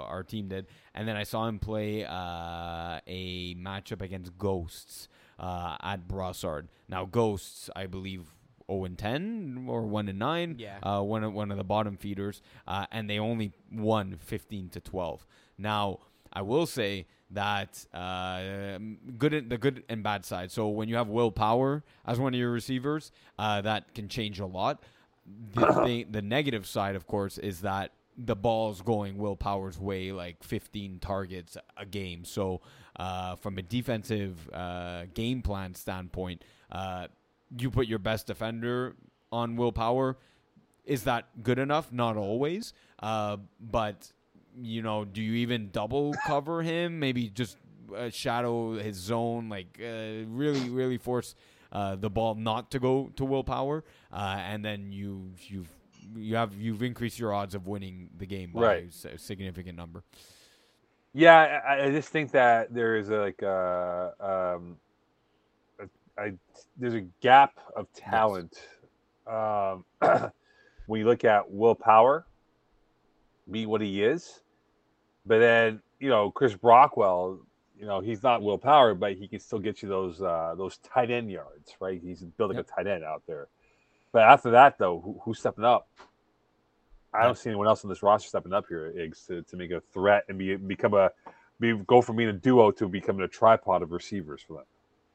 our team did. And then I saw him play uh, a matchup against Ghosts uh, at Brossard. Now, Ghosts, I believe. 0 and 10 or 1 and 9 Yeah. uh, one of one of the bottom feeders uh, and they only won 15 to 12 now I will say that uh, good the good and bad side. So when you have Will Power as one of your receivers, uh, that can change a lot. The thing, the negative side, of course, is that the ball's going Will Power's way, like 15 targets a game. So uh, from a defensive uh, game plan standpoint, uh, you put your best defender on Will Power. Is that good enough? Not always. Uh, but you know, do you even double cover him? Maybe just uh, shadow his zone, like uh, really, really force uh, the ball not to go to Will Power, uh, and then you you've you have you've increased your odds of winning the game by Right. a significant number. Yeah, I, I just think that there is a, like a, um, a, I, there's a gap of talent um, when you look at Will Power, be what he is, but then you know Chris Brockwell, you know he's not Will Power, but he can still get you those uh, those tight end yards, right? He's building Yep. a tight end out there. But after that, though, who, who's stepping up? I don't see anyone else on this roster stepping up here, Iggs, to, to make a threat and be become a be go from being a duo to becoming a tripod of receivers for them.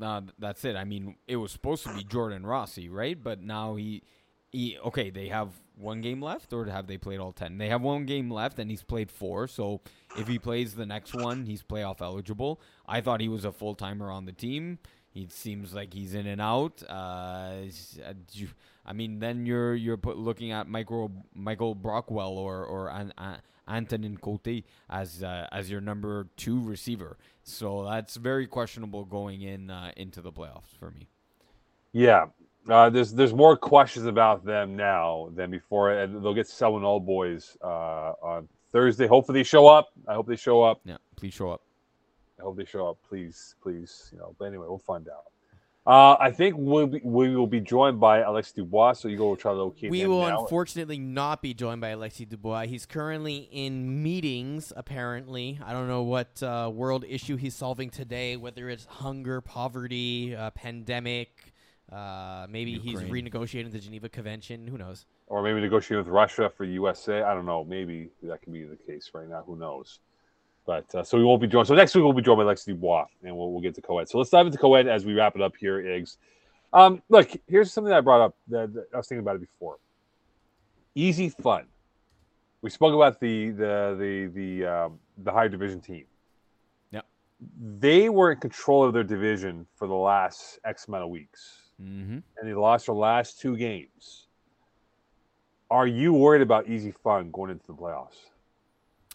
Uh, that's it. I mean, it was supposed to be Jordan Rossi, right? But now he, he okay. They have one game left, or have they played all ten? They have one game left, and he's played four. So if he plays the next one, he's playoff eligible. I thought he was a full timer on the team. He seems like he's in and out. Uh, uh, I mean, then you're you're looking at Michael Michael Brockwell or or an, Antonin Cote as uh, as your number two receiver. So that's very questionable going in uh, into the playoffs for me. Yeah, uh, there's there's more questions about them now than before, and they'll get selling all boys uh, on Thursday. Hopefully, they show up. I hope they show up. Yeah, please show up. I hope they show up. Please, please, you know. But anyway, we'll find out. Uh, I think we'll be, we will be joined by Alex Dubois. So you go try to locate We him will now. unfortunately not be joined by Alexis Dubois. He's currently in meetings, apparently. I don't know what uh, world issue he's solving today, whether it's hunger, poverty, uh, pandemic. Uh, maybe he's renegotiating the Geneva Convention. Who knows? or maybe negotiating with Russia for USA. I don't know. Maybe that could be the case right now. Who knows? But uh, so we won't be joined. So next week we'll be joined by Lexi Dubois, and we'll, we'll get to co-ed. So let's dive into co-ed as we wrap it up here, Iggs. Um, look, here's something that I brought up that, that I was thinking about it before. Easy fun. We spoke about the the the the um, the higher division team. Yep. They were in control of their division for the last X amount of weeks Mm-hmm. and they lost their last two games. Are you worried about easy fun going into the playoffs?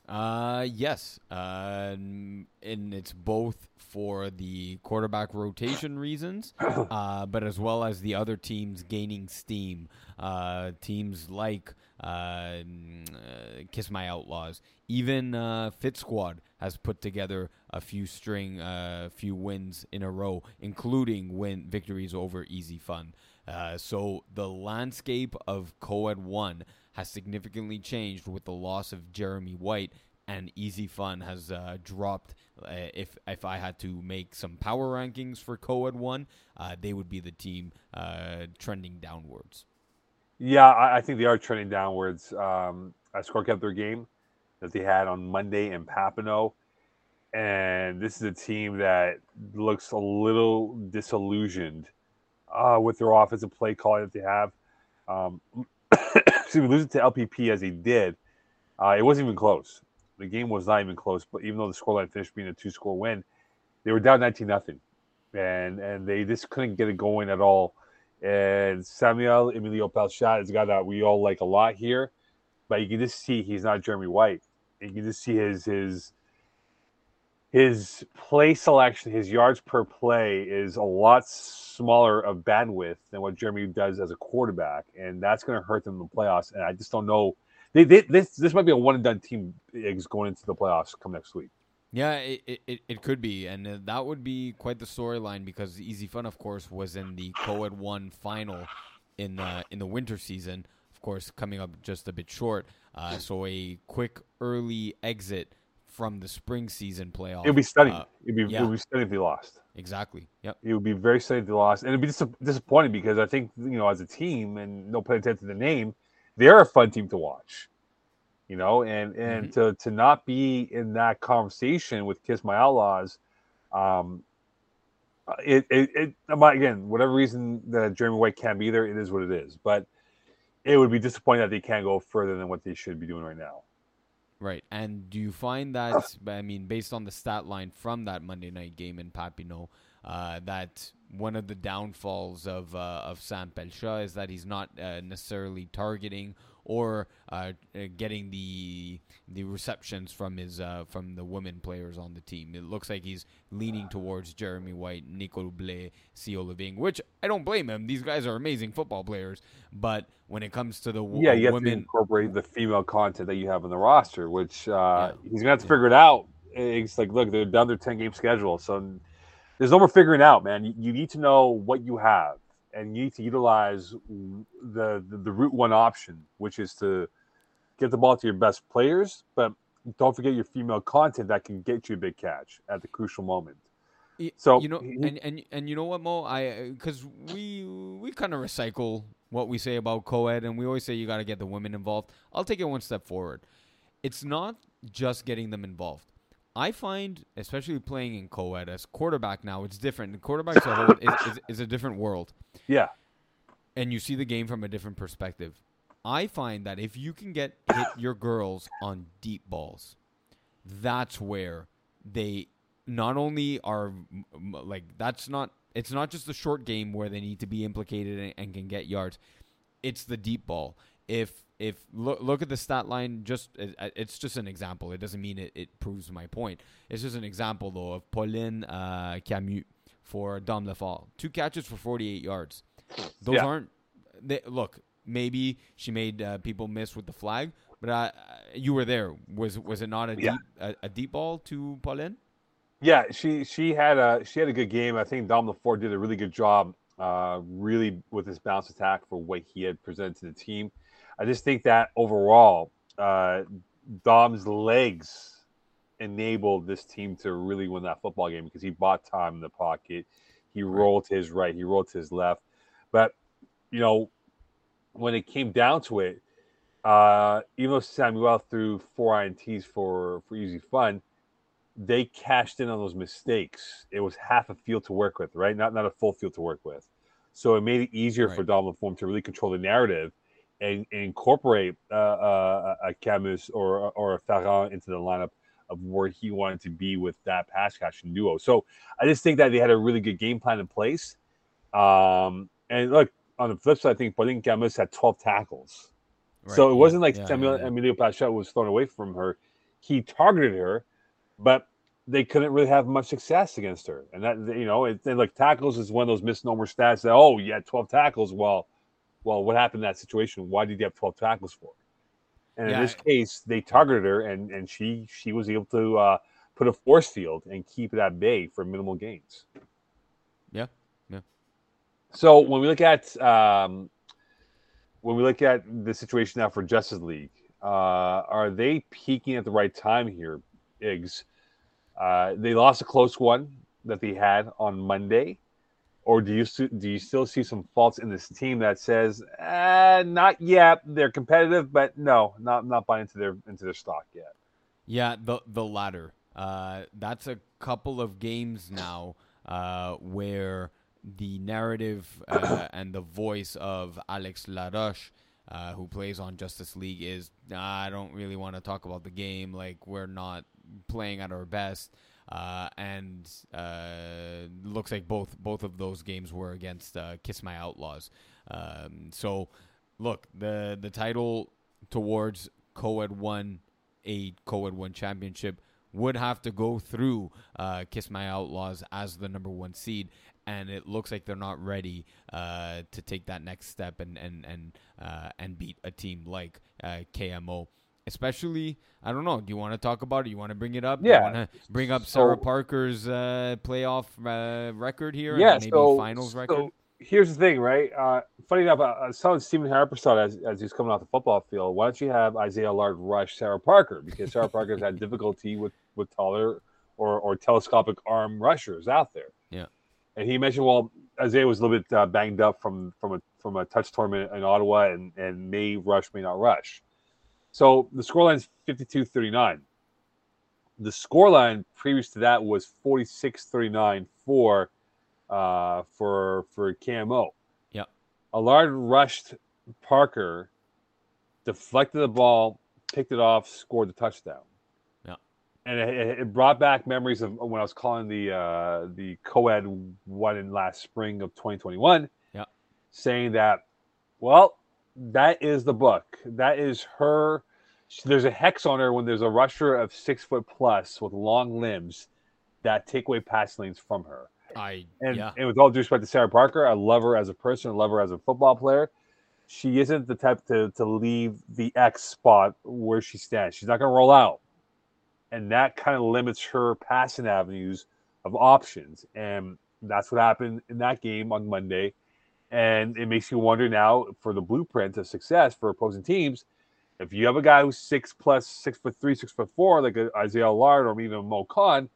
Uh, yes. Uh, and it's both for the quarterback rotation reasons, uh, but as well as the other teams gaining steam. Uh, teams like mm, uh, Kiss My Outlaws, even uh, Fit Squad has put together a few string, uh, few wins in a row, including win victories over Easy Fun. Uh, so the landscape of Coed One has significantly changed with the loss of Jeremy White, and Easy Fun has uh, dropped. Uh, if if I had to make some power rankings for Coed One, uh, they would be the team uh, trending downwards. Yeah, I, I think they are trending downwards. Um, I score kept their game that they had on Monday in Papineau, and this is a team that looks a little disillusioned uh, with their offensive play calling that they have. Um, excuse me, losing to LPP as they did, uh, it wasn't even close. The game was not even close. But even though the scoreline finished being a two-score win, they were down nineteen nothing, and and they just couldn't get it going at all. And Samuel Emilio Pelchat is a guy that we all like a lot here, but you can just see he's not Jeremy White. You can just see his his his play selection, his yards per play is a lot smaller of bandwidth than what Jeremy does as a quarterback, and that's going to hurt them in the playoffs. And I just don't know. They, they, this this might be a one and done team going into the playoffs come next week. Yeah, it, it- it, could be, and uh, that would be quite the storyline because Easy Fun, of course, was in the Coed One final in the in the winter season. Of course, coming up just a bit short. Uh, so a quick early exit from the spring season playoff. It would be stunning. Uh, It'd be yeah. it would be stunning if they lost. exactly. Yep. It would be very stunning if they lost, and it'd be dis- disappointing because I think you know as a team, and no pun intended to the name, they're a fun team to watch. You know, and and to to not be in that conversation with Kiss My Outlaws, um, uh, it it, it again whatever reason that Jeremy White can't be there, it is what it is. But it would be disappointing that they can't go further than what they should be doing right now. Right. And do you find that I mean, based on the stat line from that Monday night game in Papineau, uh, that one of the downfalls of uh, of Sam Pelchat is that he's not uh, necessarily targeting or uh, uh, getting the the receptions from his uh, from the women players on the team. It looks like he's leaning towards Jeremy White, Nicole Blais, Sio Living, which I don't blame him. These guys are amazing football players, but when it comes to the w- Yeah, you have to women, incorporate the female content that you have in the roster, which uh, Yeah. he's gonna have to Yeah. figure it out. It's like, look, they're down their ten game schedule, so there's no more figuring out, man. You, you need to know what you have, and you need to utilize the, the the route one option, which is to get the ball to your best players, but don't forget your female content that can get you a big catch at the crucial moment. So, you know, mm-hmm. and and and you know what, Mo? I uh, because we we kind of recycle what we say about co-ed, and we always say you got to get the women involved. I'll take it one step forward. It's not just getting them involved. I find, especially playing in co-ed as quarterback now, it's different. The quarterback's a whole is, is, is a different world, Yeah, and you see the game from a different perspective. I find that if you can get hit your girls on deep balls, that's where they not only are like that's not it's not just the short game where they need to be implicated and, and can get yards. It's the deep ball. If if look look at the stat line, just it- it's just an example. It doesn't mean it, it proves my point. It's just an example though of Pauline uh, Camus for Dom Lefort, two catches for 48 yards. Those Yeah. aren't they, look. Maybe she made uh, people miss with the flag, but uh, you were there. Was was it not a Yeah. deep a, a deep ball to Pauline? Yeah, she she had a she had a good game. I think Dom Lefort did a really good job, uh, really with his bounce attack for what he had presented to the team. I just think that overall, uh, Dom's legs enabled this team to really win that football game because he bought time in the pocket. He rolled to his right, he rolled to his left, but you know when it came down to it, uh, even though Samuel threw four ints for for easy fun they cashed in on those mistakes. It was half a field to work with, right? Not not a full field to work with. So it made it easier for Right. Dom Form to really control the narrative and, and incorporate uh, uh, a Camus or or a Ferrand into the lineup of where he wanted to be with that pass catching duo. So I just think that they had a really good game plan in place. Um, and look, on the flip side, I think Pauline Camus had 12 tackles. So it yeah, wasn't like yeah, Samuel yeah. Emilio Pelchat was thrown away from her. He targeted her, but they couldn't really have much success against her. And that you know, it, and like tackles is one of those misnomer stats that oh, yeah, 12 tackles. Well, well, what happened in that situation? Why did you have 12 tackles for? And Yeah, in this case, they targeted her, and and she she was able to uh, put a force field and keep it at bay for minimal gains. Yeah, yeah. So when we look at um, when we look at the situation now for Justice League, uh, are they peaking at the right time here, Iggs? Uh, they lost a close one that they had on Monday, or do you do you still see some faults in this team that says, uh, not yet? They're competitive, but no, not not buying into their into their stock yet. Yeah, the the latter. Uh, that's a couple of games now uh, where the narrative uh, and the voice of Alex Laroche, uh, who plays on Justice League, is I don't really want to talk about the game. Like we're not playing at our best. Uh, and uh, looks like both both of those games were against uh, Kiss My Outlaws. Um, so, look the the title towards Coed won a co-ed one championship would have to go through uh, Kiss My Outlaws as the number one seed, and it looks like they're not ready uh, to take that next step and and and uh, and beat a team like KMO. Especially, I don't know. Do you want to talk about it? You want to bring it up? Do Yeah. You want to bring up Sarah So- Parker's uh, playoff uh, record here? yeah, and maybe so, finals so record. here's the thing, right? Uh, funny enough, uh, I saw Stephen Harperstad as, as he's coming off the football field. Why don't you have Isaiah Allard rush Sarah Parker because Sarah Parker's had difficulty with with taller or or telescopic arm rushers out there. Yeah. and he mentioned well Isaiah was a little bit uh, banged up from from a from a touch tournament in Ottawa and and may rush may not rush. So the scoreline's 52-39. The scoreline previous to that was 46-39 for uh, for for KMO. Yep. Allard rushed Parker, deflected the ball, picked it off, scored the touchdown. Yeah. and it, it brought back memories of when I was calling the uh, the co-ed one in last spring of 2021. Yeah. saying that, well, that is the book. That is her. There's a hex on her when there's a rusher of six foot plus with long limbs that take away pass lanes from her. I And, yeah. and with all due respect to Sarah Parker, I love her as a person, I love her as a football player. She isn't the type to, to leave the X spot where she stands. She's not going to roll out. And that kind of limits her passing avenues of options. And that's what happened in that game on Monday. And it makes you wonder now for the blueprint of success for opposing teams. If you have a guy who's six plus, six foot three, six foot four, like Isaiah Allard or even Mo Khan,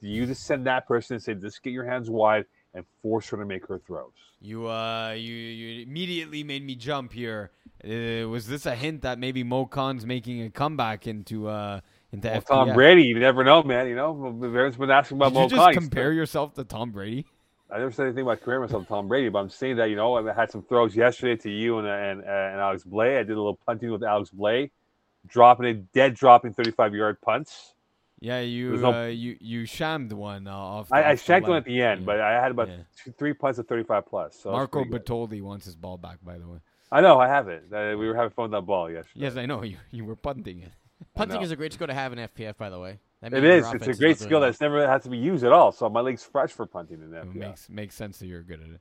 do you just send that person and say, just get your hands wide and force her to make her throws? You uh you you immediately made me jump here. Uh, was this a hint that maybe Mo Khan's making a comeback into uh into Well? Tom Brady, you never know, man. You know, everyone's been asking about Did Mo you just Khan. compare yourself to Tom Brady? I never said anything about comparing myself to Tom Brady, but I'm saying that you know I had some throws yesterday to you and and, and Alex Blay. I did a little punting with Alex Blay, dropping a dead dropping 35 yard punts. Yeah, you no- uh, you you shammed one uh, off. I, I shanked one at the end, Yeah. but I had about Yeah. two, three punts of 35 plus. So Marco. Bertoldi wants his ball back. By the way. I know I have it. Uh, we were having fun with that ball yesterday. Yes, I know you you were punting it. Punting is a great skill to have in FPF, by the way. That It is. It's a great skill that's never had to be used at all. So my leg's fresh for punting in that. Makes makes sense that you're good at it.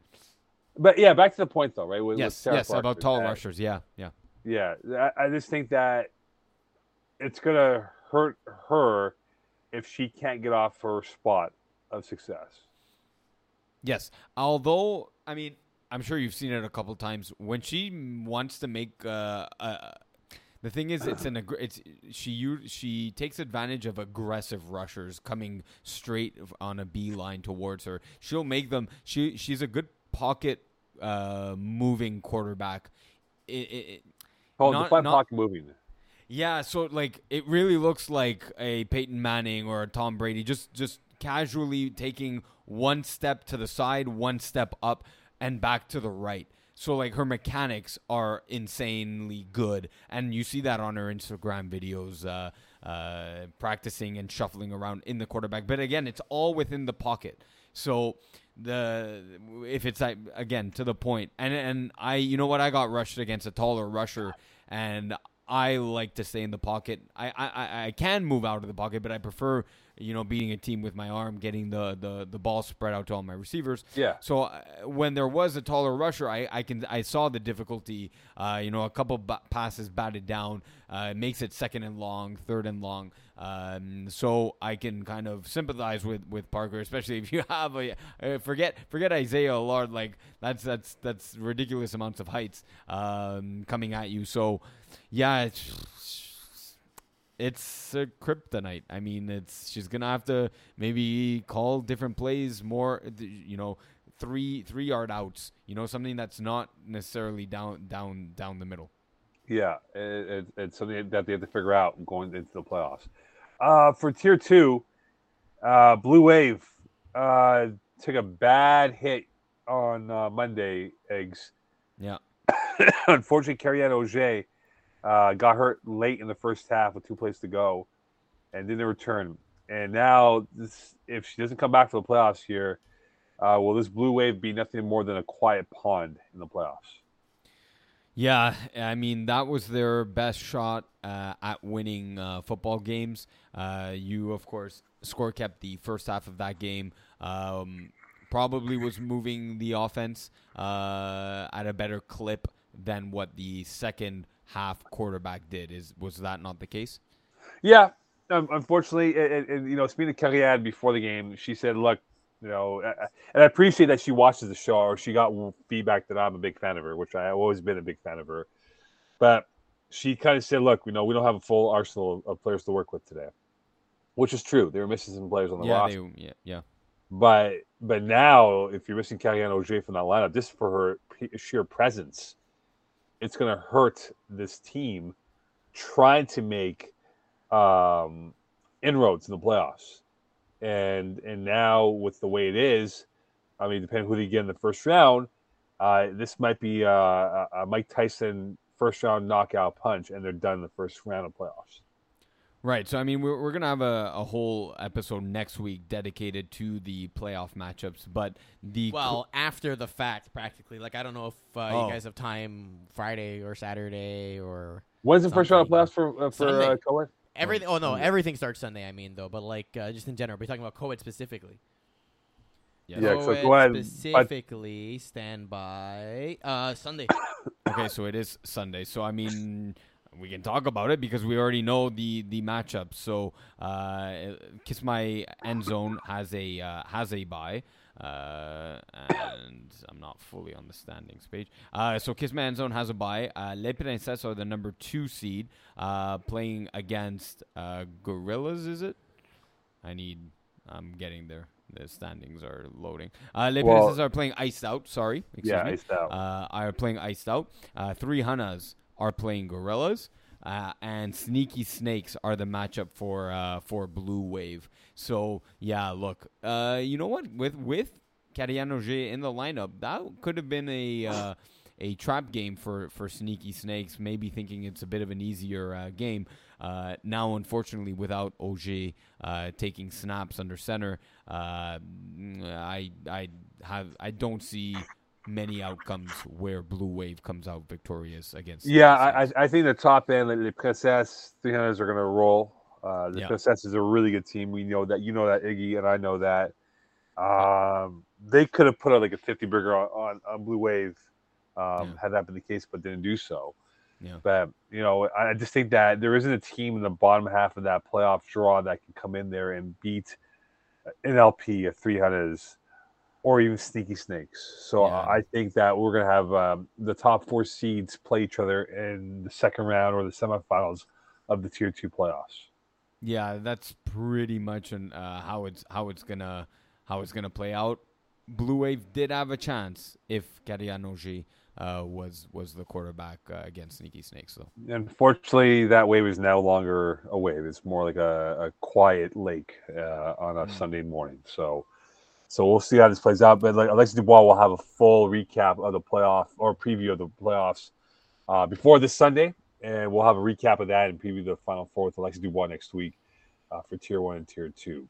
But yeah, back to the point though, right? With, with yes, Sarah yes, about tall that- rushers. Yeah, yeah. Yeah, I, I just think that it's gonna hurt her if she can't get off her spot of success. Yes. Although, I mean, I'm sure you've seen it a couple times when she wants to make. Uh, uh, the thing is, it's an aggr- it's she she takes advantage of aggressive rushers coming straight on a beeline towards her. She'll make them. She she's a good pocket uh, moving quarterback. It, it, it, Hold Not- not- pocket moving. yeah, so like it really looks like a Peyton Manning or a Tom Brady just just casually taking one step to the side, one step up and back to the right. So like her mechanics are insanely good and you see that on her Instagram videos uh uh practicing and shuffling around in the quarterback. But again, it's all within the pocket. So the if it's like again to the point and and I you know what I got rushed against a taller rusher and I like to stay in the pocket. I, I, I- I can move out of the pocket, but I prefer, you know, beating a team with my arm, getting the, the, the ball spread out to all my receivers. Yeah. So uh, when there was a taller rusher, I, I can I saw the difficulty. Uh, you know, a couple ba- passes batted down, uh, makes it second and long, third and long. Um, so I can kind of sympathize with, with Parker, especially if you have a uh, forget forget Isaiah Allard like that's that's that's ridiculous amounts of heights um, coming at you. So yeah, it's it's a kryptonite. I mean, it's she's gonna have to maybe call different plays more. You know, three three yard outs. You know, something that's not necessarily down down down the middle. Yeah, it, it, it's something that they have to figure out going into the playoffs. Uh, for tier two, uh, Blue Wave uh, took a bad hit on uh, Monday. Eggs. Yeah. Unfortunately, Carrie Ann Auger uh, got hurt late in the first half with two plays to go, and didn't return. And now, this, if she doesn't come back for the playoffs here, uh, will this Blue Wave be nothing more than a quiet pond in the playoffs? Yeah, I mean that was their best shot uh, at winning uh, football games. Uh, you, of course, score kept the first half of that game. Um, probably was moving the offense uh, at a better clip than what the second half quarterback did. Is was that not the case? Yeah, um, unfortunately, it, it, you know, speaking to Carriad before the game, she said, "Look, you know," and I appreciate that she watches the show or she got feedback that I'm a big fan of her, which I've always been a big fan of her. But she kind of said, "Look, you know, we don't have a full arsenal of players to work with today," which is true. They were missing some players on the yeah, roster. they, yeah, yeah. But but now, if you're missing Kellyanne Auger from that lineup, just for her sheer presence, it's going to hurt this team trying to make um, inroads in the playoffs. And and now with the way it is, I mean, depending who they get in the first round, uh, this might be uh, a, Mike Tyson first round knockout punch, and they're done in the first round of playoffs. Right. So I mean, we're we're gonna have a, a whole episode next week dedicated to the playoff matchups, but the Well, after the fact, practically. Like I don't know if uh, Oh. you guys have time Friday or Saturday or When's the first round of playoffs for uh, for Sunday. uh, co-ed? everything. Oh no, everything starts Sunday. I mean though, but like uh, just in general, we're talking about co-ed specifically. Yeah. Yeah, so go ahead, but- specifically stand by uh, Sunday. Okay, so it is Sunday. So I mean, we can talk about it because we already know the the matchup. So uh, Kiss My End Zone has a uh, has a bye. Uh, and I'm not fully on the standings page. Uh, so Kiss My End Zone has a bye. Uh, Les Princesses are the number two seed, uh, playing against uh, Gorillas. Is it? I need. I'm getting there. The standings are loading. Uh, Les Well- are playing Iced Out. Sorry, excuse Yeah, me iced out. uh, are playing Iced Out. Uh, three Hunas are playing Gorillas. Uh, and Sneaky Snakes are the matchup for uh, for Blue Wave. So yeah, look, uh, you know what? With with Carrie Ann Auger in the lineup, that could have been a uh, a trap game for for Sneaky Snakes. Maybe thinking it's a bit of an easier uh, game. Uh, now, unfortunately, without uh, taking snaps under center, I I have I don't see many outcomes where Blue Wave comes out victorious against. Yeah, I, I think the top end, the Princess 300s are going to roll. Uh, the Yeah. Princess is a really good team. We know that. You know that, Iggy, and I know that. Um, they could have put out like a 50 burger on, on, on Blue Wave um, Yeah. had that been the case, but didn't do so. Yeah. But, you know, I I just think that there isn't a team in the bottom half of that playoff draw that can come in there and beat an LP, a 300s, or even Sneaky Snakes. So Yeah. I think that we're going to have um, the top four seeds play each other in the second round or the semifinals of the tier two playoffs. Yeah, that's pretty much an, uh, how it's how it's gonna how it's gonna play out. Blue Wave did have a chance if Cariano G uh, was was the quarterback uh, against Sneaky Snakes, though. Unfortunately, that wave is no longer a wave. It's more like a, a quiet lake uh, on a Mm. Sunday morning. So, so we'll see how this plays out. But like Alexis Dubois will have a full recap of the playoff or preview of the playoffs uh, before this Sunday, and we'll have a recap of that and preview the final four with Alexis Dubois next week uh, for Tier One and Tier Two.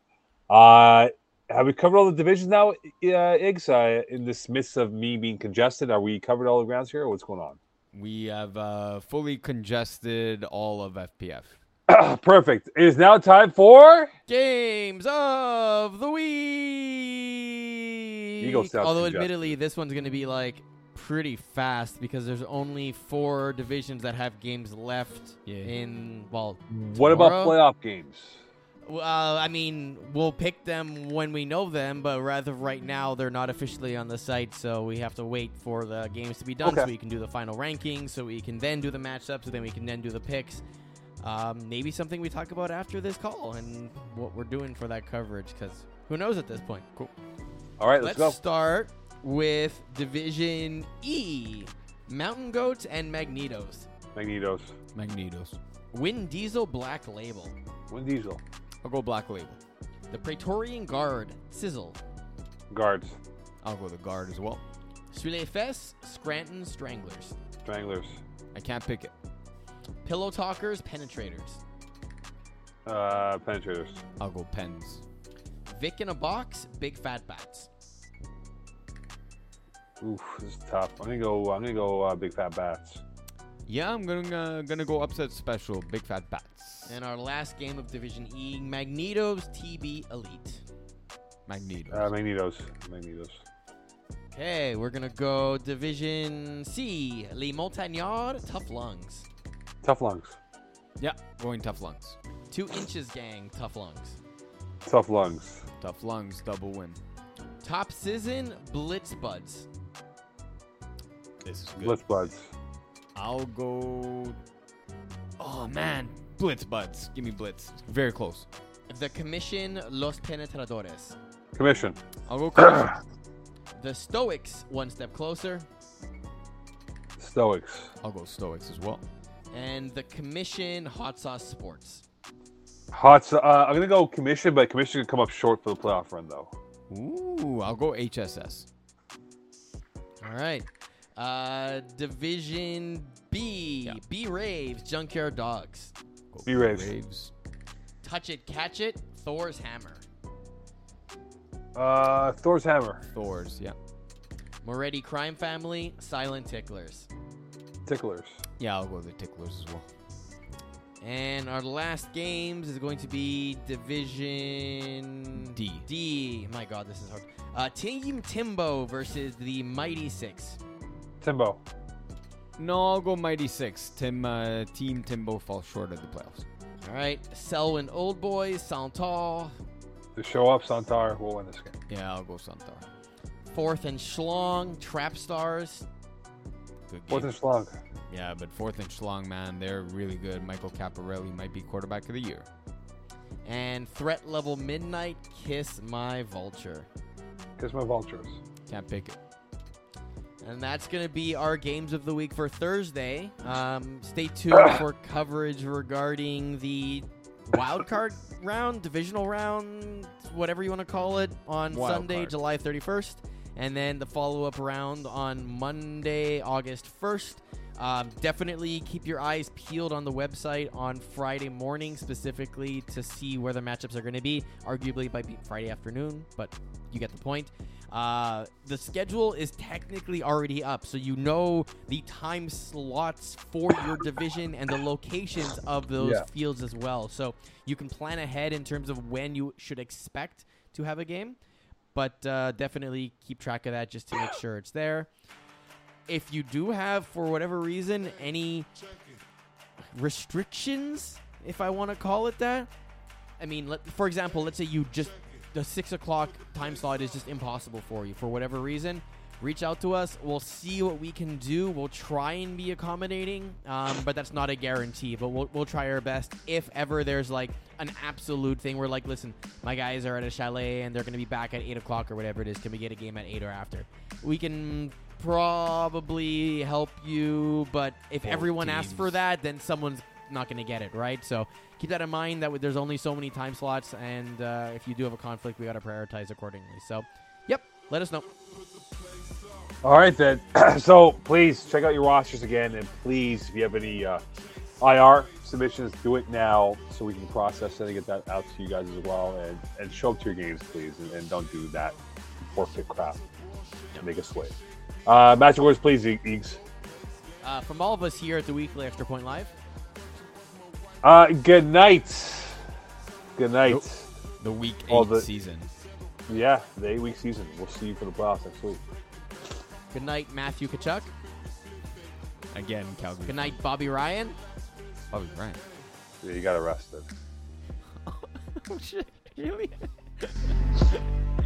Uh, have we covered all the divisions now, uh, Iggs? Uh, in this midst of me being congested, are we covered all the grounds here, what's going on? We have uh, fully congested all of FPF. Perfect. It is now time for Games of the week. sounds Although congested. admittedly, this one's going to be like pretty fast because there's only four divisions that have games left Yeah. in well what about playoff games? Well, uh, I mean, we'll pick them when we know them, but rather right now they're not officially on the site, so we have to wait for the games to be done Okay. so we can do the final rankings, so we can then do the matchups, so then we can then do the picks. Um, maybe something we talk about after this call and what we're doing for that coverage, because who knows at this point. Cool. All right, let's, Let's go. start with Division E: Mountain Goats and Magnetos. Magnetos. Magnetos. Win Diesel Black Label. Win Diesel. I'll go Black Label. The Praetorian Guard Sizzle. Guards. I'll go the guard as well. Sur les fesses, Scranton Stranglers. Stranglers. I can't pick it. Pillow Talkers, Penetrators. Uh, penetrators. I'll go Pens. Vic in a Box, Big Fat Bats. Oof, this is tough. I'm gonna go. I'm gonna go. Uh, big fat bats. Yeah, I'm gonna uh, gonna go upset special. Big fat bats. And our last game of Division E, Magneto's TB Elite. Magnetos. Uh, Magnetos. Magnetos. Okay, we're gonna go Division C, Les Montagnards, Tough Lungs. Tough lungs. yeah, going tough lungs. Two Inches Gang, Tough Lungs. Tough lungs. Tough lungs, double win. Top Season, Blitz Buds. This is good. Blitz buds. I'll go. Oh man, Blitz buds. Give me Blitz. Very close. The Commission, Los Penetradores. Commission. I'll go. Commission. The Stoics, one step closer. Stoics. I'll go Stoics as well. And the Commission, Hot Sauce Sports. Hot. so- Uh, I'm gonna go commission, but commission could come up short for the playoff run though. Ooh, I'll go HSS. All right. Uh, Division B, Yeah. B Ravs, Junkyard Dogs. Go B Ravs. Braves. Touch it, catch it. Thor's hammer. Uh, Thor's hammer, Thor's, yeah. Moretti crime family. Silent ticklers. ticklers. Yeah, I'll go with the ticklers as well. And our last games is going to be Division D. D. My God, this is hard. Uh, Team Timbo versus the Mighty Six. Timbo. No, I'll go Mighty Six. Tim, uh, Team Timbo falls short of the playoffs. All right, Selwyn Old Boys, Santal, To show up, Santar will win this game. Yeah, I'll go Santar. Fourth and Schlong, Trap Stars, Good Fourth and Schlong. Yeah, but fourth and Schlong, man, they're really good. Michael Caparelli might be quarterback of the year. and Threat Level Midnight, Kiss My Vulture. Kiss my vultures. Can't pick it. And that's going to be our games of the week for Thursday. Um, stay tuned for coverage regarding the wild card round, divisional round, whatever you want to call it, on Wild Sunday, card. July 31st. And then the follow up round on Monday, August 1st. Um, definitely keep your eyes peeled on the website on Friday morning, specifically to see where the matchups are going to be. Arguably by be- Friday afternoon, but you get the point. Uh, the schedule is technically already up, so you know the time slots for your division and the locations of those Yeah. fields as well. So you can plan ahead in terms of when you should expect to have a game, but uh, definitely keep track of that just to make sure it's there. If you do have, for whatever reason, any restrictions, if I want to call it that, I mean, let, for example, let's say you just the six o'clock time slot is just impossible for you for whatever reason. Reach out to us. We'll see what we can do. We'll try and be accommodating, um, but that's not a guarantee. But we'll, we'll try our best. If ever there's like an absolute thing where like, listen, my guys are at a chalet and they're going to be back at eight o'clock or whatever it is. Can we get a game at eight or after? We can probably help you, but if Both everyone asks for that, then someone's not going to get it, right? So keep that in mind that there's only so many time slots, and uh, if you do have a conflict, we got to prioritize accordingly. So, yep, let us know. All right then. so please check out your rosters again, and please, if you have any uh, IR submissions, do it now so we can process it and get that out to you guys as well, and and show up to your games, please, and, and don't do that forfeit crap. Make us wait. Uh, match orders, please, E- Eags. Uh, from all of us here at the Weekly Extra Point Live, Uh, good night. Good night. Nope. The week eight All the- season. Yeah, the eight week season. We'll see you for the playoffs next week. good night, Matthew Tkachuk. Again, Calgary. Good night, Bobby Ryan. Bobby Bryant. Yeah, you got arrested. oh, shit. Really?